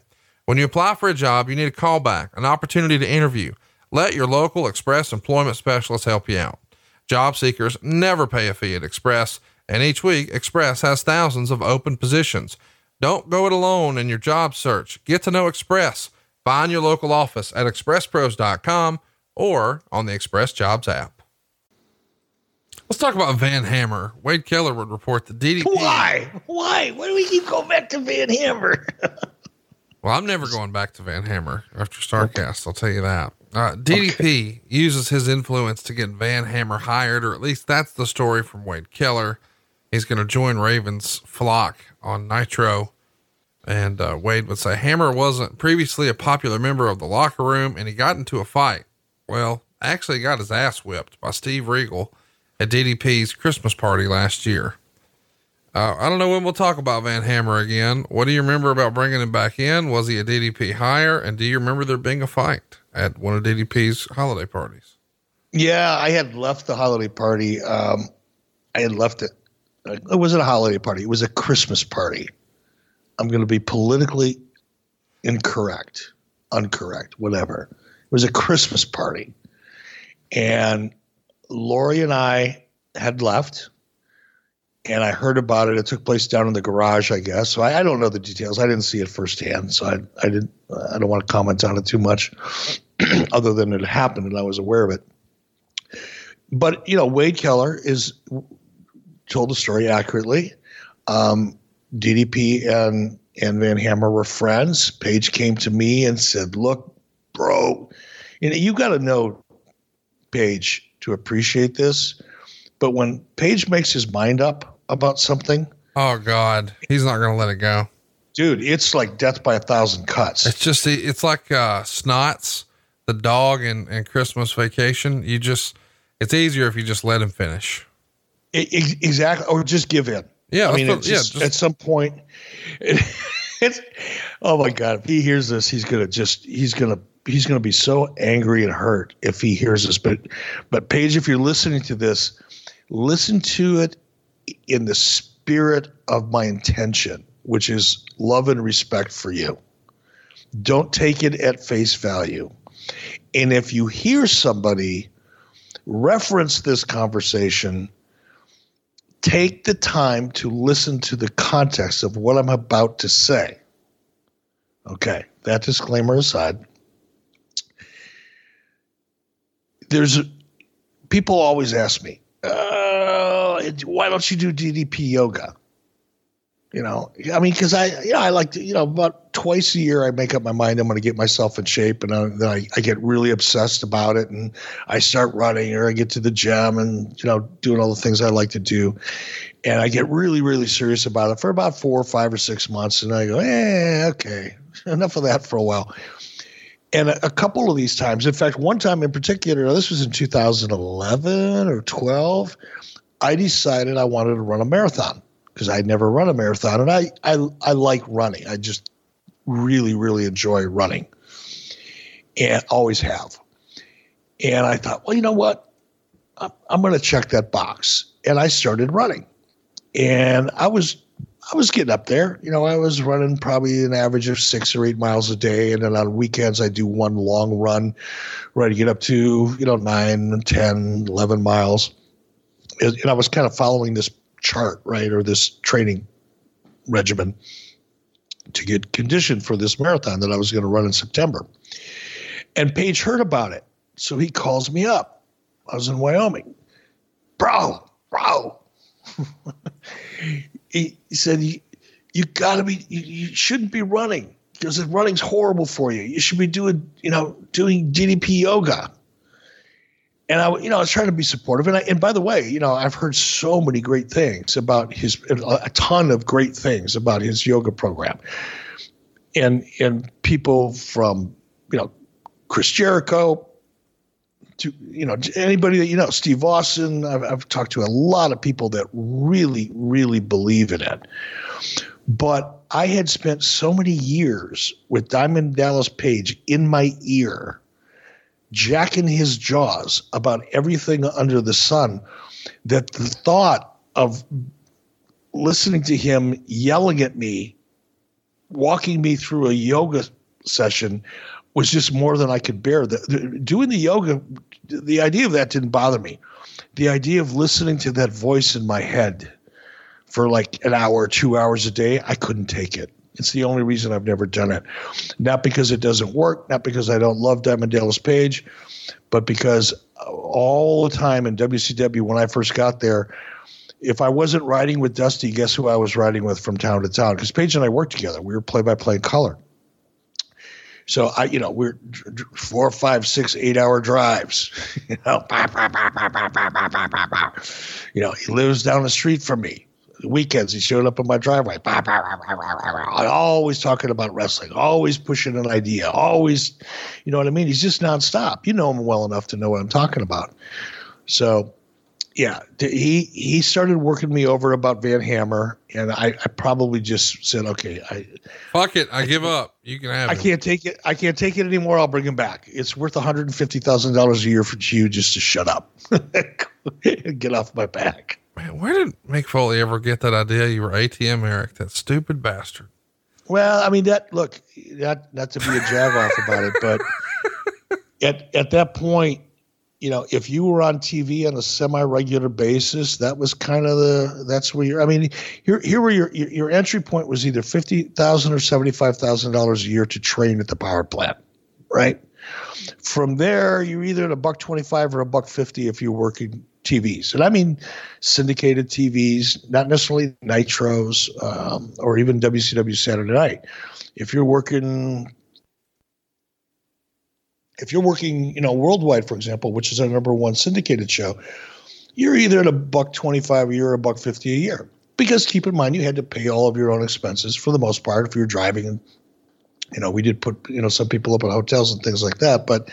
When you apply for a job, you need a callback, an opportunity to interview. Let your local Express employment specialist help you out. Job seekers never pay a fee at Express. And each week, Express has thousands of open positions. Don't go it alone in your job search. Get to know Express. Find your local office at expresspros.com or on the Express Jobs app. Let's talk about Van Hammer. Wade Keller would report the DDP. Why? Why? Why do we keep going back to Van Hammer? well, I'm never going back to Van Hammer after Starrcast. I'll tell you that. Uh, DDP okay. uses his influence to get Van Hammer hired, or at least that's the story from Wade Keller. He's going to join Raven's flock on Nitro. And uh, Wade would say Hammer wasn't previously a popular member of the locker room and he got into a fight. Well, actually got his ass whipped by Steve Regal at DDP's Christmas party last year. Uh, I don't know when we'll talk about Van Hammer again. What do you remember about bringing him back in? Was he a DDP hire? And do you remember there being a fight at one of DDP's holiday parties? Yeah, I had left the holiday party. Um, I had left it it wasn't a holiday party. It was a Christmas party. I'm going to be politically incorrect, uncorrect, whatever. It was a Christmas party. And Lori and I had left and I heard about it. It took place down in the garage, I guess. So I, I don't know the details. I didn't see it firsthand. So I, I didn't, I don't want to comment on it too much other than it happened and I was aware of it. But, you know, Wade Keller is told the story accurately. Um, DDP and and Van Hammer were friends. Page came to me and said, "Look, bro, you know you got to know Page to appreciate this, but when Page makes his mind up about something, oh God, he's not going to let it go." Dude, it's like death by a thousand cuts. It's just, it's like uh, Snots, the dog and in Christmas vacation. You just, it's easier if you just let him finish. It, exactly, or just give in. Yeah, I mean, yeah, just, at some point, it, it's oh my god, if he hears this, he's gonna just he's gonna he's gonna be so angry and hurt if he hears this. But but Page, if you're listening to this, listen to it in the spirit of my intention, which is love and respect for you. Don't take it at face value. And if you hear somebody reference this conversation take the time to listen to the context of what I'm about to say. Okay, that disclaimer aside, there's people always ask me, uh, why don't you do DDP yoga? You know, I mean, because I, you know, I like to, you know, about twice a year I make up my mind I'm going to get myself in shape, and I, then I, I get really obsessed about it, and I start running, or I get to the gym, and you know, doing all the things I like to do, and I get really, really serious about it for about four or five or six months, and I go, eh, okay, enough of that for a while. And a, a couple of these times, in fact, one time in particular, this was in 2011 or 12, I decided I wanted to run a marathon because I'd never run a marathon, and I, I I like running. I just really really enjoy running, and always have. And I thought, well, you know what? I'm, I'm going to check that box, and I started running, and I was I was getting up there. You know, I was running probably an average of six or eight miles a day. And then on weekends, I do one long run where I get up to, you know, nine, 10, 11 miles. And I was kind of following this chart, right, or this training regimen to get conditioned for this marathon that I was going to run in September. And Page heard about it. So he calls me up. I was in Wyoming. Bro, bro. he, he, said, You, you got to be, you, you shouldn't be running because running's horrible for you. You should be doing, you know, doing DDP yoga and I, you know, I was trying to be supportive. And I, and by the way, you know, I've heard so many great things about his, a ton of great things about his yoga program, and and people from, you know, Chris Jericho to you know anybody that you know, Steve Austin. I've, I've talked to a lot of people that really, really believe in it, but I had spent so many years with Diamond Dallas Page in my ear jacking his jaws about everything under the sun that the thought of listening to him yelling at me, walking me through a yoga session was just more than I could bear. The, the, doing the yoga, the idea of that didn't bother me. The idea of listening to that voice in my head for like an hour, two hours a day, I couldn't take it. It's the only reason I've never done it. Not because it doesn't work, not because I don't love Diamond Dallas Page, but because all the time in WCW when I first got there, if I wasn't riding with Dusty, guess who I was riding with from town to town? Because Page and I worked together. We were play by play color. So I, you know, we're four, five, six, eight hour drives. you know, you know, he lives down the street from me weekends, he showed up in my driveway. Always talking about wrestling, always pushing an idea, always, you know what I mean? He's just nonstop. You know him well enough to know what I'm talking about. So, yeah, he he started working me over about Van Hammer, and I, I probably just said, okay, I fuck it, I, I give up. You can have. I him. can't take it. I can't take it anymore. I'll bring him back. It's worth one hundred and fifty thousand dollars a year for you just to shut up and get off my back. Man, where did Mick Foley ever get that idea? You were ATM Eric, that stupid bastard. Well, I mean that. Look, not not to be a jag off about it, but at at that point, you know, if you were on TV on a semi regular basis, that was kind of the that's where you're. I mean, here here were your your, your entry point was either fifty thousand or seventy five thousand dollars a year to train at the power plant, right? From there, you're either at a buck twenty five or a buck fifty if you're working TVs. And I mean syndicated TVs, not necessarily Nitros um, or even WCW Saturday Night. If you're working, if you're working, you know, worldwide, for example, which is our number one syndicated show, you're either at a buck 25 a year or a buck 50 a year. Because keep in mind, you had to pay all of your own expenses for the most part if you're driving. And, you know, we did put, you know, some people up in hotels and things like that. But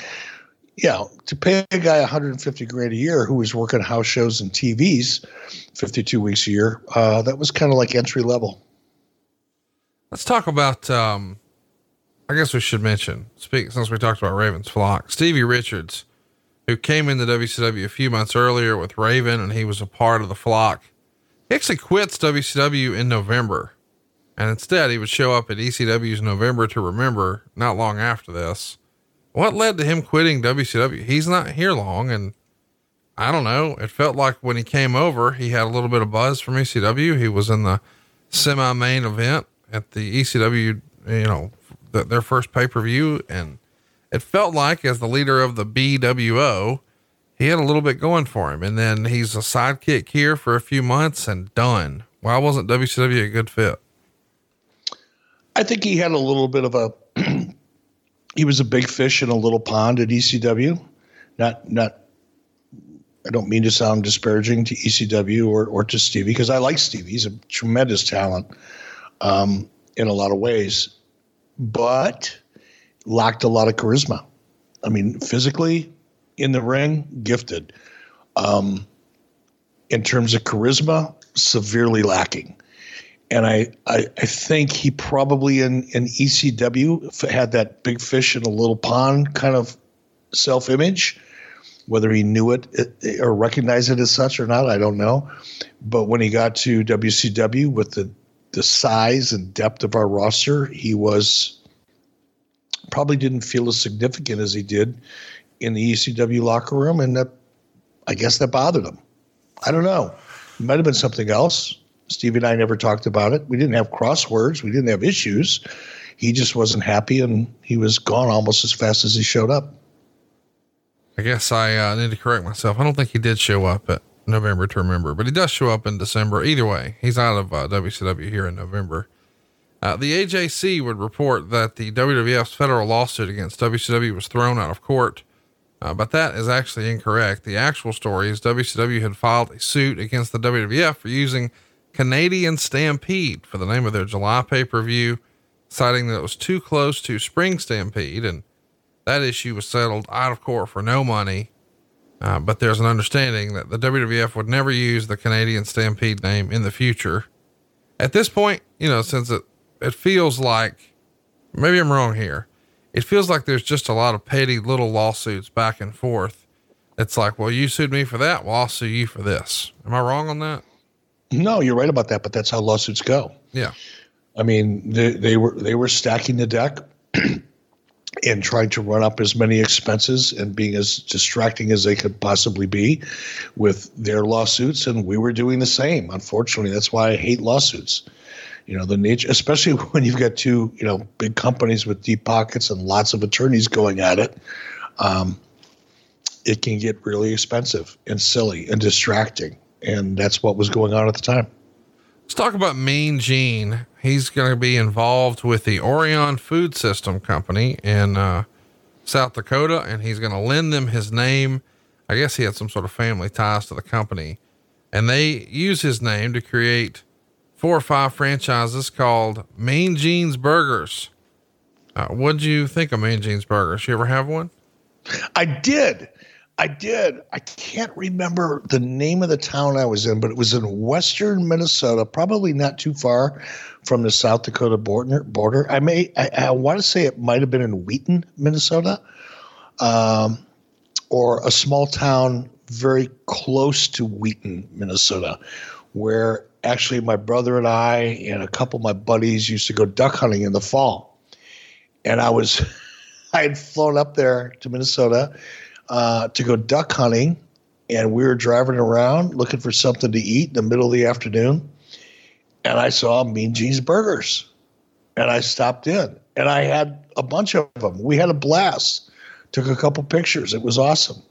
yeah, to pay a guy 150 grand a year who was working house shows and TVs 52 weeks a year, uh, that was kind of like entry level. Let's talk about, um, I guess we should mention, speak, since we talked about Raven's flock, Stevie Richards, who came into WCW a few months earlier with Raven and he was a part of the flock. He actually quits WCW in November. And instead, he would show up at ECW's November to Remember not long after this what led to him quitting WCW? He's not here long. And I don't know. It felt like when he came over, he had a little bit of buzz from ECW. He was in the semi main event at the ECW, you know, the, their first pay per view. And it felt like, as the leader of the BWO, he had a little bit going for him. And then he's a sidekick here for a few months and done. Why wasn't WCW a good fit? I think he had a little bit of a, he was a big fish in a little pond at ECW. Not, not, I don't mean to sound disparaging to ECW or, or to Stevie because I like Stevie. He's a tremendous talent um, in a lot of ways, but lacked a lot of charisma. I mean, physically, in the ring, gifted. Um, in terms of charisma, severely lacking. And I, I, I think he probably in, in ECW had that big fish in a little pond kind of self image. Whether he knew it or recognized it as such or not, I don't know. But when he got to WCW with the, the size and depth of our roster, he was probably didn't feel as significant as he did in the ECW locker room, and that I guess that bothered him. I don't know. It might have been something else. Steve and I never talked about it. We didn't have crosswords. We didn't have issues. He just wasn't happy, and he was gone almost as fast as he showed up. I guess I uh, need to correct myself. I don't think he did show up at November to remember, but he does show up in December. Either way, he's out of uh, WCW here in November. Uh, the AJC would report that the WWF's federal lawsuit against WCW was thrown out of court uh, but that is actually incorrect. The actual story is WCW had filed a suit against the WWF for using Canadian Stampede for the name of their July pay per view, citing that it was too close to Spring Stampede. And that issue was settled out of court for no money. Uh, but there's an understanding that the WWF would never use the Canadian Stampede name in the future. At this point, you know, since it, it feels like maybe I'm wrong here it feels like there's just a lot of petty little lawsuits back and forth. It's like, well, you sued me for that. Well, I'll sue you for this. Am I wrong on that? No, you're right about that, but that's how lawsuits go. Yeah. I mean, they, they were they were stacking the deck and trying to run up as many expenses and being as distracting as they could possibly be with their lawsuits, and we were doing the same. Unfortunately, that's why I hate lawsuits you know the nature especially when you've got two you know big companies with deep pockets and lots of attorneys going at it um, it can get really expensive and silly and distracting and that's what was going on at the time let's talk about mean gene he's going to be involved with the orion food system company in uh, south dakota and he's going to lend them his name i guess he had some sort of family ties to the company and they use his name to create four or five franchises called Mean Gene's Burgers. Uh, what do you think of Mean Gene's Burgers? You ever have one? I did. I did. I can't remember the name of the town I was in, but it was in western Minnesota, probably not too far from the South Dakota border. border. I may, I, I want to say it might have been in Wheaton, Minnesota, um, or a small town very close to Wheaton, Minnesota, where actually my brother and I and a couple of my buddies used to go duck hunting in the fall. And I was, I had flown up there to Minnesota uh, to go duck hunting, and we were driving around looking for something to eat in the middle of the afternoon. And I saw Mean Gene's Burgers, and I stopped in, and I had a bunch of them. We had a blast. Took a couple pictures. It was awesome.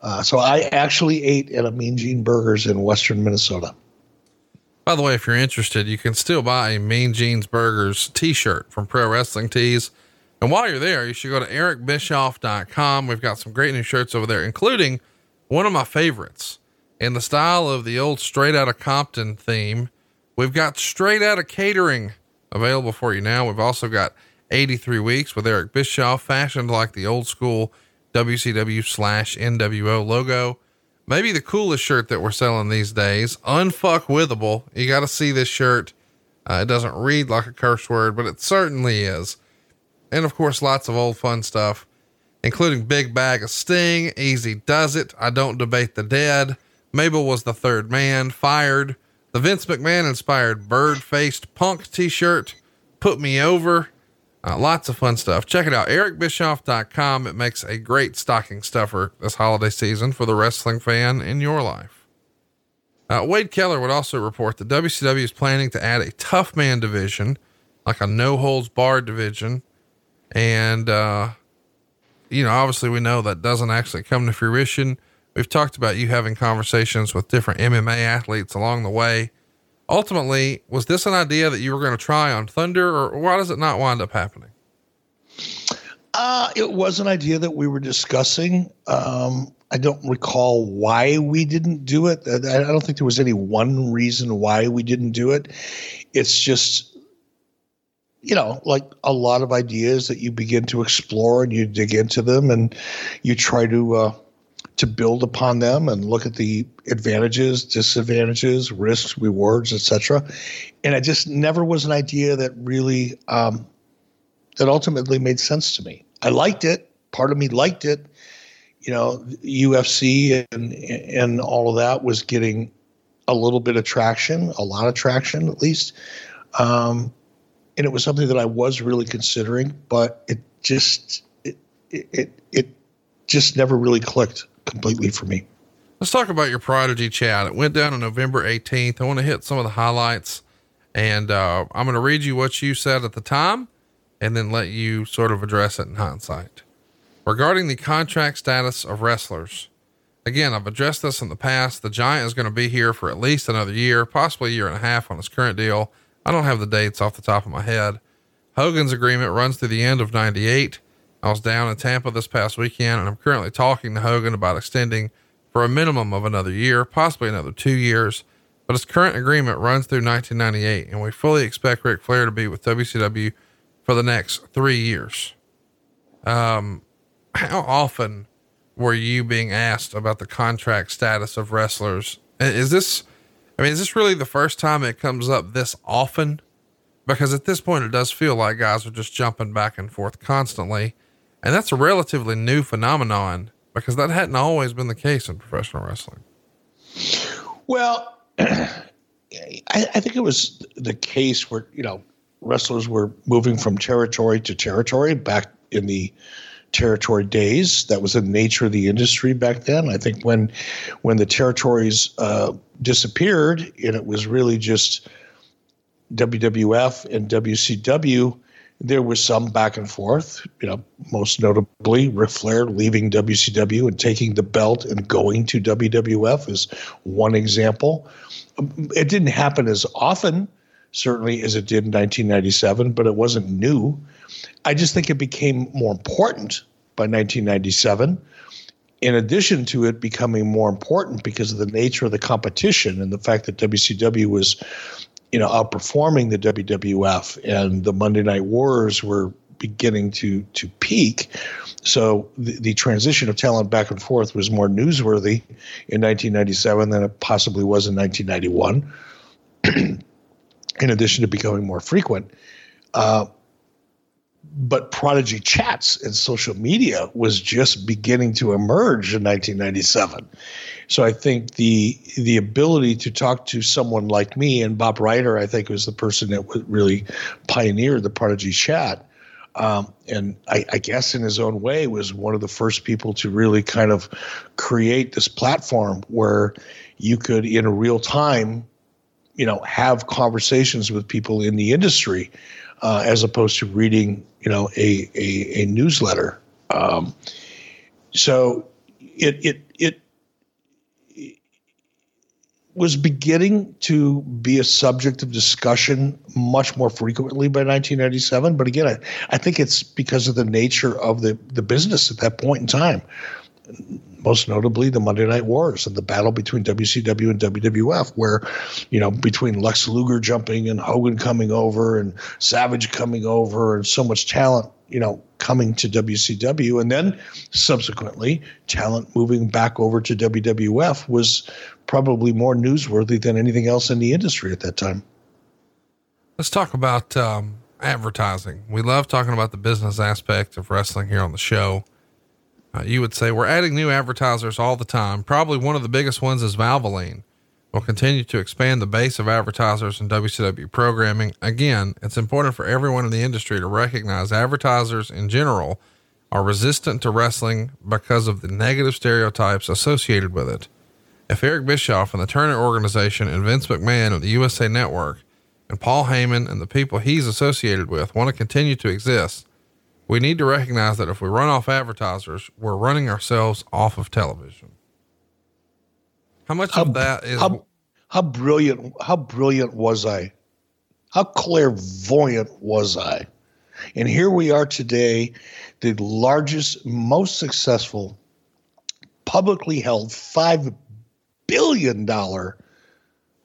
Uh, so I actually ate at a Mean Gene Burgers in Western Minnesota. By the way, if you're interested, you can still buy a Mean Gene's Burgers t-shirt from Pro Wrestling Tees. And while you're there, you should go to ericbischoff.com. We've got some great new shirts over there, including one of my favorites in the style of the old straight out of Compton theme. We've got straight out of catering available for you now. We've also got 83 weeks with Eric Bischoff fashioned like the old school WCW slash NWO logo maybe the coolest shirt that we're selling these days. Unfuckwithable. You got to see this shirt. Uh, it doesn't read like a curse word, but it certainly is. And of course, lots of old fun stuff, including Big Bag of Sting, Easy Does It, I Don't Debate the Dead, Mabel was the third man, Fired, the Vince McMahon inspired bird faced punk t shirt, Put Me Over, uh, lots of fun stuff. Check it out. EricBischoff.com. It makes a great stocking stuffer this holiday season for the wrestling fan in your life. Uh, Wade Keller would also report that WCW is planning to add a tough man division, like a no holds barred division. And, uh, you know, obviously we know that doesn't actually come to fruition. We've talked about you having conversations with different MMA athletes along the way. Ultimately, was this an idea that you were going to try on Thunder, or why does it not wind up happening? Uh, it was an idea that we were discussing. Um, I don't recall why we didn't do it. I don't think there was any one reason why we didn't do it. It's just, you know, like a lot of ideas that you begin to explore and you dig into them and you try to uh, to build upon them and look at the advantages, disadvantages, risks, rewards, etc. And it just never was an idea that really um, that ultimately made sense to me. I liked it. Part of me liked it. You know, UFC and and all of that was getting a little bit of traction, a lot of traction at least. Um, and it was something that I was really considering, but it just it it it just never really clicked completely for me. Let's talk about your Prodigy chat. It went down on November 18th. I want to hit some of the highlights and uh, I'm going to read you what you said at the time and then let you sort of address it in hindsight. Regarding the contract status of wrestlers, again, I've addressed this in the past. The Giant is going to be here for at least another year, possibly a year and a half on his current deal. I don't have the dates off the top of my head. Hogan's agreement runs through the end of 98. I was down in Tampa this past weekend, and I'm currently talking to Hogan about extending for a minimum of another year, possibly another two years. But his current agreement runs through 1998, and we fully expect Ric Flair to be with WCW for the next three years. Um, how often were you being asked about the contract status of wrestlers? Is this, I mean, is this really the first time it comes up this often? Because at this point, it does feel like guys are just jumping back and forth constantly. And that's a relatively new phenomenon because that hadn't always been the case in professional wrestling. Well, I, I think it was the case where, you know, wrestlers were moving from territory to territory back in the territory days. That was the nature of the industry back then. I think when when the territories uh, disappeared and it was really just WWF and WCW, there was some back and forth. You know, most notably Ric Flair leaving WCW and taking the belt and going to WWF is one example. It didn't happen as often certainly as it did in 1997, but it wasn't new. I just think it became more important by 1997. In addition to it becoming more important because of the nature of the competition and the fact that WCW was, you know, outperforming the WWF and the Monday Night Wars were beginning to to peak. So the, the transition of talent back and forth was more newsworthy in 1997 than it possibly was in 1991. in addition to becoming more frequent. Uh, but Prodigy chats and social media was just beginning to emerge in 1997. So I think the the ability to talk to someone like me and Bob Ryder, I think, was the person that really pioneered the Prodigy chat. Um, and I, I, guess in his own way was one of the first people to really kind of create this platform where you could in real time you know have conversations with people in the industry uh, as opposed to reading you know a a, a newsletter. Um, so it it it was beginning to be a subject of discussion much more frequently by 1997 but again I, I think it's because of the nature of the the business at that point in time most notably the Monday Night Wars and the battle between WCW and WWF, where, you know, between Lex Luger jumping and Hogan coming over and Savage coming over and so much talent, you know, coming to WCW. And then subsequently, talent moving back over to WWF was probably more newsworthy than anything else in the industry at that time. Let's talk about um, advertising. We love talking about the business aspect of wrestling here on the show. Uh, you would say we're adding new advertisers all the time. Probably one of the biggest ones is Valvoline. We'll continue to expand the base of advertisers in WCW programming. Again, it's important for everyone in the industry to recognize advertisers in general are resistant to wrestling because of the negative stereotypes associated with it. If Eric Bischoff and the Turner Organization and Vince McMahon and the USA Network and Paul Heyman and the people he's associated with want to continue to exist, we need to recognize that if we run off advertisers, we're running ourselves off of television. How much how, of that is how, how brilliant? How brilliant was I? How clairvoyant was I? And here we are today, the largest, most successful, publicly held $5 billion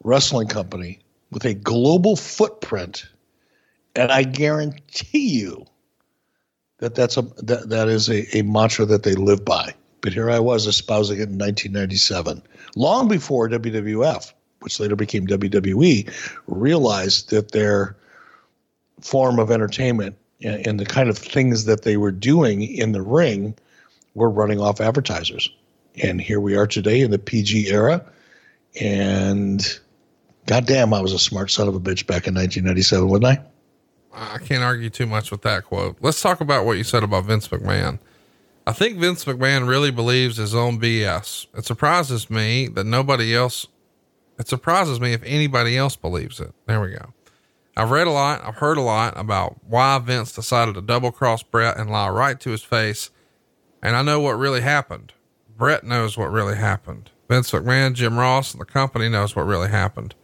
wrestling company with a global footprint. And I guarantee you that that's a that, that is a, a mantra that they live by. But here I was espousing it in 1997, long before WWF, which later became WWE, realized that their form of entertainment and, and the kind of things that they were doing in the ring were running off advertisers. And here we are today in the PG era. And goddamn, I was a smart son of a bitch back in 1997, wasn't I? I can't argue too much with that quote. Let's talk about what you said about Vince McMahon. I think Vince McMahon really believes his own BS. It surprises me that nobody else, it surprises me if anybody else believes it. There we go. I've read a lot, I've heard a lot about why Vince decided to double cross Bret and lie right to his face. And I know what really happened. Bret knows what really happened. Vince McMahon, Jim Ross, and the company knows what really happened.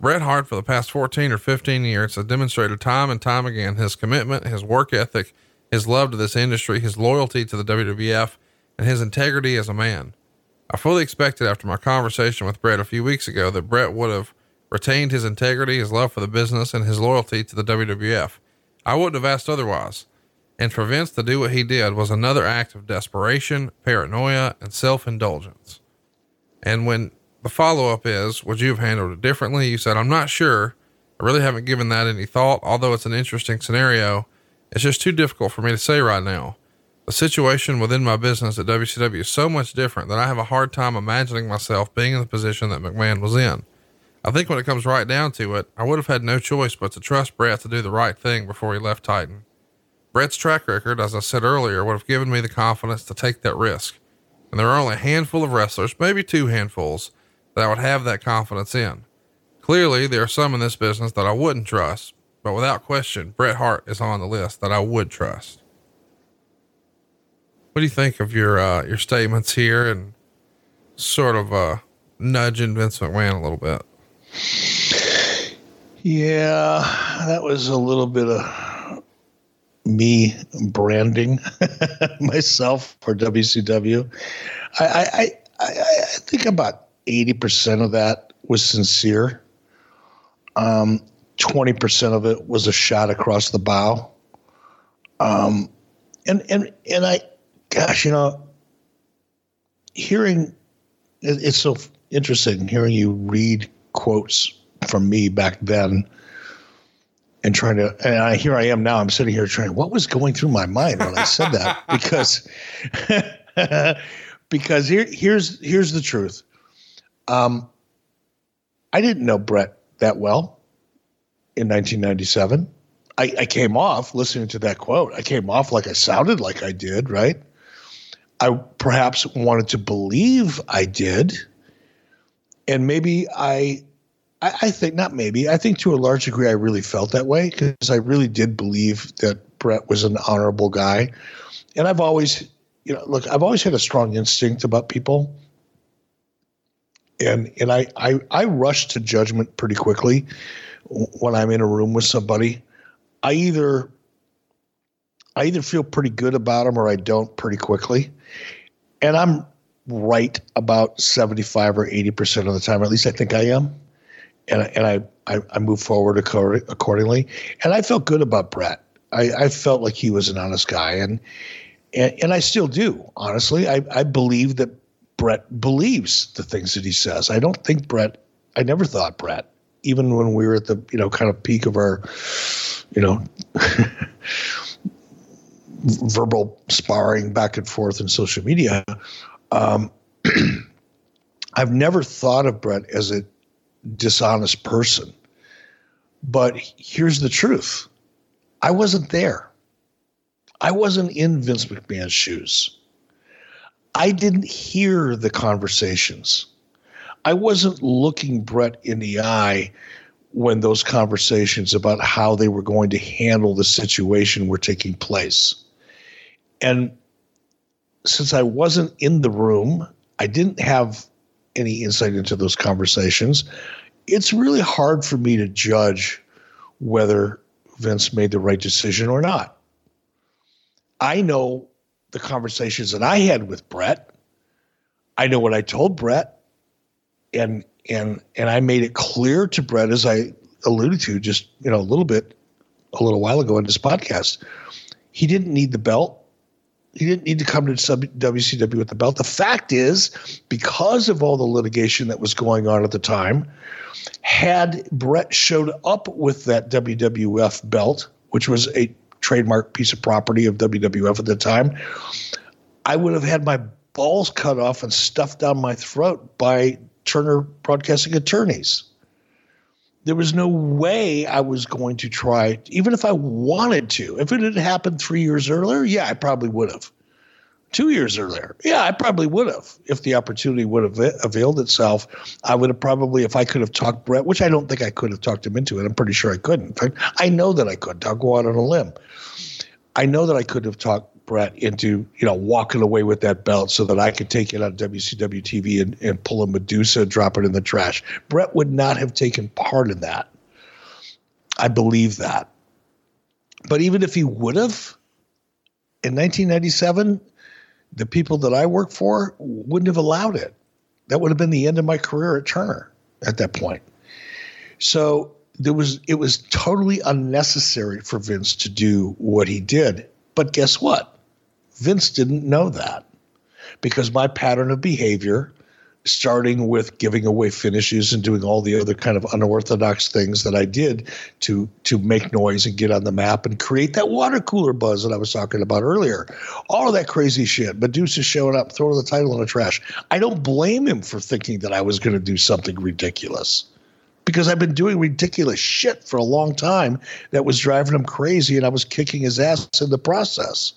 Bret Hart, for the past 14 or 15 years, has demonstrated time and time again his commitment, his work ethic, his love to this industry, his loyalty to the WWF, and his integrity as a man. I fully expected after my conversation with Bret a few weeks ago that Bret would have retained his integrity, his love for the business, and his loyalty to the WWF. I wouldn't have asked otherwise. And for Vince to do what he did was another act of desperation, paranoia, and self indulgence. And when the follow up is, would you have handled it differently? You said, I'm not sure. I really haven't given that any thought, although it's an interesting scenario. It's just too difficult for me to say right now. The situation within my business at WCW is so much different that I have a hard time imagining myself being in the position that McMahon was in. I think when it comes right down to it, I would have had no choice but to trust Bret to do the right thing before he left Titan. Bret's track record, as I said earlier, would have given me the confidence to take that risk. And there are only a handful of wrestlers, maybe two handfuls, that I would have that confidence in. Clearly, there are some in this business that I wouldn't trust, but without question, Bret Hart is on the list that I would trust. What do you think of your uh, your statements here and sort of uh, nudging Vince McMahon a little bit? Yeah, that was a little bit of me branding myself for WCW. I, I, I, I think about 80% of that was sincere. Um, 20% of it was a shot across the bow. Um, and, and, and I, gosh, you know, hearing, it's so interesting hearing you read quotes from me back then and trying to and I here I am now I'm sitting here trying what was going through my mind when I said that because because here here's here's the truth um, I didn't know Bret that well in 1997. I, I came off listening to that quote. I came off like I sounded like I did, right? I perhaps wanted to believe I did. And maybe I, I, I think, not maybe, I think to a large degree I really felt that way because I really did believe that Bret was an honorable guy. And I've always, you know, look, I've always had a strong instinct about people and and I, I I rush to judgment pretty quickly when I'm in a room with somebody. I either I either feel pretty good about them or I don't pretty quickly, and I'm right about seventy five or eighty percent of the time. At least I think I am, and and I I, I move forward accordingly. And I felt good about Bret. I, I felt like he was an honest guy, and and, and I still do. Honestly, I I believe that Bret believes the things that he says. I don't think Bret, I never thought Bret, even when we were at the you know kind of peak of our, you know, verbal sparring back and forth in social media. Um, I've never thought of Bret as a dishonest person. But here's the truth I wasn't there. I wasn't in Vince McMahon's shoes. I didn't hear the conversations. I wasn't looking Bret in the eye when those conversations about how they were going to handle the situation were taking place. And since I wasn't in the room, I didn't have any insight into those conversations. It's really hard for me to judge whether Vince made the right decision or not. I know the conversations that I had with Bret. I know what I told Bret, and and and I made it clear to Bret as I alluded to just you know a little bit a little while ago in this podcast. He didn't need the belt. He didn't need to come to WCW with the belt. The fact is, because of all the litigation that was going on at the time, had Bret showed up with that WWF belt, which was a trademark piece of property of WWF at the time, I would have had my balls cut off and stuffed down my throat by Turner Broadcasting attorneys. There was no way I was going to try, even if I wanted to. If it had happened three years earlier, yeah, I probably would have. Two years earlier, yeah, I probably would have. If the opportunity would have availed itself, I would have probably, if I could have talked Bret, which I don't think I could have talked him into it. I'm pretty sure I couldn't. In fact, I know that I could. I'll go out on a limb. I know that I could have talked Bret into you know walking away with that belt so that I could take it on WCW TV and, and pull a Medusa and drop it in the trash. Bret would not have taken part in that. I believe that. But even if he would have, in 1997, the people that I worked for wouldn't have allowed it. That would have been the end of my career at Turner at that point. So there was it was totally unnecessary for Vince to do what he did. But guess what? Vince didn't know that because my pattern of behavior, starting with giving away finishes and doing all the other kind of unorthodox things that I did to to make noise and get on the map and create that water cooler buzz that I was talking about earlier. All of that crazy shit. Medusa showing up, throwing the title in the trash. I don't blame him for thinking that I was going to do something ridiculous because I've been doing ridiculous shit for a long time that was driving him crazy and I was kicking his ass in the process.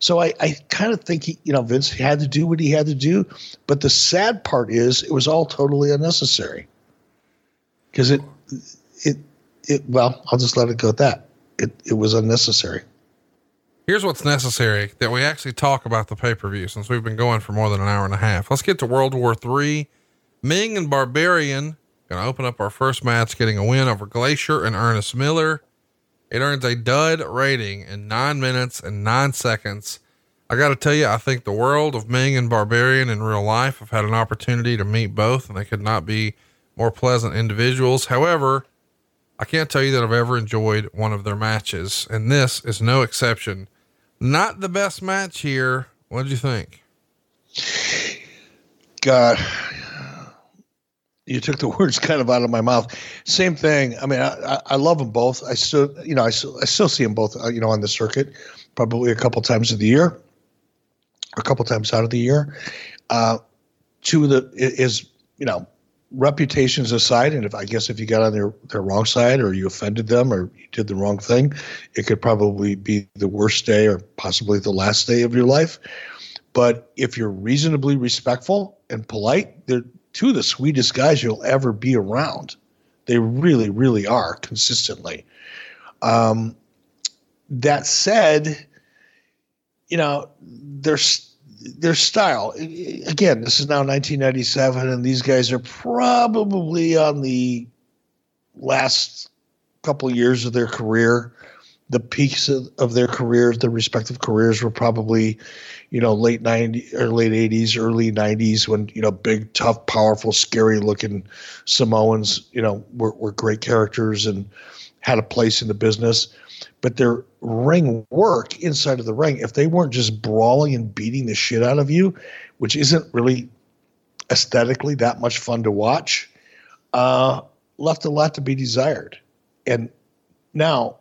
So I, I kind of think he, you know, Vince had to do what he had to do. But the sad part is it was all totally unnecessary. Because it, it, it, well, I'll just let it go at that. It, it was unnecessary. Here's what's necessary that we actually talk about the pay per view since we've been going for more than an hour and a half. Let's get to World War Three. Meng and Barbarian gonna open up our first match, getting a win over Glacier and Ernest Miller. It earns a dud rating in nine minutes and nine seconds. I got to tell you, I think the world of Meng and Barbarian in real life. I've had an opportunity to meet both, and they could not be more pleasant individuals. However, I can't tell you that I've ever enjoyed one of their matches, and this is no exception. Not the best match here. What did you think? God, you took the words kind of out of my mouth. Same thing. I mean, I, I love them both. I still, you know, I still, I still see them both, uh, you know, on the circuit, probably a couple times of the year, a couple times out of the year. Uh, two of the is, you know, reputations aside, and if I guess if you got on their their wrong side or you offended them or you did the wrong thing, it could probably be the worst day or possibly the last day of your life. But if you're reasonably respectful and polite, they're two of the sweetest guys you'll ever be around. They really, really are consistently. Um, that said, you know, their their style. Again, this is now 1997, and these guys are probably on the last couple years of their career. The peaks of, of their careers, their respective careers, were probably you know, late 90s or late 80s, early 90s when, you know, big, tough, powerful, scary looking Samoans, you know, were, were great characters and had a place in the business. But their ring work inside of the ring, if they weren't just brawling and beating the shit out of you, which isn't really aesthetically that much fun to watch, uh, left a lot to be desired. And now,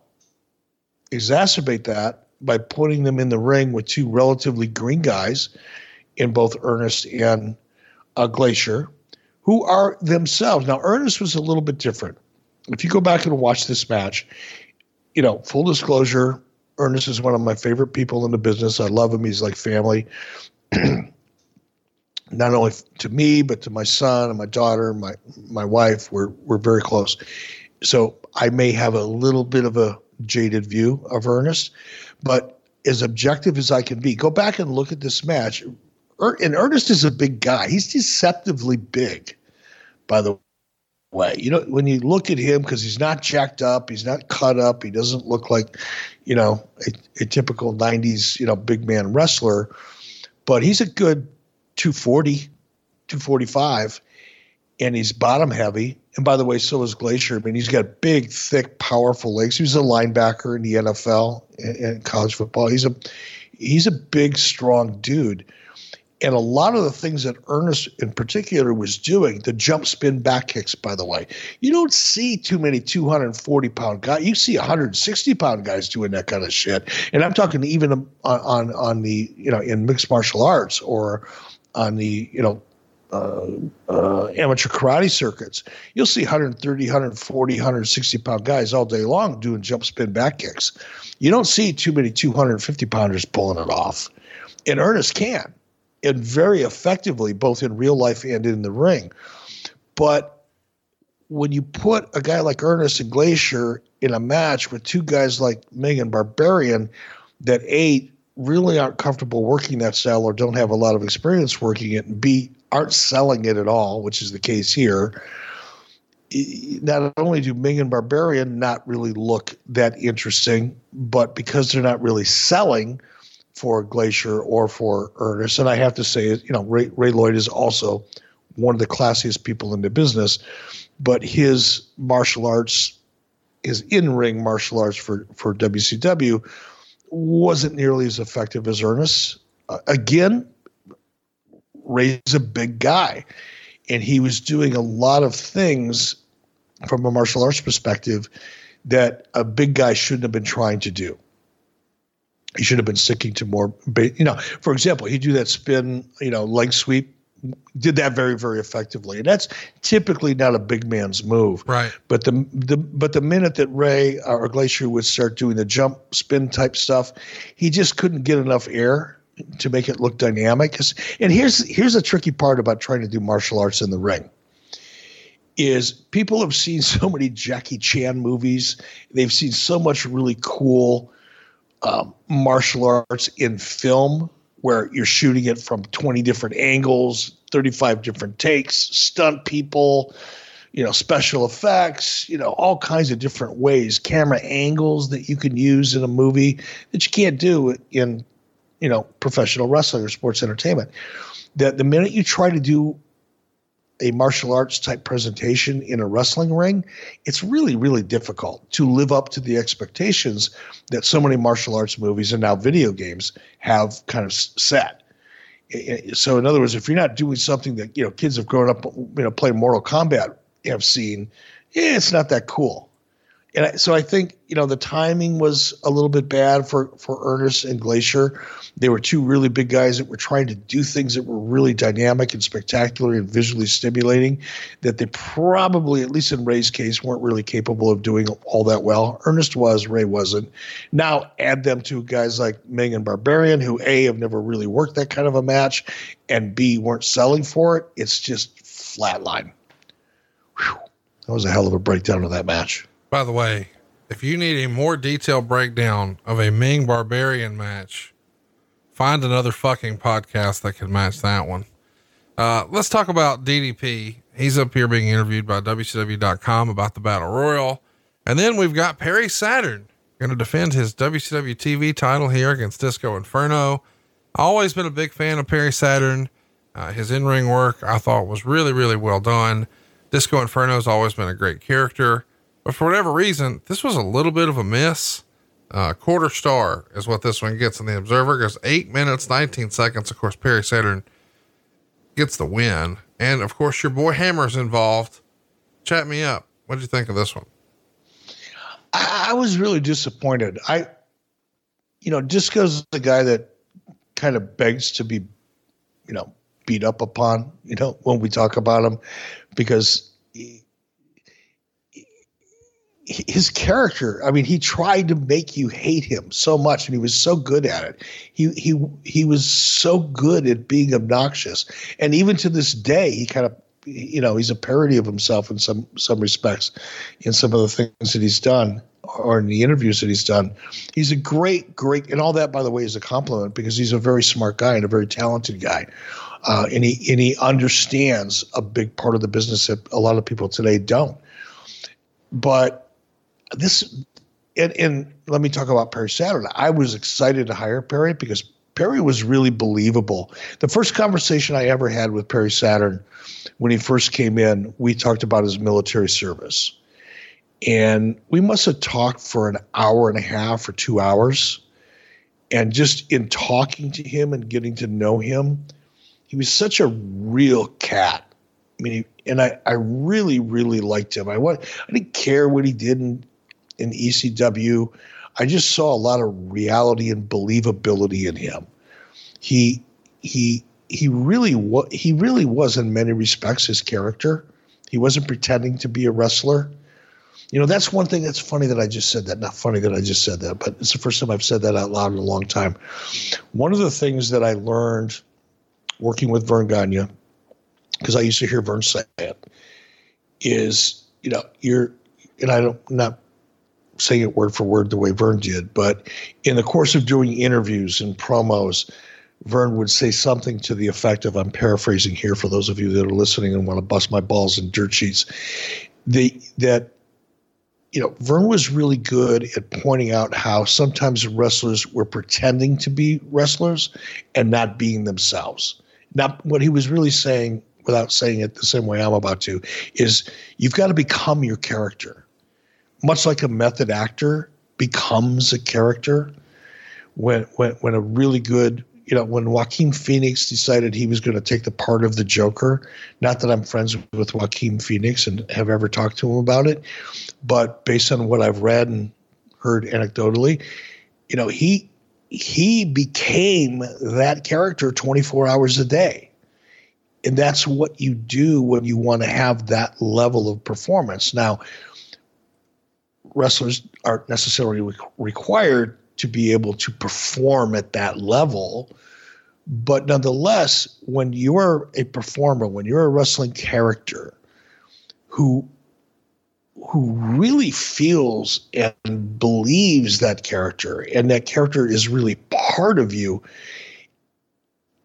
exacerbate that by putting them in the ring with two relatively green guys in both Ernest and uh, Glacier, who are themselves. Now, Ernest was a little bit different. If you go back and watch this match, you know, full disclosure, Ernest is one of my favorite people in the business. I love him. He's like family. Not only to me, but to my son and my daughter, my my wife. We're we're very close. So I may have a little bit of a jaded view of Ernest, but as objective as I can be, go back and look at this match. er, and Ernest is a big guy. He's deceptively big, by the way. You know, when you look at him, because he's not jacked up, he's not cut up, he doesn't look like, you know, a, a typical 90s, you know, big man wrestler, but he's a good 240, 245, and he's bottom heavy. And by the way, so is Glacier. I mean, he's got big, thick, powerful legs. He was a linebacker in the NFL and college football. He's a he's a big, strong dude. And a lot of the things that Ernest in particular was doing, the jump spin back kicks, by the way, you don't see too many 240 pound guys. You see 160 pound guys doing that kind of shit. And I'm talking even on, on, on the, you know, in mixed martial arts or on the, you know, Um, uh, amateur karate circuits, you'll see 130, 140, 160 pound guys all day long doing jump spin back kicks. You don't see too many 250 pounders pulling it off. And Ernest can, and very effectively, both in real life and in the ring. But when you put a guy like Ernest and Glacier in a match with two guys like Meng and Barbarian that A, really aren't comfortable working that style or don't have a lot of experience working it, and B, aren't selling it at all, which is the case here. Not only do Meng and Barbarian not really look that interesting, but because they're not really selling for Glacier or for Ernest, and I have to say, you know, Ray, Ray Lloyd is also one of the classiest people in the business, but his martial arts, his in-ring martial arts for for WCW, wasn't nearly as effective as Ernest. Uh, again, Ray's a big guy, and he was doing a lot of things from a martial arts perspective that a big guy shouldn't have been trying to do. He should have been sticking to more, you know, for example, he'd do that spin, you know, leg sweep, did that very, very effectively. And that's typically not a big man's move. Right. But the, the but the minute that Ray or Glacier would start doing the jump spin type stuff, he just couldn't get enough air to make it look dynamic. And here's here's a tricky part about trying to do martial arts in the ring. Is people have seen so many Jackie Chan movies. They've seen so much really cool um, martial arts in film where you're shooting it from 20 different angles, 35 different takes, stunt people, you know, special effects, you know, all kinds of different ways, camera angles that you can use in a movie that you can't do in you know, professional wrestling or sports entertainment. That the minute you try to do a martial arts type presentation in a wrestling ring, it's really, really difficult to live up to the expectations that so many martial arts movies and now video games have kind of set. So, in other words, if you're not doing something that you know kids have grown up, you know, playing Mortal Kombat have seen, yeah, it's not that cool and so I think you know the timing was a little bit bad for for Ernest and Glacier. They were two really big guys that were trying to do things that were really dynamic and spectacular and visually stimulating. That they probably, at least in Ray's case, weren't really capable of doing all that well. Ernest was, Ray wasn't. Now add them to guys like Meng and Barbarian, who a have never really worked that kind of a match, and b weren't selling for it. It's just flatline. Whew. That was a hell of a breakdown of that match. By the way, if you need a more detailed breakdown of a Meng Barbarian match, find another fucking podcast that can match that one. Uh, let's talk about DDP. He's up here being interviewed by WCW.com about the Battle Royal. And then we've got Perry Saturn going to defend his WCW TV title here against Disco Inferno. Always been a big fan of Perry Saturn. Uh, his in ring work I thought was really, really well done. Disco Inferno's always been a great character. But for whatever reason, this was a little bit of a miss. Uh, quarter star is what this one gets in the Observer. Goes eight minutes, 19 seconds. Of course, Perry Saturn gets the win. And of course, your boy Hammer's involved. Chat me up. What did you think of this one? I, I was really disappointed. I, you know, Disco's the guy that kind of begs to be, you know, beat up upon, you know, when we talk about him because his character i mean he tried to make you hate him so much and he was so good at it he he he was so good at being obnoxious and even to this day he kind of you know he's a parody of himself in some some respects in some of the things that he's done or in the interviews that he's done. He's a great, great, and all that, by the way, is a compliment because he's a very smart guy and a very talented guy. Uh, and he and he understands a big part of the business that a lot of people today don't. But this, and, and let me talk about Perry Saturn. I was excited to hire Perry because Perry was really believable. The first conversation I ever had with Perry Saturn when he first came in, we talked about his military service. And we must have talked for an hour and a half or two hours. And just in talking to him and getting to know him, he was such a real cat. I mean, he, and I, I really, really liked him. I I didn't care what he did in, in ECW. I just saw a lot of reality and believability in him. He, he, he really was, he really was in many respects his character. He wasn't pretending to be a wrestler. You know, that's one thing that's funny that I just said that. Not funny that I just said that, but it's the first time I've said that out loud in a long time. One of the things that I learned working with Verne Gagne, because I used to hear Verne say it, is, you know, you're, and I don't, not saying it word for word the way Verne did, but in the course of doing interviews and promos, Verne would say something to the effect of, I'm paraphrasing here for those of you that are listening and want to bust my balls in dirt sheets, the, that you know, Verne was really good at pointing out how sometimes wrestlers were pretending to be wrestlers and not being themselves. Now, what he was really saying, without saying it the same way I'm about to, is you've got to become your character. Much like a method actor becomes a character, when when when a really good you know, when Joaquin Phoenix decided he was going to take the part of the Joker, not that I'm friends with Joaquin Phoenix and have ever talked to him about it, but based on what I've read and heard anecdotally, you know, he he became that character 24 hours a day. And that's what you do when you want to have that level of performance. Now, wrestlers aren't necessarily re- required to be able to perform at that level. But nonetheless, when you're a performer, when you're a wrestling character who who really feels and believes that character and that character is really part of you,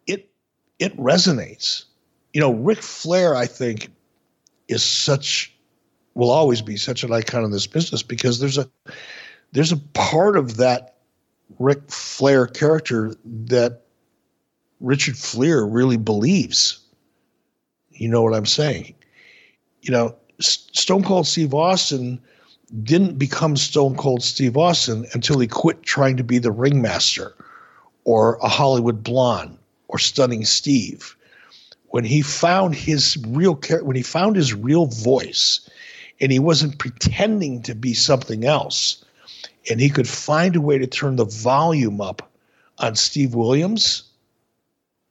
it it resonates. You know, Ric Flair, I think, is such will always be such an icon in this business because there's a there's a part of that Ric Flair character that Richard Fliehr really believes. You know what I'm saying? You know, Stone Cold Steve Austin didn't become Stone Cold Steve Austin until he quit trying to be the ringmaster or a Hollywood blonde or stunning Steve. When he found his real when he found his real voice and he wasn't pretending to be something else, and he could find a way to turn the volume up on Steve Williams,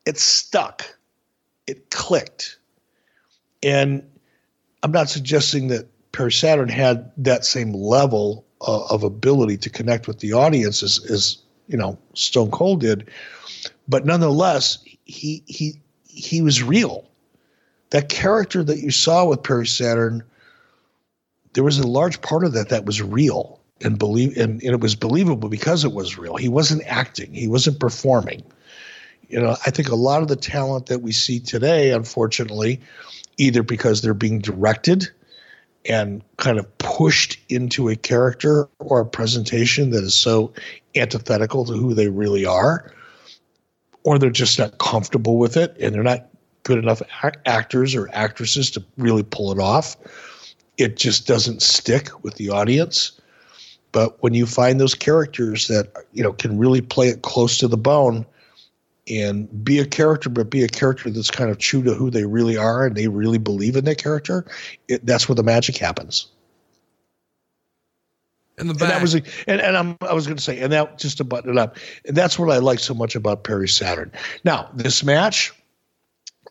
it stuck. It clicked. And I'm not suggesting that Perry Saturn had that same level uh, of ability to connect with the audience as, as you know Stone Cold did, but nonetheless, he he he was real. That character that you saw with Perry Saturn, there was a large part of that that was real and believe and, and it was believable because it was real. He wasn't acting. He wasn't performing. You know, I think a lot of the talent that we see today, unfortunately, either because they're being directed and kind of pushed into a character or a presentation that is so antithetical to who they really are, or they're just not comfortable with it and they're not good enough actors or actresses to really pull it off. It just doesn't stick with the audience. But when you find those characters that you know can really play it close to the bone and be a character, but be a character that's kind of true to who they really are and they really believe in that character, it, that's where the magic happens. In the back. And that was, and, and I'm, I was going to say, and that just to button it up, and that's what I like so much about Perry Saturn. Now, this match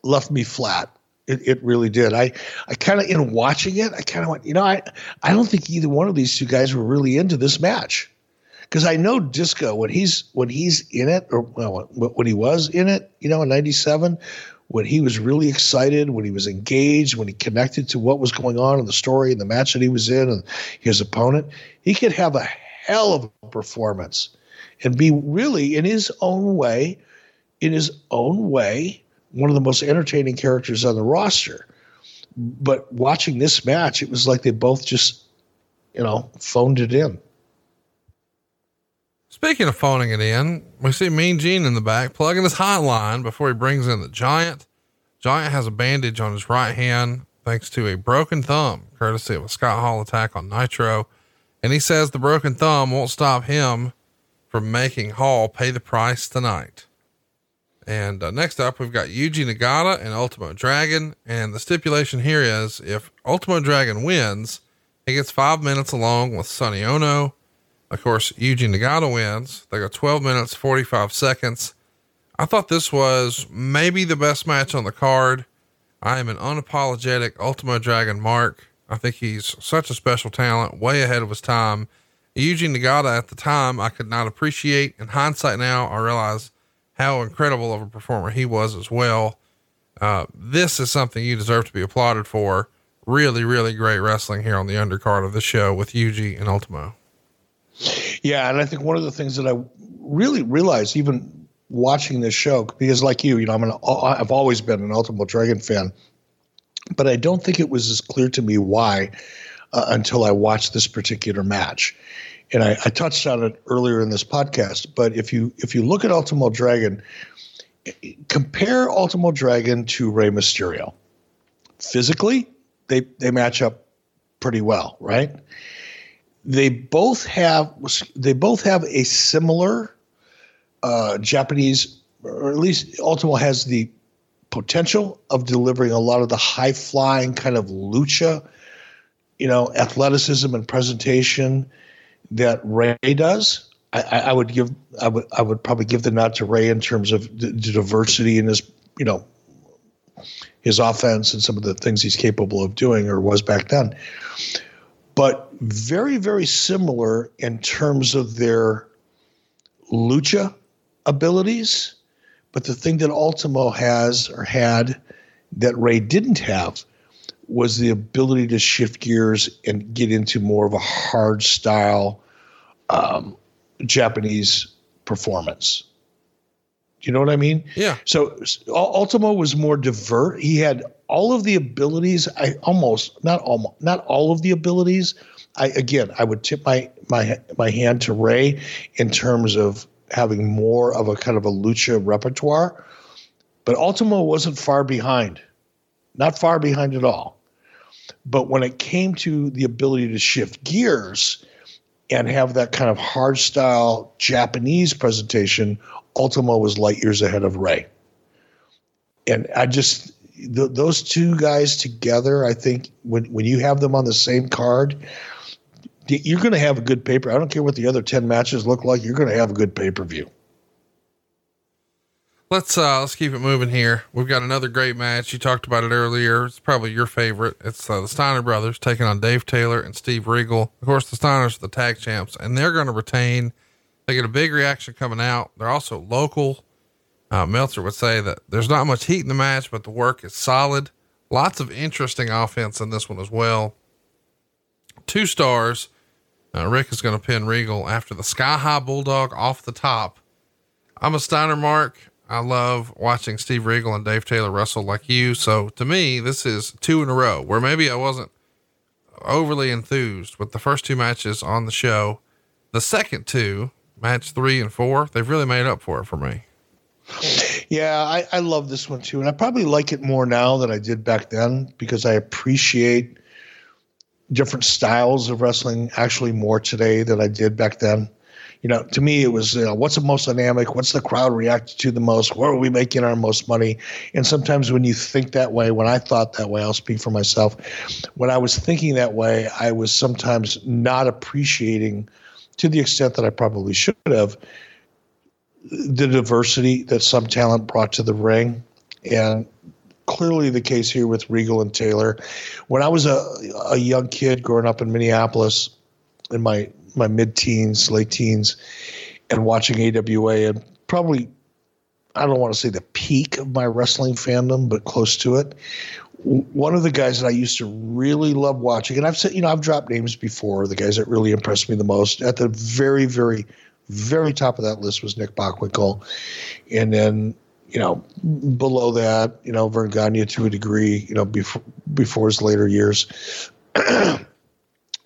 left me flat. It, it really did. I, I kind of in watching it, I kind of went, you know, I, I don't think either one of these two guys were really into this match because I know Disco when he's when he's in it or well, when he was in it, you know, in '97, when he was really excited, when he was engaged, when he connected to what was going on in the story and the match that he was in and his opponent, he could have a hell of a performance and be really in his own way, in his own way, one of the most entertaining characters on the roster. But watching this match, it was like they both just, you know, phoned it in. Speaking of phoning it in, we see Mean Gene in the back plugging his hotline before he brings in the Giant. Giant has a bandage on his right hand thanks to a broken thumb, courtesy of a Scott Hall attack on Nitro. And he says the broken thumb won't stop him from making Hall pay the price tonight. And uh, next up, we've got Yuji Nagata and Ultimo Dragon. And the stipulation here is if Ultimo Dragon wins, he gets five minutes along with Sonny Onoo. Of course, Yuji Nagata wins. They got 12 minutes, 45 seconds. I thought this was maybe the best match on the card. I am an unapologetic Ultimo Dragon Mark. I think he's such a special talent, way ahead of his time. Yuji Nagata at the time, I could not appreciate. In hindsight now, I realize how incredible of a performer he was as well. Uh, this is something you deserve to be applauded for. Really, really great wrestling here on the undercard of the show with Yuji and Ultimo. Yeah, and I think one of the things that I really realized, even watching this show, because like you, you know, I'm an I've always been an Ultimo Dragon fan, but I don't think it was as clear to me why uh, until I watched this particular match. And I, I touched on it earlier in this podcast, but if you if you look at Ultimo Dragon, compare Ultimo Dragon to Rey Mysterio. Physically, they they match up pretty well, right? they both have they both have a similar uh, Japanese, or at least Ultimo has the potential of delivering a lot of the high flying kind of lucha, you know, athleticism and presentation that Rey does. I, I would give I would I would probably give the nod to Rey in terms of the, the diversity in his you know his offense and some of the things he's capable of doing or was back then but very, very similar in terms of their lucha abilities. But the thing that Ultimo has or had that Rey didn't have was the ability to shift gears and get into more of a hard style um, Japanese performance. Do you know what I mean? Yeah. So Ultimo was more divert. He had all of the abilities. I almost not almost not all of the abilities. I again, I would tip my my my hand to Rey in terms of having more of a kind of a lucha repertoire, but Ultimo wasn't far behind, not far behind at all. But when it came to the ability to shift gears and have that kind of hard style Japanese presentation, Ultimo was light years ahead of Rey. And I just th- those two guys together, I think when when you have them on the same card, you're going to have a good paper. I don't care what the other ten matches look like. You're going to have a good pay per view. Let's uh let's keep it moving here. We've got another great match. You talked about it earlier. It's probably your favorite. It's uh, the Steiner brothers taking on Dave Taylor and Steve Regal. Of course, the Steiners are the tag champs, and they're going to retain they get a big reaction coming out. They're also local. Uh, Meltzer would say that there's not much heat in the match, but the work is solid. Lots of interesting offense in this one as well. Two stars. Uh, Rick is going to pin Regal after the sky high bulldog off the top. I'm a Steiner Mark. I love watching Steve Regal and Dave Taylor wrestle like you. So to me, this is two in a row where maybe I wasn't overly enthused with the first two matches on the show. The second two, match three and four, they've really made up for it for me. Yeah, I, I love this one too. And I probably like it more now than I did back then because I appreciate different styles of wrestling actually more today than I did back then. You know, to me, it was you know, what's the most dynamic? What's the crowd reacted to the most? Where are we making our most money? And sometimes when you think that way, when I thought that way, I'll speak for myself. When I was thinking that way, I was sometimes not appreciating to the extent that I probably should have, the diversity that some talent brought to the ring. And clearly the case here with Regal and Taylor. When I was a, a young kid growing up in Minneapolis in my, my mid teens, late teens, and watching AWA and probably I don't want to say the peak of my wrestling fandom, but close to it. One of the guys that I used to really love watching, and I've said, you know, I've dropped names before, the guys that really impressed me the most. At the very, very, very top of that list was Nick Bockwinkel. And then, you know, below that, you know, Verne Gagne to a degree, you know, before, before his later years.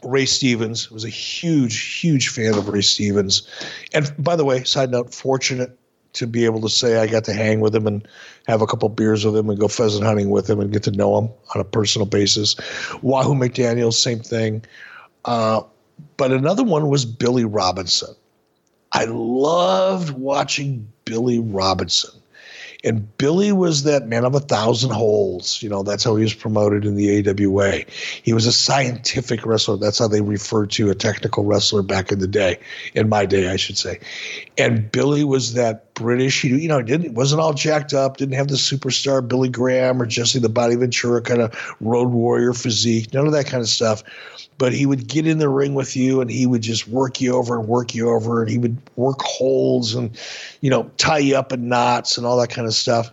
Ray Stevens was a huge, huge fan of Ray Stevens. And by the way, side note, fortunate to be able to say I got to hang with him and have a couple beers with him and go pheasant hunting with him and get to know him on a personal basis. Wahoo McDaniel, same thing. Uh, but another one was Billy Robinson. I loved watching Billy Robinson. And Billy was that man of a thousand holes. You know, that's how he was promoted in the AWA. He was a scientific wrestler. That's how they referred to a technical wrestler back in the day, in my day, I should say. And Billy was that British, you know, didn't wasn't all jacked up, didn't have the superstar Billy Graham or Jesse the Body Ventura kind of road warrior physique, none of that kind of stuff. But he would get in the ring with you and he would just work you over and work you over and he would work holds and you know tie you up in knots and all that kind of stuff.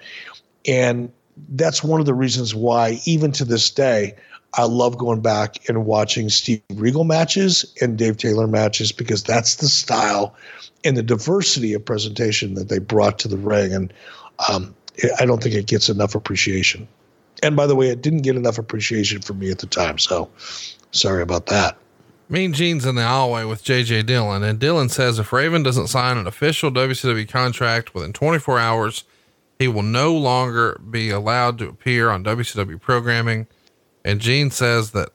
And that's one of the reasons why even to this day I love going back and watching Steve Regal matches and Dave Taylor matches because that's the style and the diversity of presentation that they brought to the ring and um, I don't think it gets enough appreciation. And by the way, it didn't get enough appreciation for me at the time. So Sorry about that. Mean Gene's in the hallway with JJ Dillon, and Dillon says if Raven doesn't sign an official WCW contract within 24 hours, he will no longer be allowed to appear on WCW programming. And Gene says that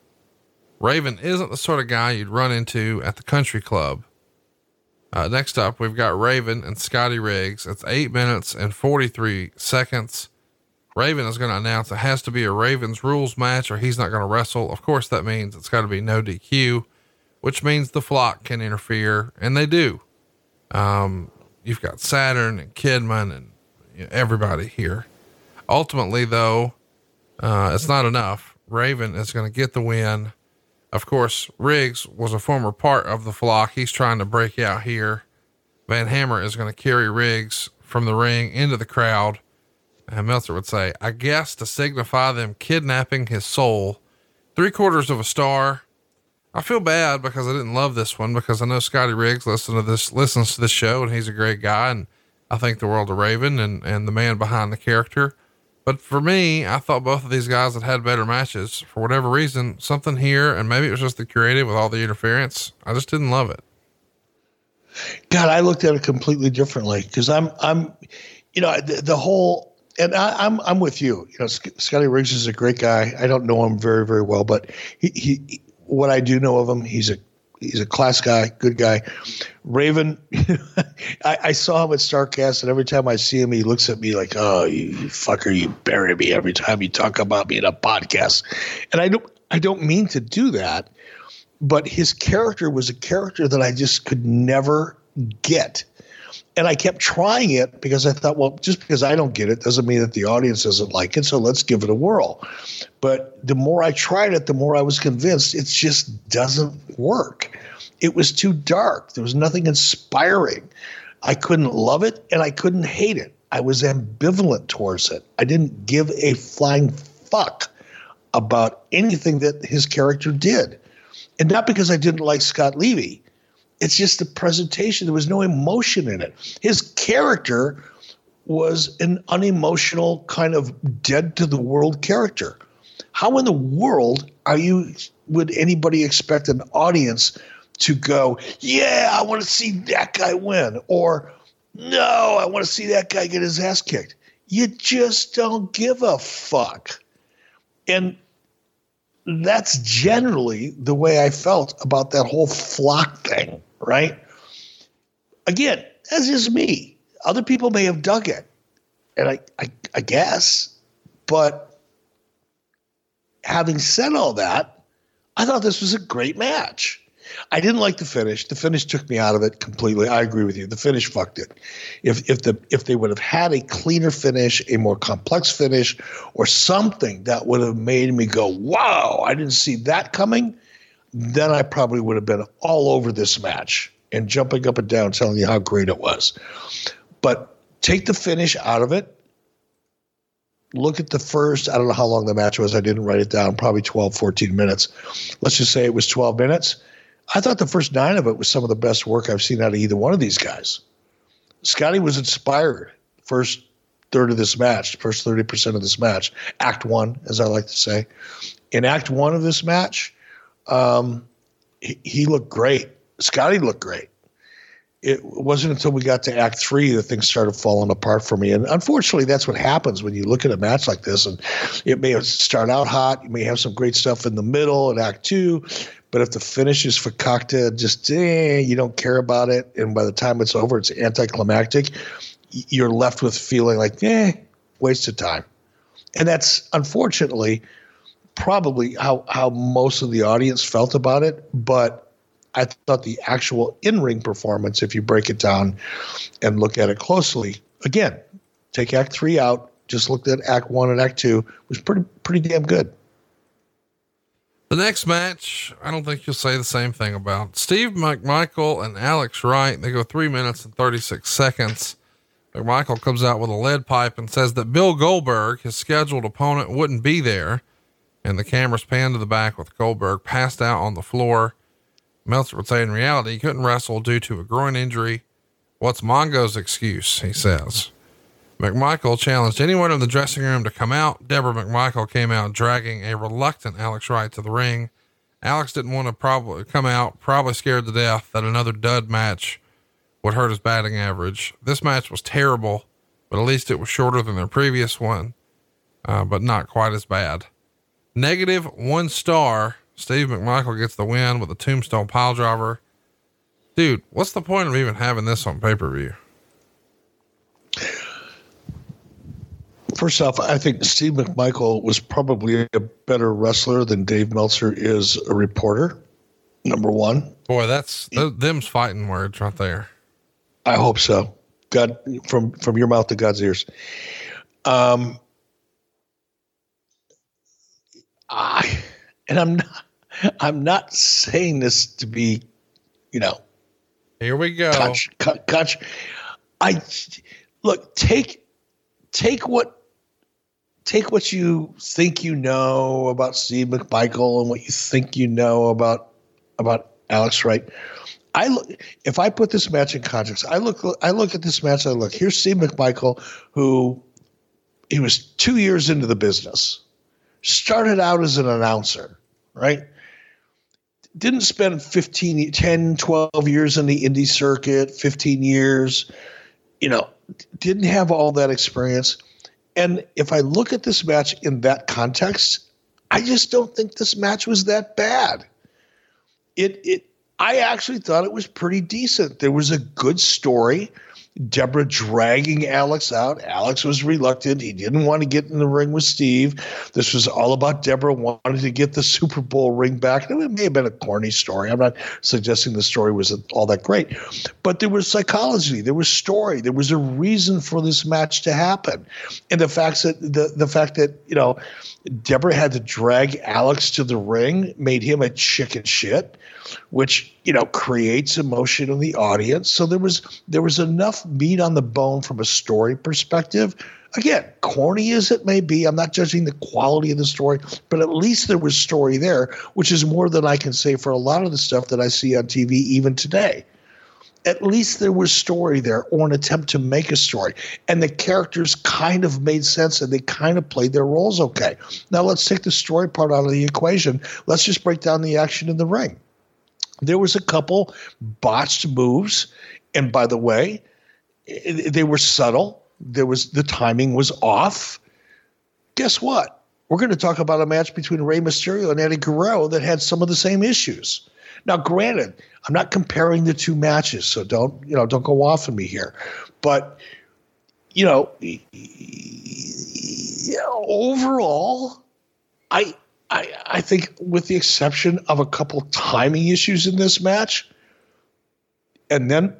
Raven isn't the sort of guy you'd run into at the country club. Uh, next up, we've got Raven and Scotty Riggs. It's eight minutes and 43 seconds. Raven is going to announce it has to be a Ravens rules match or he's not going to wrestle. Of course, that means it's got to be no DQ, which means the flock can interfere, and they do. Um, you've got Saturn and Kidman and you know, everybody here. Ultimately, though, uh, it's not enough. Raven is going to get the win. Of course, Riggs was a former part of the flock. He's trying to break out here. Van Hammer is going to carry Riggs from the ring into the crowd and Meltzer would say, I guess to signify them kidnapping his soul. Three quarters of a star. I feel bad because I didn't love this one because I know Scotty Riggs listen to this, listens to this show and he's a great guy. And I think the world of Raven and, and the man behind the character. But for me, I thought both of these guys had had better matches for whatever reason, something here, and maybe it was just the creative with all the interference. I just didn't love it. God, I looked at it completely differently because I'm, I'm, you know, the, the whole and I, am I'm, I'm with you. You know, Scotty Riggs is a great guy. I don't know him very very well, but he, he what I do know of him, he's a he's a class guy, good guy. Raven, I, I, saw him at Starrcast, and every time I see him, he looks at me like, "Oh, you, fucker, you bury me every time you talk about me in a podcast." And I don't I don't mean to do that, but his character was a character that I just could never get and I kept trying it because I thought, well, just because I don't get it doesn't mean that the audience doesn't like it. So let's give it a whirl. But the more I tried it, the more I was convinced it just doesn't work. It was too dark. There was nothing inspiring. I couldn't love it and I couldn't hate it. I was ambivalent towards it. I didn't give a flying fuck about anything that his character did. And not because I didn't like Scott Levy it's just the presentation. There was no emotion in it. His character was an unemotional, kind of dead to the world character. How in the world are you? Would anybody expect an audience to go, "Yeah, I want to see that guy win," or "No, I want to see that guy get his ass kicked"? You just don't give a fuck. And that's generally the way I felt about that whole flock thing right? Again, that's just me. Other people may have dug it, and I, I, I guess, but having said all that, I thought this was a great match. I didn't like the finish. The finish took me out of it completely. I agree with you. The finish fucked it. If if the if they would have had a cleaner finish, a more complex finish, or something that would have made me go, "Wow, I didn't see that coming," then I probably would have been all over this match and jumping up and down telling you how great it was. But take the finish out of it. Look at the first, I don't know how long the match was. I didn't write it down, probably 12, 14 minutes. Let's just say it was 12 minutes. I thought the first nine of it was some of the best work I've seen out of either one of these guys. Scotty was inspired first third of this match, first 30% of this match, act one, as I like to say. In act one of this match, um, he, he looked great. Scotty looked great it wasn't until we got to act three that things started falling apart for me. And unfortunately, that's what happens when you look at a match like this. And it may start out hot, you may have some great stuff in the middle in act two, but if the finish is fakakta, just eh, you don't care about it. And by the time it's over, it's anticlimactic. You're left with feeling like, eh, waste of time. And that's unfortunately probably how, how most of the audience felt about it. But I thought the actual in ring performance, if you break it down and look at it closely, again, take Act Three out, just looked at Act One and Act Two, was pretty pretty damn good. The next match, I don't think you'll say the same thing about Steve McMichael and Alex Wright. They go three minutes and 36 seconds. McMichael comes out with a lead pipe and says that Bill Goldberg, his scheduled opponent, wouldn't be there. And the cameras panned to the back with Goldberg passed out on the floor. Meltzer would say in reality, he couldn't wrestle due to a groin injury. What's Mongo's excuse? He says. McMichael challenged anyone in the dressing room to come out. Deborah McMichael came out dragging a reluctant Alex Wright to the ring. Alex didn't want to probably come out, probably scared to death that another dud match would hurt his batting average. This match was terrible, but at least it was shorter than their previous one, uh, but not quite as bad. Negative one star Steve McMichael gets the win with a tombstone pile driver. Dude, what's the point of even having this on pay per view? First off, I think Steve McMichael was probably a better wrestler than Dave Meltzer is a reporter. Number one. Boy, that's th- them's fighting words right there. I hope so. God, from from your mouth to God's ears. Um, I and I'm not. I'm not saying this to be, you know. Here we go. Catch, catch. I look. Take take what take what you think you know about Steve McMichael and what you think you know about about Alex Wright. I look if I put this match in context. I look I look at this match. I look here's Steve McMichael, who he was two years into the business, started out as an announcer, right? didn't spend 15 10 12 years in the indie circuit 15 years you know didn't have all that experience. And if i look at this match in that context i just don't think this match was that bad. It it i actually thought it was pretty decent. There was a good story Deborah dragging Alex out. Alex was reluctant. He didn't want to get in the ring with Steve. This was all about Deborah wanting to get the Super Bowl ring back. It may have been a corny story. I'm not suggesting the story was all that great, but there was psychology, there was story, there was a reason for this match to happen, and the fact that the the fact that you know Deborah had to drag Alex to the ring made him a chicken shit which you know creates emotion in the audience. So there was there was enough meat on the bone from a story perspective. Again, corny as it may be, I'm not judging the quality of the story, but at least there was story there, which is more than I can say for a lot of the stuff that I see on TV even today at least there was story there or an attempt to make a story and the characters kind of made sense and they kind of played their roles okay now let's take the story part out of the equation let's just break down the action in the ring there was a couple botched moves, and by the way, they were subtle. There was the timing was off. Guess what? We're going to talk about a match between Rey Mysterio and Eddie Guerrero that had some of the same issues. Now, granted, I'm not comparing the two matches, so don't you know don't go off on me here. But you know, overall, I I, I think, with the exception of a couple timing issues in this match, and then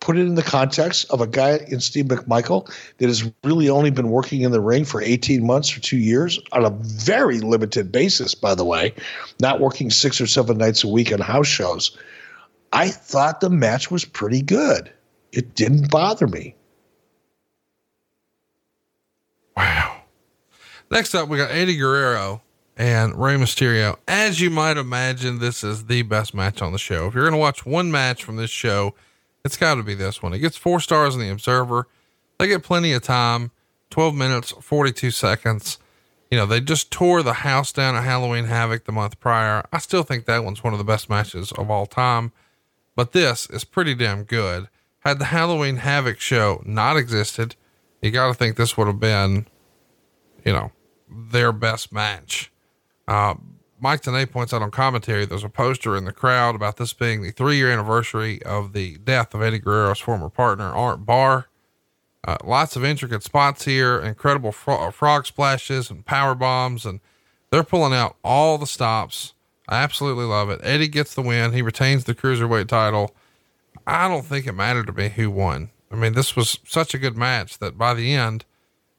put it in the context of a guy in Steve McMichael that has really only been working in the ring for 18 months or two years on a very limited basis, by the way, not working six or seven nights a week on house shows. I thought the match was pretty good. It didn't bother me. Wow. Next up, we got Eddie Guerrero and Rey Mysterio. As you might imagine, this is the best match on the show. If you're going to watch one match from this show, it's got to be this one. It gets four stars in the Observer. They get plenty of time 12 minutes, 42 seconds. You know, they just tore the house down at Halloween Havoc the month prior. I still think that one's one of the best matches of all time, but this is pretty damn good. Had the Halloween Havoc show not existed, you got to think this would have been, you know, their best match. Uh, Mike Tenay points out on commentary there's a poster in the crowd about this being the three year anniversary of the death of Eddie Guerrero's former partner, Art Barr. Uh, lots of intricate spots here, incredible fro- uh, frog splashes and power bombs, and they're pulling out all the stops. I absolutely love it. Eddie gets the win. He retains the cruiserweight title. I don't think it mattered to me who won. I mean, this was such a good match that by the end,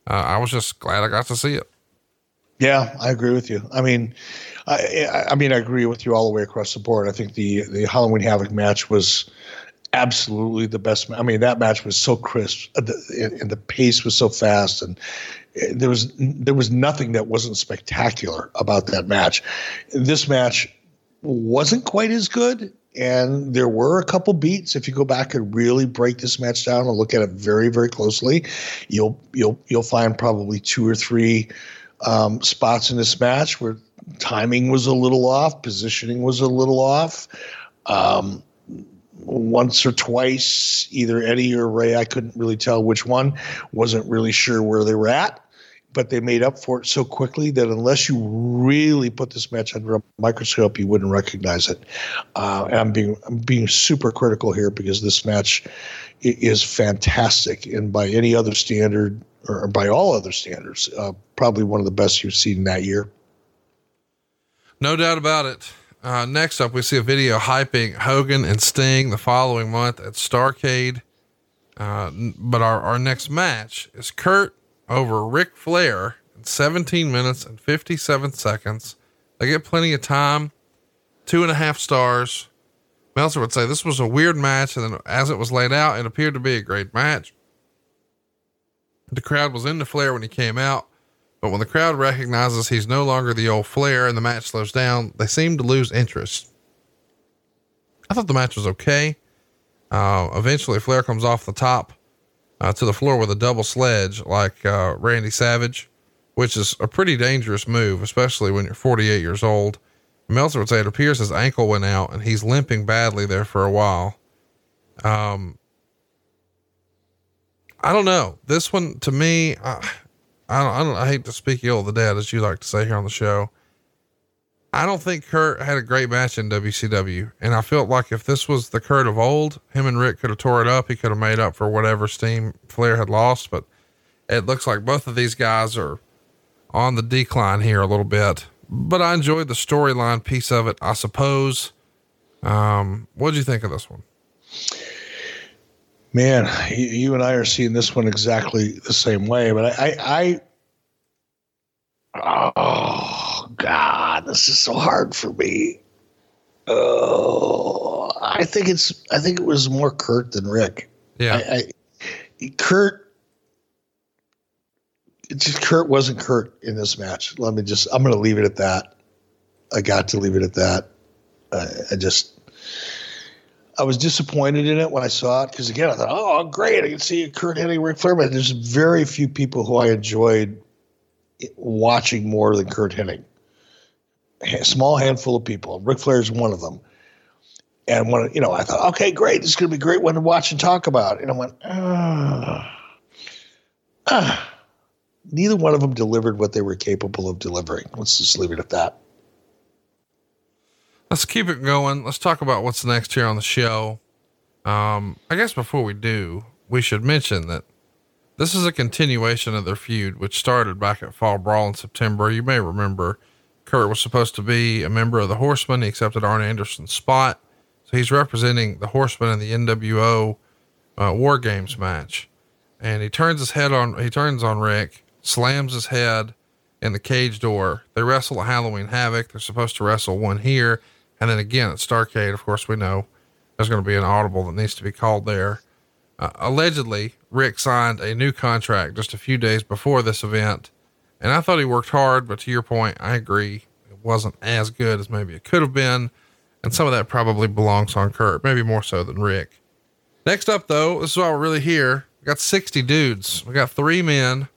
uh, I was just glad I got to see it. Yeah, I agree with you. I mean, I, I mean, I agree with you all the way across the board. I think the the Halloween Havoc match was absolutely the best. I mean, that match was so crisp, uh, and the pace was so fast, and uh, there was there was nothing that wasn't spectacular about that match. This match wasn't quite as good, and there were a couple beats. If you go back and really break this match down and look at it very very closely, you'll you'll you'll find probably two or three um, spots in this match where timing was a little off, positioning was a little off. Um, once or twice, either Eddie or Rey, I couldn't really tell which one, wasn't really sure where they were at, but they made up for it so quickly that unless you really put this match under a microscope, you wouldn't recognize it. Uh, and I'm being I'm being super critical here because this match is fantastic, and by any other standard or by all other standards, uh, probably one of the best you've seen that year. No doubt about it. Uh, next up, we see a video hyping Hogan and Sting the following month at Starrcade. Uh, but our, our next match is Curt over Ric Flair in 17 minutes and 57 seconds. They get plenty of time, two and a half stars. Meltzer would say this was a weird match, and then as it was laid out, it appeared to be a great match. The crowd was into Flair when he came out. But when the crowd recognizes he's no longer the old Flair and the match slows down, they seem to lose interest. I thought the match was okay. Uh, eventually, Flair comes off the top uh, to the floor with a double sledge like uh, Randy Savage, which is a pretty dangerous move, especially when you're 48 years old. Meltzer would say it appears his ankle went out and he's limping badly there for a while. Um, I don't know. This one to me, I don't, I don't, I hate to speak ill of the dead, as you like to say here on the show. I don't think Curt had a great match in WCW. And I felt like if this was the Curt of old, him and Ric could have tore it up. He could have made up for whatever steam Flair had lost. But it looks like both of these guys are on the decline here a little bit. But I enjoyed the storyline piece of it, I suppose. Um, what did you think of this one? Man, you and I are seeing this one exactly the same way, but I, I, I oh God, this is so hard for me. Oh, I think it's, I think it was more Curt than Ric. Yeah, I, I, Curt, just Curt wasn't Curt in this match. Let me just, I'm going to leave it at that. I got to leave it at that. I, I just, I was disappointed in it when I saw it because again I thought, oh great, I can see Curt Hennig, Ric Flair, but there's very few people who I enjoyed watching more than Curt Hennig. A small handful of people. Ric Flair is one of them. And when you know, I thought, okay, great, this is going to be a great one to watch and talk about. And I went, ah, ah. Neither one of them delivered what they were capable of delivering. Let's just leave it at that. Let's keep it going. Let's talk about what's next here on the show. Um, I guess before we do, we should mention that this is a continuation of their feud, which started back at Fall Brawl in September. You may remember Curt was supposed to be a member of the Horsemen. He accepted Arn Anderson's spot. So he's representing the Horsemen in the NWO uh, War Games match. And he turns his head on, he turns on Ric, slams his head in the cage door. They wrestle a Halloween Havoc. They're supposed to wrestle one here. And then again at Starrcade, of course, we know there's going to be an audible that needs to be called there. Uh, allegedly, Ric signed a new contract just a few days before this event And I thought he worked hard, but to your point, I agree. It wasn't as good as maybe it could have been. And some of that probably belongs on Curt, maybe more so than Ric. Next up, though, this is why we're really here. We got 60 dudes. We got three men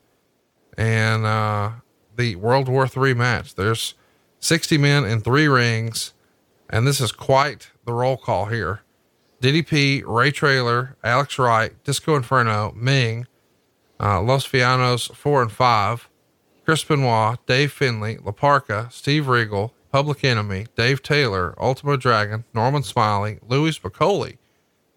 and uh, the World War III match. There's 60 men in three rings, and this is quite the roll call here. DDP, Ray Traylor, Alex Wright, Disco Inferno, Meng, uh, Los Villanos, four and five, Chris Benoit, Dave Finlay, La Parka, Steve Regal, Public Enemy, Dave Taylor, Ultimo Dragon, Norman Smiley, Louis Spicolli,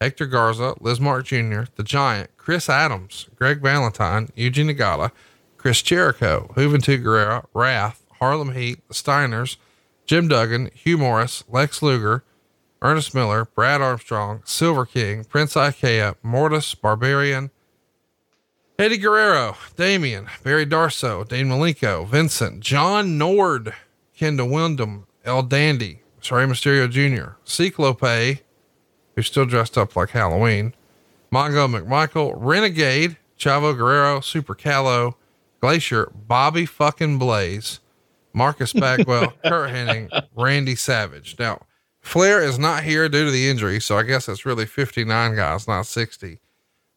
Hector Garza, Lizmark Jr., The Giant, Chris Adams, Greg Valentine, Yuji Nagata, Chris Jericho, Juventud Guerrera, Wrath, Harlem Heat, Steiners, Jim Duggan, Hugh Morris, Lex Luger, Ernest Miller, Brad Armstrong, Silver King, Prince Iaukea, Mortis, Barbarian, Eddie Guerrero, Damien, Barry Darsow, Dean Malenko, Vincent, John Nord, Kendall Windham, El Dandy, Rey Mysterio Jr., Cyclope, who's still dressed up like Halloween, Mongo McMichael, Renegade, Chavo Guerrero, Super Calo, Glacier, Bobby fucking Blaze, Marcus Bagwell, Curt Hennig, Randy Savage. Now, Flair is not here due to the injury, so I guess it's really 59 guys, not 60.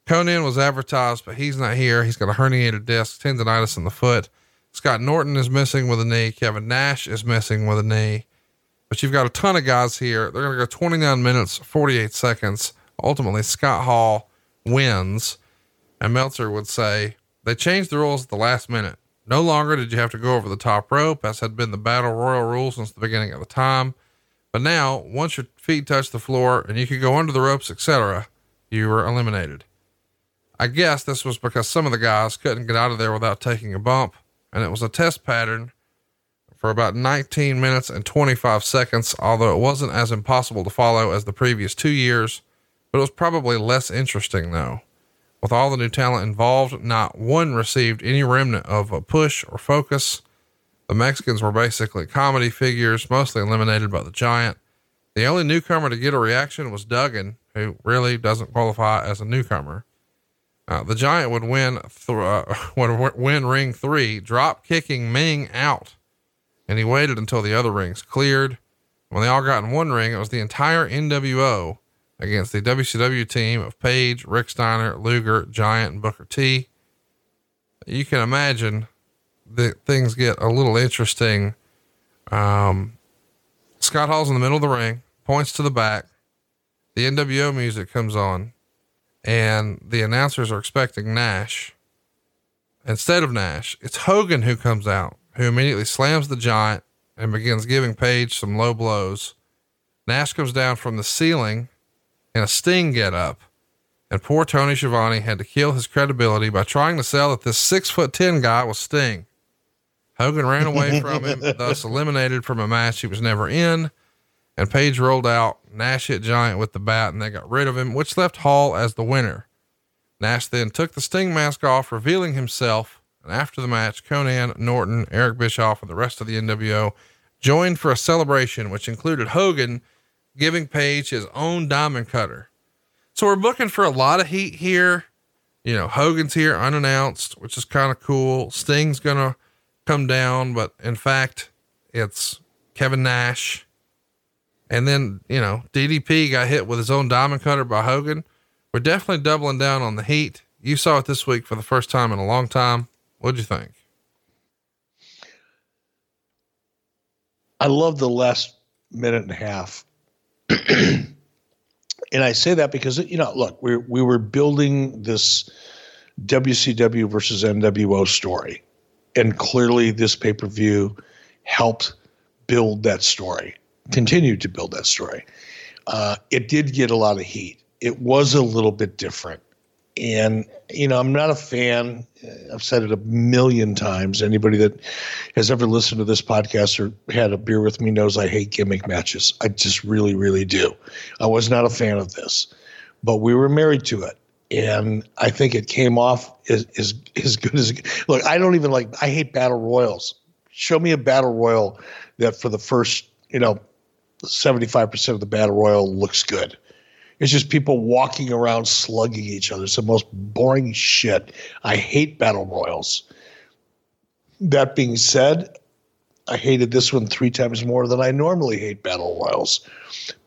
Conan was advertised, but he's not here. He's got a herniated disc, tendonitis in the foot. Scott Norton is missing with a knee. Kevin Nash is missing with a knee. But you've got a ton of guys here. They're going to go 29 minutes, 48 seconds. Ultimately, Scott Hall wins. And Meltzer would say they changed the rules at the last minute. No longer did you have to go over the top rope, as had been the battle royal rule since the beginning of the time. But now, once your feet touched the floor and you could go under the ropes, etc., you were eliminated. I guess this was because some of the guys couldn't get out of there without taking a bump, and it was a test pattern for about 19 minutes and 25 seconds, although it wasn't as impossible to follow as the previous two years, but it was probably less interesting though. With all the new talent involved, not one received any remnant of a push or focus. The Mexicans were basically comedy figures, mostly eliminated by the Giant. The only newcomer to get a reaction was Duggan, who really doesn't qualify as a newcomer. Uh, the Giant would win th- uh, would win ring three, drop kicking Meng out, and he waited until the other rings cleared. When they all got in one ring, it was the entire NWO against the WCW team of Page, Rick Steiner, Luger, Giant, and Booker T. You can imagine that things get a little interesting. Um, Scott Hall's in the middle of the ring, points to the back. The NWO music comes on, and the announcers are expecting Nash. Instead of Nash, it's Hogan who comes out, who immediately slams the giant and begins giving Page some low blows. Nash comes down from the ceiling in a sting get up, and poor Tony Schiavone had to kill his credibility by trying to sell that this six foot ten guy was Sting. Hogan ran away from him, thus eliminated from a match he was never in. And Page rolled out. Nash hit Giant with the bat and they got rid of him, which left Hall as the winner. Nash then took the Sting mask off, revealing himself. And after the match, Conan, Norton, Eric Bischoff, and the rest of the NWO joined for a celebration, which included Hogan giving Page his own diamond cutter. So we're looking for a lot of heat here. You know, Hogan's here unannounced, which is kind of cool. Sting's going to come down, but in fact, it's Kevin Nash. And then, you know, DDP got hit with his own diamond cutter by Hogan. We're definitely doubling down on the heat. You saw it this week for the first time in a long time. What'd you think? I love the last minute and a half. And I say that because, you know, look, we, we were building this WCW versus NWO story and clearly this pay per view helped build that story, continued to build that story. Uh, it did get a lot of heat. It was a little bit different. And, you know, I'm not a fan. I've said it a million times. Anybody that has ever listened to this podcast or had a beer with me knows I hate gimmick matches. I just really, really do. I was not a fan of this, but we were married to it and I think it came off as, as as good as look. I don't even like. I hate battle royals. Show me a battle royal that for the first you know seventy five percent of the battle royal looks good. It's just people walking around slugging each other. It's the most boring shit. I hate battle royals. that being said, I hated this one three times more than I normally hate battle royals,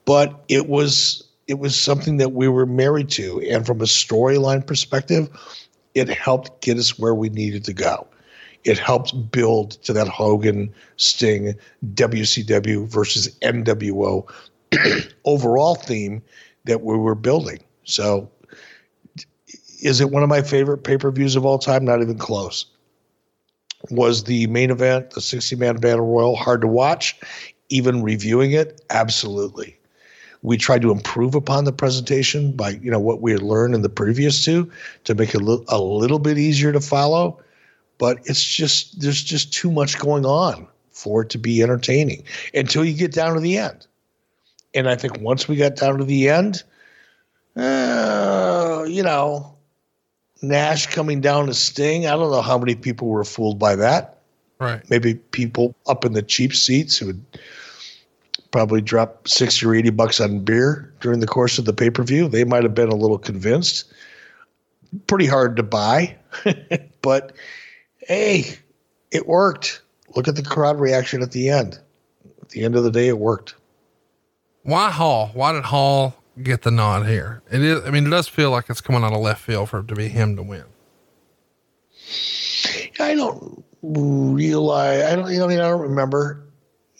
but it was it was something that we were married to, and from a storyline perspective, it helped get us where we needed to go. It helped build to that Hogan Sting WCW versus NWO overall theme that we were building. So, is it one of my favorite pay per views of all time? Not even close. Was the main event, the 60 man battle royal, hard to watch? Even reviewing it, absolutely. We tried to improve upon the presentation by you know what we had learned in the previous two to make it li- a little bit easier to follow. But it's just there's just too much going on for it to be entertaining until you get down to the end. And I think once we got down to the end, uh, you know, Nash coming down to Sting. I don't know how many people were fooled by that. Right. Maybe people up in the cheap seats who would probably drop 60 or 80 bucks on beer during the course of the pay per view. They might have been a little convinced. Pretty hard to buy, but hey, it worked. Look at the crowd reaction at the end. At the end of the day, it worked. Why Hall? Why did Hall get the nod here? It is, I mean, it does feel like it's coming out of left field for it to be him to win. I don't realize. I don't. You know, I mean, I don't remember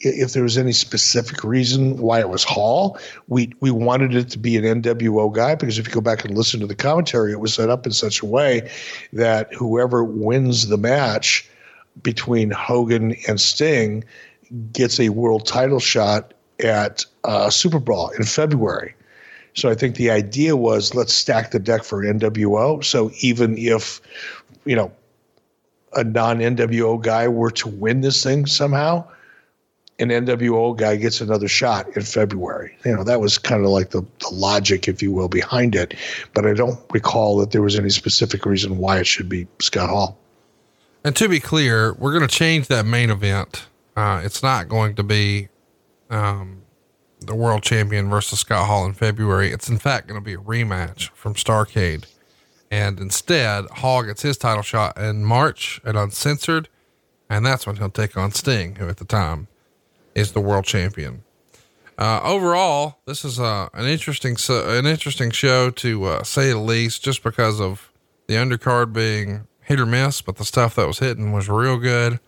if there was any specific reason why it was Hall. We we wanted it to be an NWO guy because if you go back and listen to the commentary, it was set up in such a way that whoever wins the match between Hogan and Sting gets a world title shot at uh, SuperBrawl in February. So I think the idea was let's stack the deck for NWO. So even if you know a non NWO guy were to win this thing somehow, an NWO guy gets another shot in February. You know, that was kind of like the, the logic, if you will, behind it. But I don't recall that there was any specific reason why it should be Scott Hall. And to be clear, we're going to change that main event. Uh, it's not going to be um, the world champion versus Scott Hall in February. It's in fact going to be a rematch from Starrcade. And instead, Hall gets his title shot in March at Uncensored. And that's when he'll take on Sting, who at the time is the world champion. Uh, overall, this is uh, an interesting, an interesting show to uh, say the least, just because of the undercard being hit or miss, but the stuff that was hitting was real good.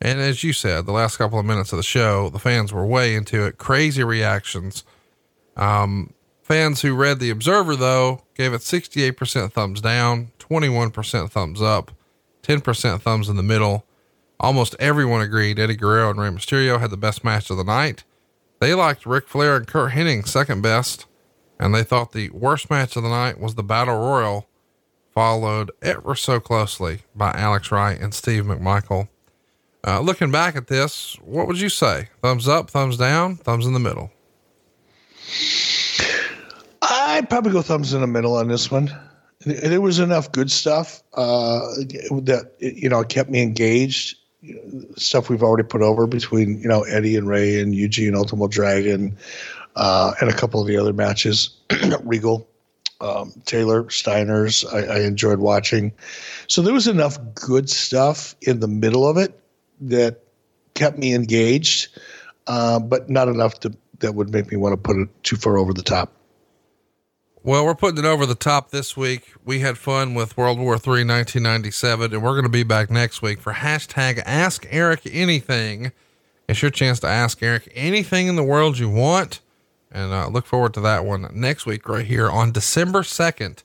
And as you said, the last couple of minutes of the show, the fans were way into it. Crazy reactions. Um, fans who read the Observer though gave it 68% thumbs down, 21% thumbs up, 10% thumbs in the middle. Almost everyone agreed Eddie Guerrero and Rey Mysterio had the best match of the night. They liked Ric Flair and Curt Hennig second best, and they thought the worst match of the night was the Battle Royal, followed ever so closely by Alex Wright and Steve McMichael. Uh, looking back at this, what would you say? Thumbs up, thumbs down, thumbs in the middle? I'd probably go thumbs in the middle on this one. There was enough good stuff uh, that you know kept me engaged. Stuff we've already put over between you know Eddie and Rey and Eugene Ultimo Dragon, uh, and a couple of the other matches. Regal, um, Taylor Steiner's, I, I enjoyed watching. So there was enough good stuff in the middle of it that kept me engaged, uh, but not enough to that would make me want to put it too far over the top. Well, we're putting it over the top this week. We had fun with World War III 1997, and we're going to be back next week for hashtag Ask Eric Anything. It's your chance to ask Eric anything in the world you want. And uh, look forward to that one next week, right here on December 2nd.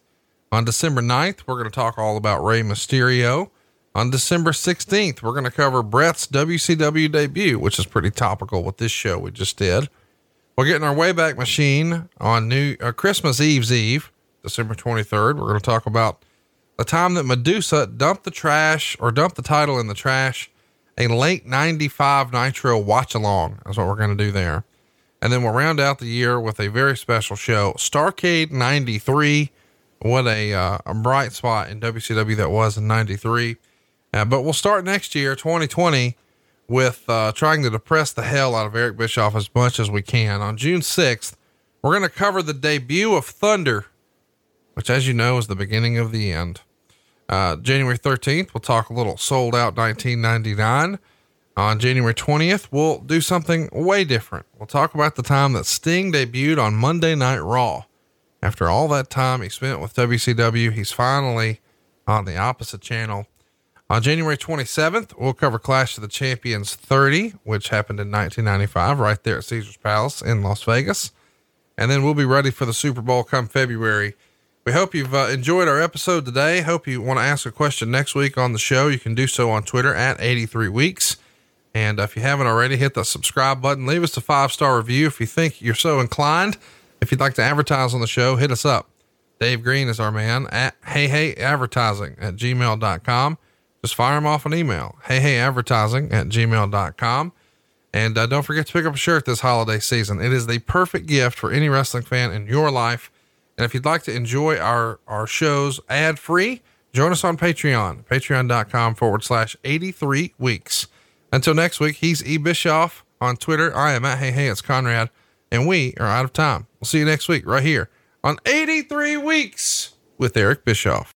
On December 9th, we're going to talk all about Rey Mysterio. On December 16th, we're going to cover Bret's WCW debut, which is pretty topical with this show we just did. We're getting our Wayback Machine on New uh, Christmas Eve's Eve, December 23rd. We're going to talk about the time that Medusa dumped the trash or dumped the title in the trash, a late 95 Nitro watch along. That's what we're going to do there. And then we'll round out the year with a very special show, Starrcade 93. What a, uh, a bright spot in WCW that was in 93. Uh, but we'll start next year, 2020 with uh, trying to depress the hell out of Eric Bischoff as much as we can. On June 6th, we're going to cover the debut of Thunder, which, as you know, is the beginning of the end. Uh, January 13th, we'll talk a little Souled Out 1999. On January 20th, we'll do something way different. We'll talk about the time that Sting debuted on Monday Night Raw. After all that time he spent with WCW, he's finally on the opposite channel. On January 27th, we'll cover Clash of the Champions 30, which happened in 1995 right there at Caesars Palace in Las Vegas. And then we'll be ready for the SuperBrawl come February. We hope you've uh, enjoyed our episode today. Hope you want to ask a question next week on the show. You can do so on Twitter at 83 weeks. And if you haven't already, hit the subscribe button. Leave us a five star review if you think you're so inclined. If you'd like to advertise on the show, hit us up. Dave Green is our man at hey hey advertising at gmail.com. Just fire him off an email. Hey hey advertising at gmail.com. And uh, don't forget to pick up a shirt this holiday season. It is the perfect gift for any wrestling fan in your life. And if you'd like to enjoy our, our shows ad free, join us on Patreon, patreon.com forward slash 83 weeks. Until next week, he's E Bischoff on Twitter. I am at Hey Hey, it's Conrad, and we are out of time. We'll see you next week right here on 83 Weeks with Eric Bischoff.